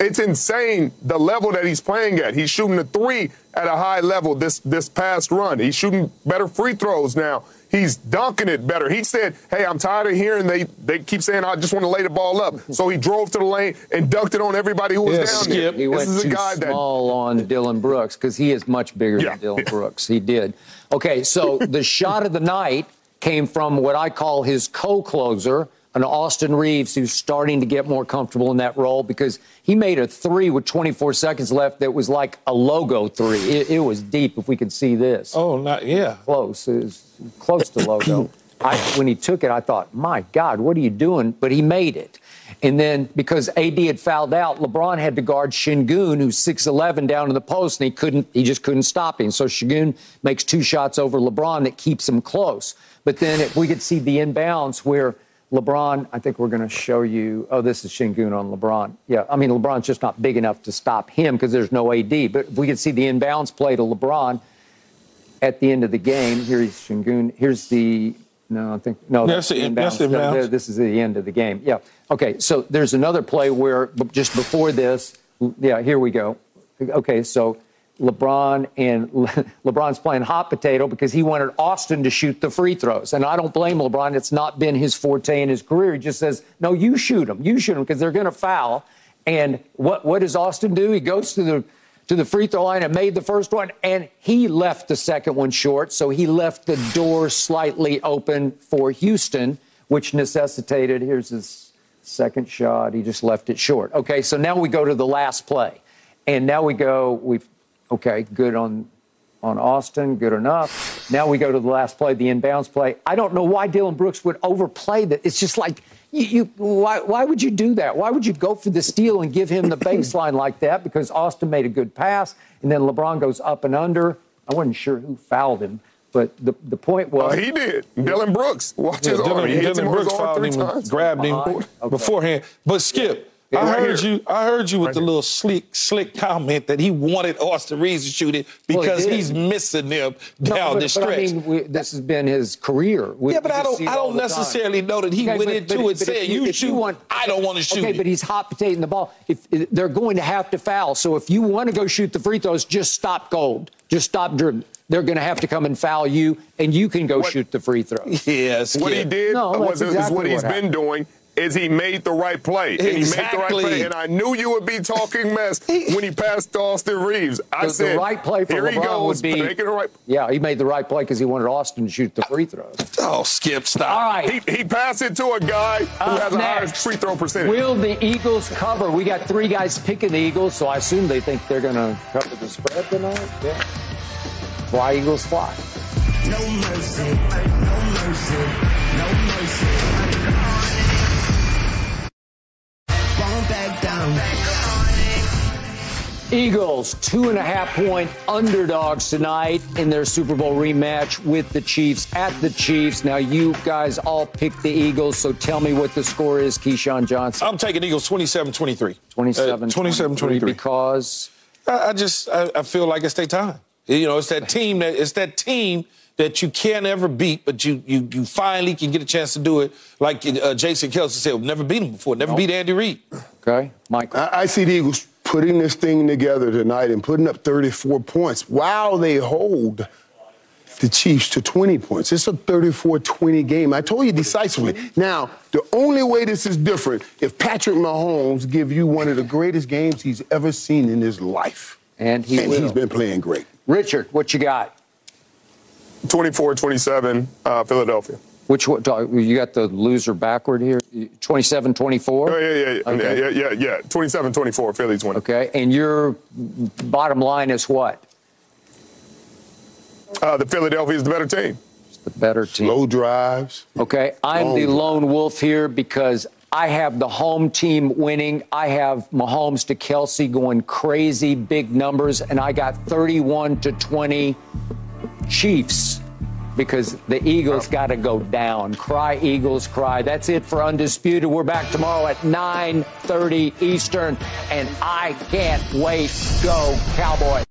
it's insane the level that he's playing at. He's shooting a three at a high level this this past run. He's shooting better free throws now. He's dunking it better. He said, "Hey, I'm tired of hearing they they keep saying I just want to lay the ball up." So he drove to the lane and dunked it on everybody who was yeah, down Skip. there. He this went too small that... on Dillon Brooks because he is much bigger yeah. than Dillon Brooks. He did. Okay, so the shot of the night came from what I call his co-closer an Austin Reaves who's starting to get more comfortable in that role because he made a three with 24 seconds left that was like a logo three. It, it was deep. If we could see this. Oh, not yeah. Close. It was close to logo. I, when he took it, I thought, my God, what are you doing? But he made it. And then because AD had fouled out, LeBron had to guard Sengun, who's 6'11 down to the post, and he couldn't, he just couldn't stop him. So Sengun makes two shots over LeBron that keeps him close. But then if we could see the inbounds where LeBron, I think we're going to show you. Oh, this is Sengun on LeBron. Yeah, I mean, LeBron's just not big enough to stop him because there's no AD. But if we could see the inbounds play to LeBron, at the end of the game. Here's Sengun. Here's the no, I think no. That's the inbounds. That's the inbounds. This is the end of the game. Yeah. Okay. So there's another play where just before this. Yeah. Here we go. Okay. So LeBron and Le- LeBron's playing hot potato because he wanted Austin to shoot the free throws. And I don't blame LeBron. It's not been his forte in his career. He just says, no, you shoot them. You shoot them because they're going to foul. And what, what does Austin do? He goes to the to the free throw line and made the first one, and he left the second one short. So he left the door slightly open for Houston, which necessitated here's his second shot. He just left it short. Okay, so now we go to the last play. And now we go, we've okay, good on on Austin, good enough. Now we go to the last play, the inbounds play. I don't know why Dillon Brooks would overplay that. It's just like you, you, why, why would you do that? Why would you go for the steal and give him the baseline like that? Because Austin made a good pass, and then LeBron goes up and under. I wasn't sure who fouled him, but the, the point was. Oh, he did. Dillon Brooks. Watch his arm. He Dillon, him Dillon on his Brooks arm fouled three him, times. grabbed him Behind? Okay. beforehand. But Skip, Yeah, I right heard here. you. I heard you with Right the here. little slick, slick comment that he wanted Austin Reaves to shoot it Well, he because he's missing them No, down but, the but stretch. I mean, we, this has been his career. We, yeah, but I don't. I don't the time. necessarily know that he Okay, went but- into but- it saying, you- "You if shoot." want- I don't want to shoot Okay, it. but he's hot potatoing the ball. If, if they're going to have to foul, so if you want to go shoot the free throws, just stop gold. Just stop dribbling. They're going to have to come and foul you, and you can go What- shoot the free throw. Yes. What he did No, was that's is what he's what been doing. Is he made the right play? And he made the right Exactly. play. And I knew you would be talking mess when he passed Austin Reaves. I The, the said, right play for here he goes, would be. making the right. Yeah, he made the right play because he wanted Austin to shoot the free throws. Oh, Skip, stop. All right. He, he passed it to a guy who Up has a higher free throw percentage. Will the Eagles cover? We got three guys picking the Eagles, so I assume they think they're going to cover the spread tonight. Yeah. Fly Eagles fly. No mercy, no mercy. Back down. Eagles, two and a half point underdogs tonight in their Super Bowl rematch with the Chiefs at the Chiefs. Now, you guys all picked the Eagles, so tell me what the score is, Keyshawn Johnson. I'm taking Eagles 27-23. 27 Uh, 27-23. Because I, I just I, I feel like it's their time. You know, it's that team that it's that team that you can't ever beat, but you you you finally can get a chance to do it. Like uh, Jason Kelce said, never beat him before, never beat Andy Reid. Okay, Michael. I, I see the Eagles putting this thing together tonight and putting up 34 points while they hold the Chiefs to 20 points. It's a 34-20 game. I told you decisively. Now, the only way this is different if Patrick Mahomes give you one of the greatest games he's ever seen in his life. And he and will. he's been playing great. Richard, what you got? 24-27, uh, Philadelphia. Which one? You got the loser backward here? 27 24? Oh, yeah, yeah, yeah, Okay. yeah, yeah, yeah. 27-24, Phillies winning. Okay, and your bottom line is what? Uh, the Philadelphia is the better team. The better team. Low drives. Okay, I'm the lone wolf here because I have the home team winning. I have Mahomes to Kelce going crazy, big numbers, and I got 31 to 20 Chiefs because the Eagles got to go down. Cry Eagles, cry. That's it for Undisputed. We're back tomorrow at 9:30 Eastern, and I can't wait. Go Cowboys.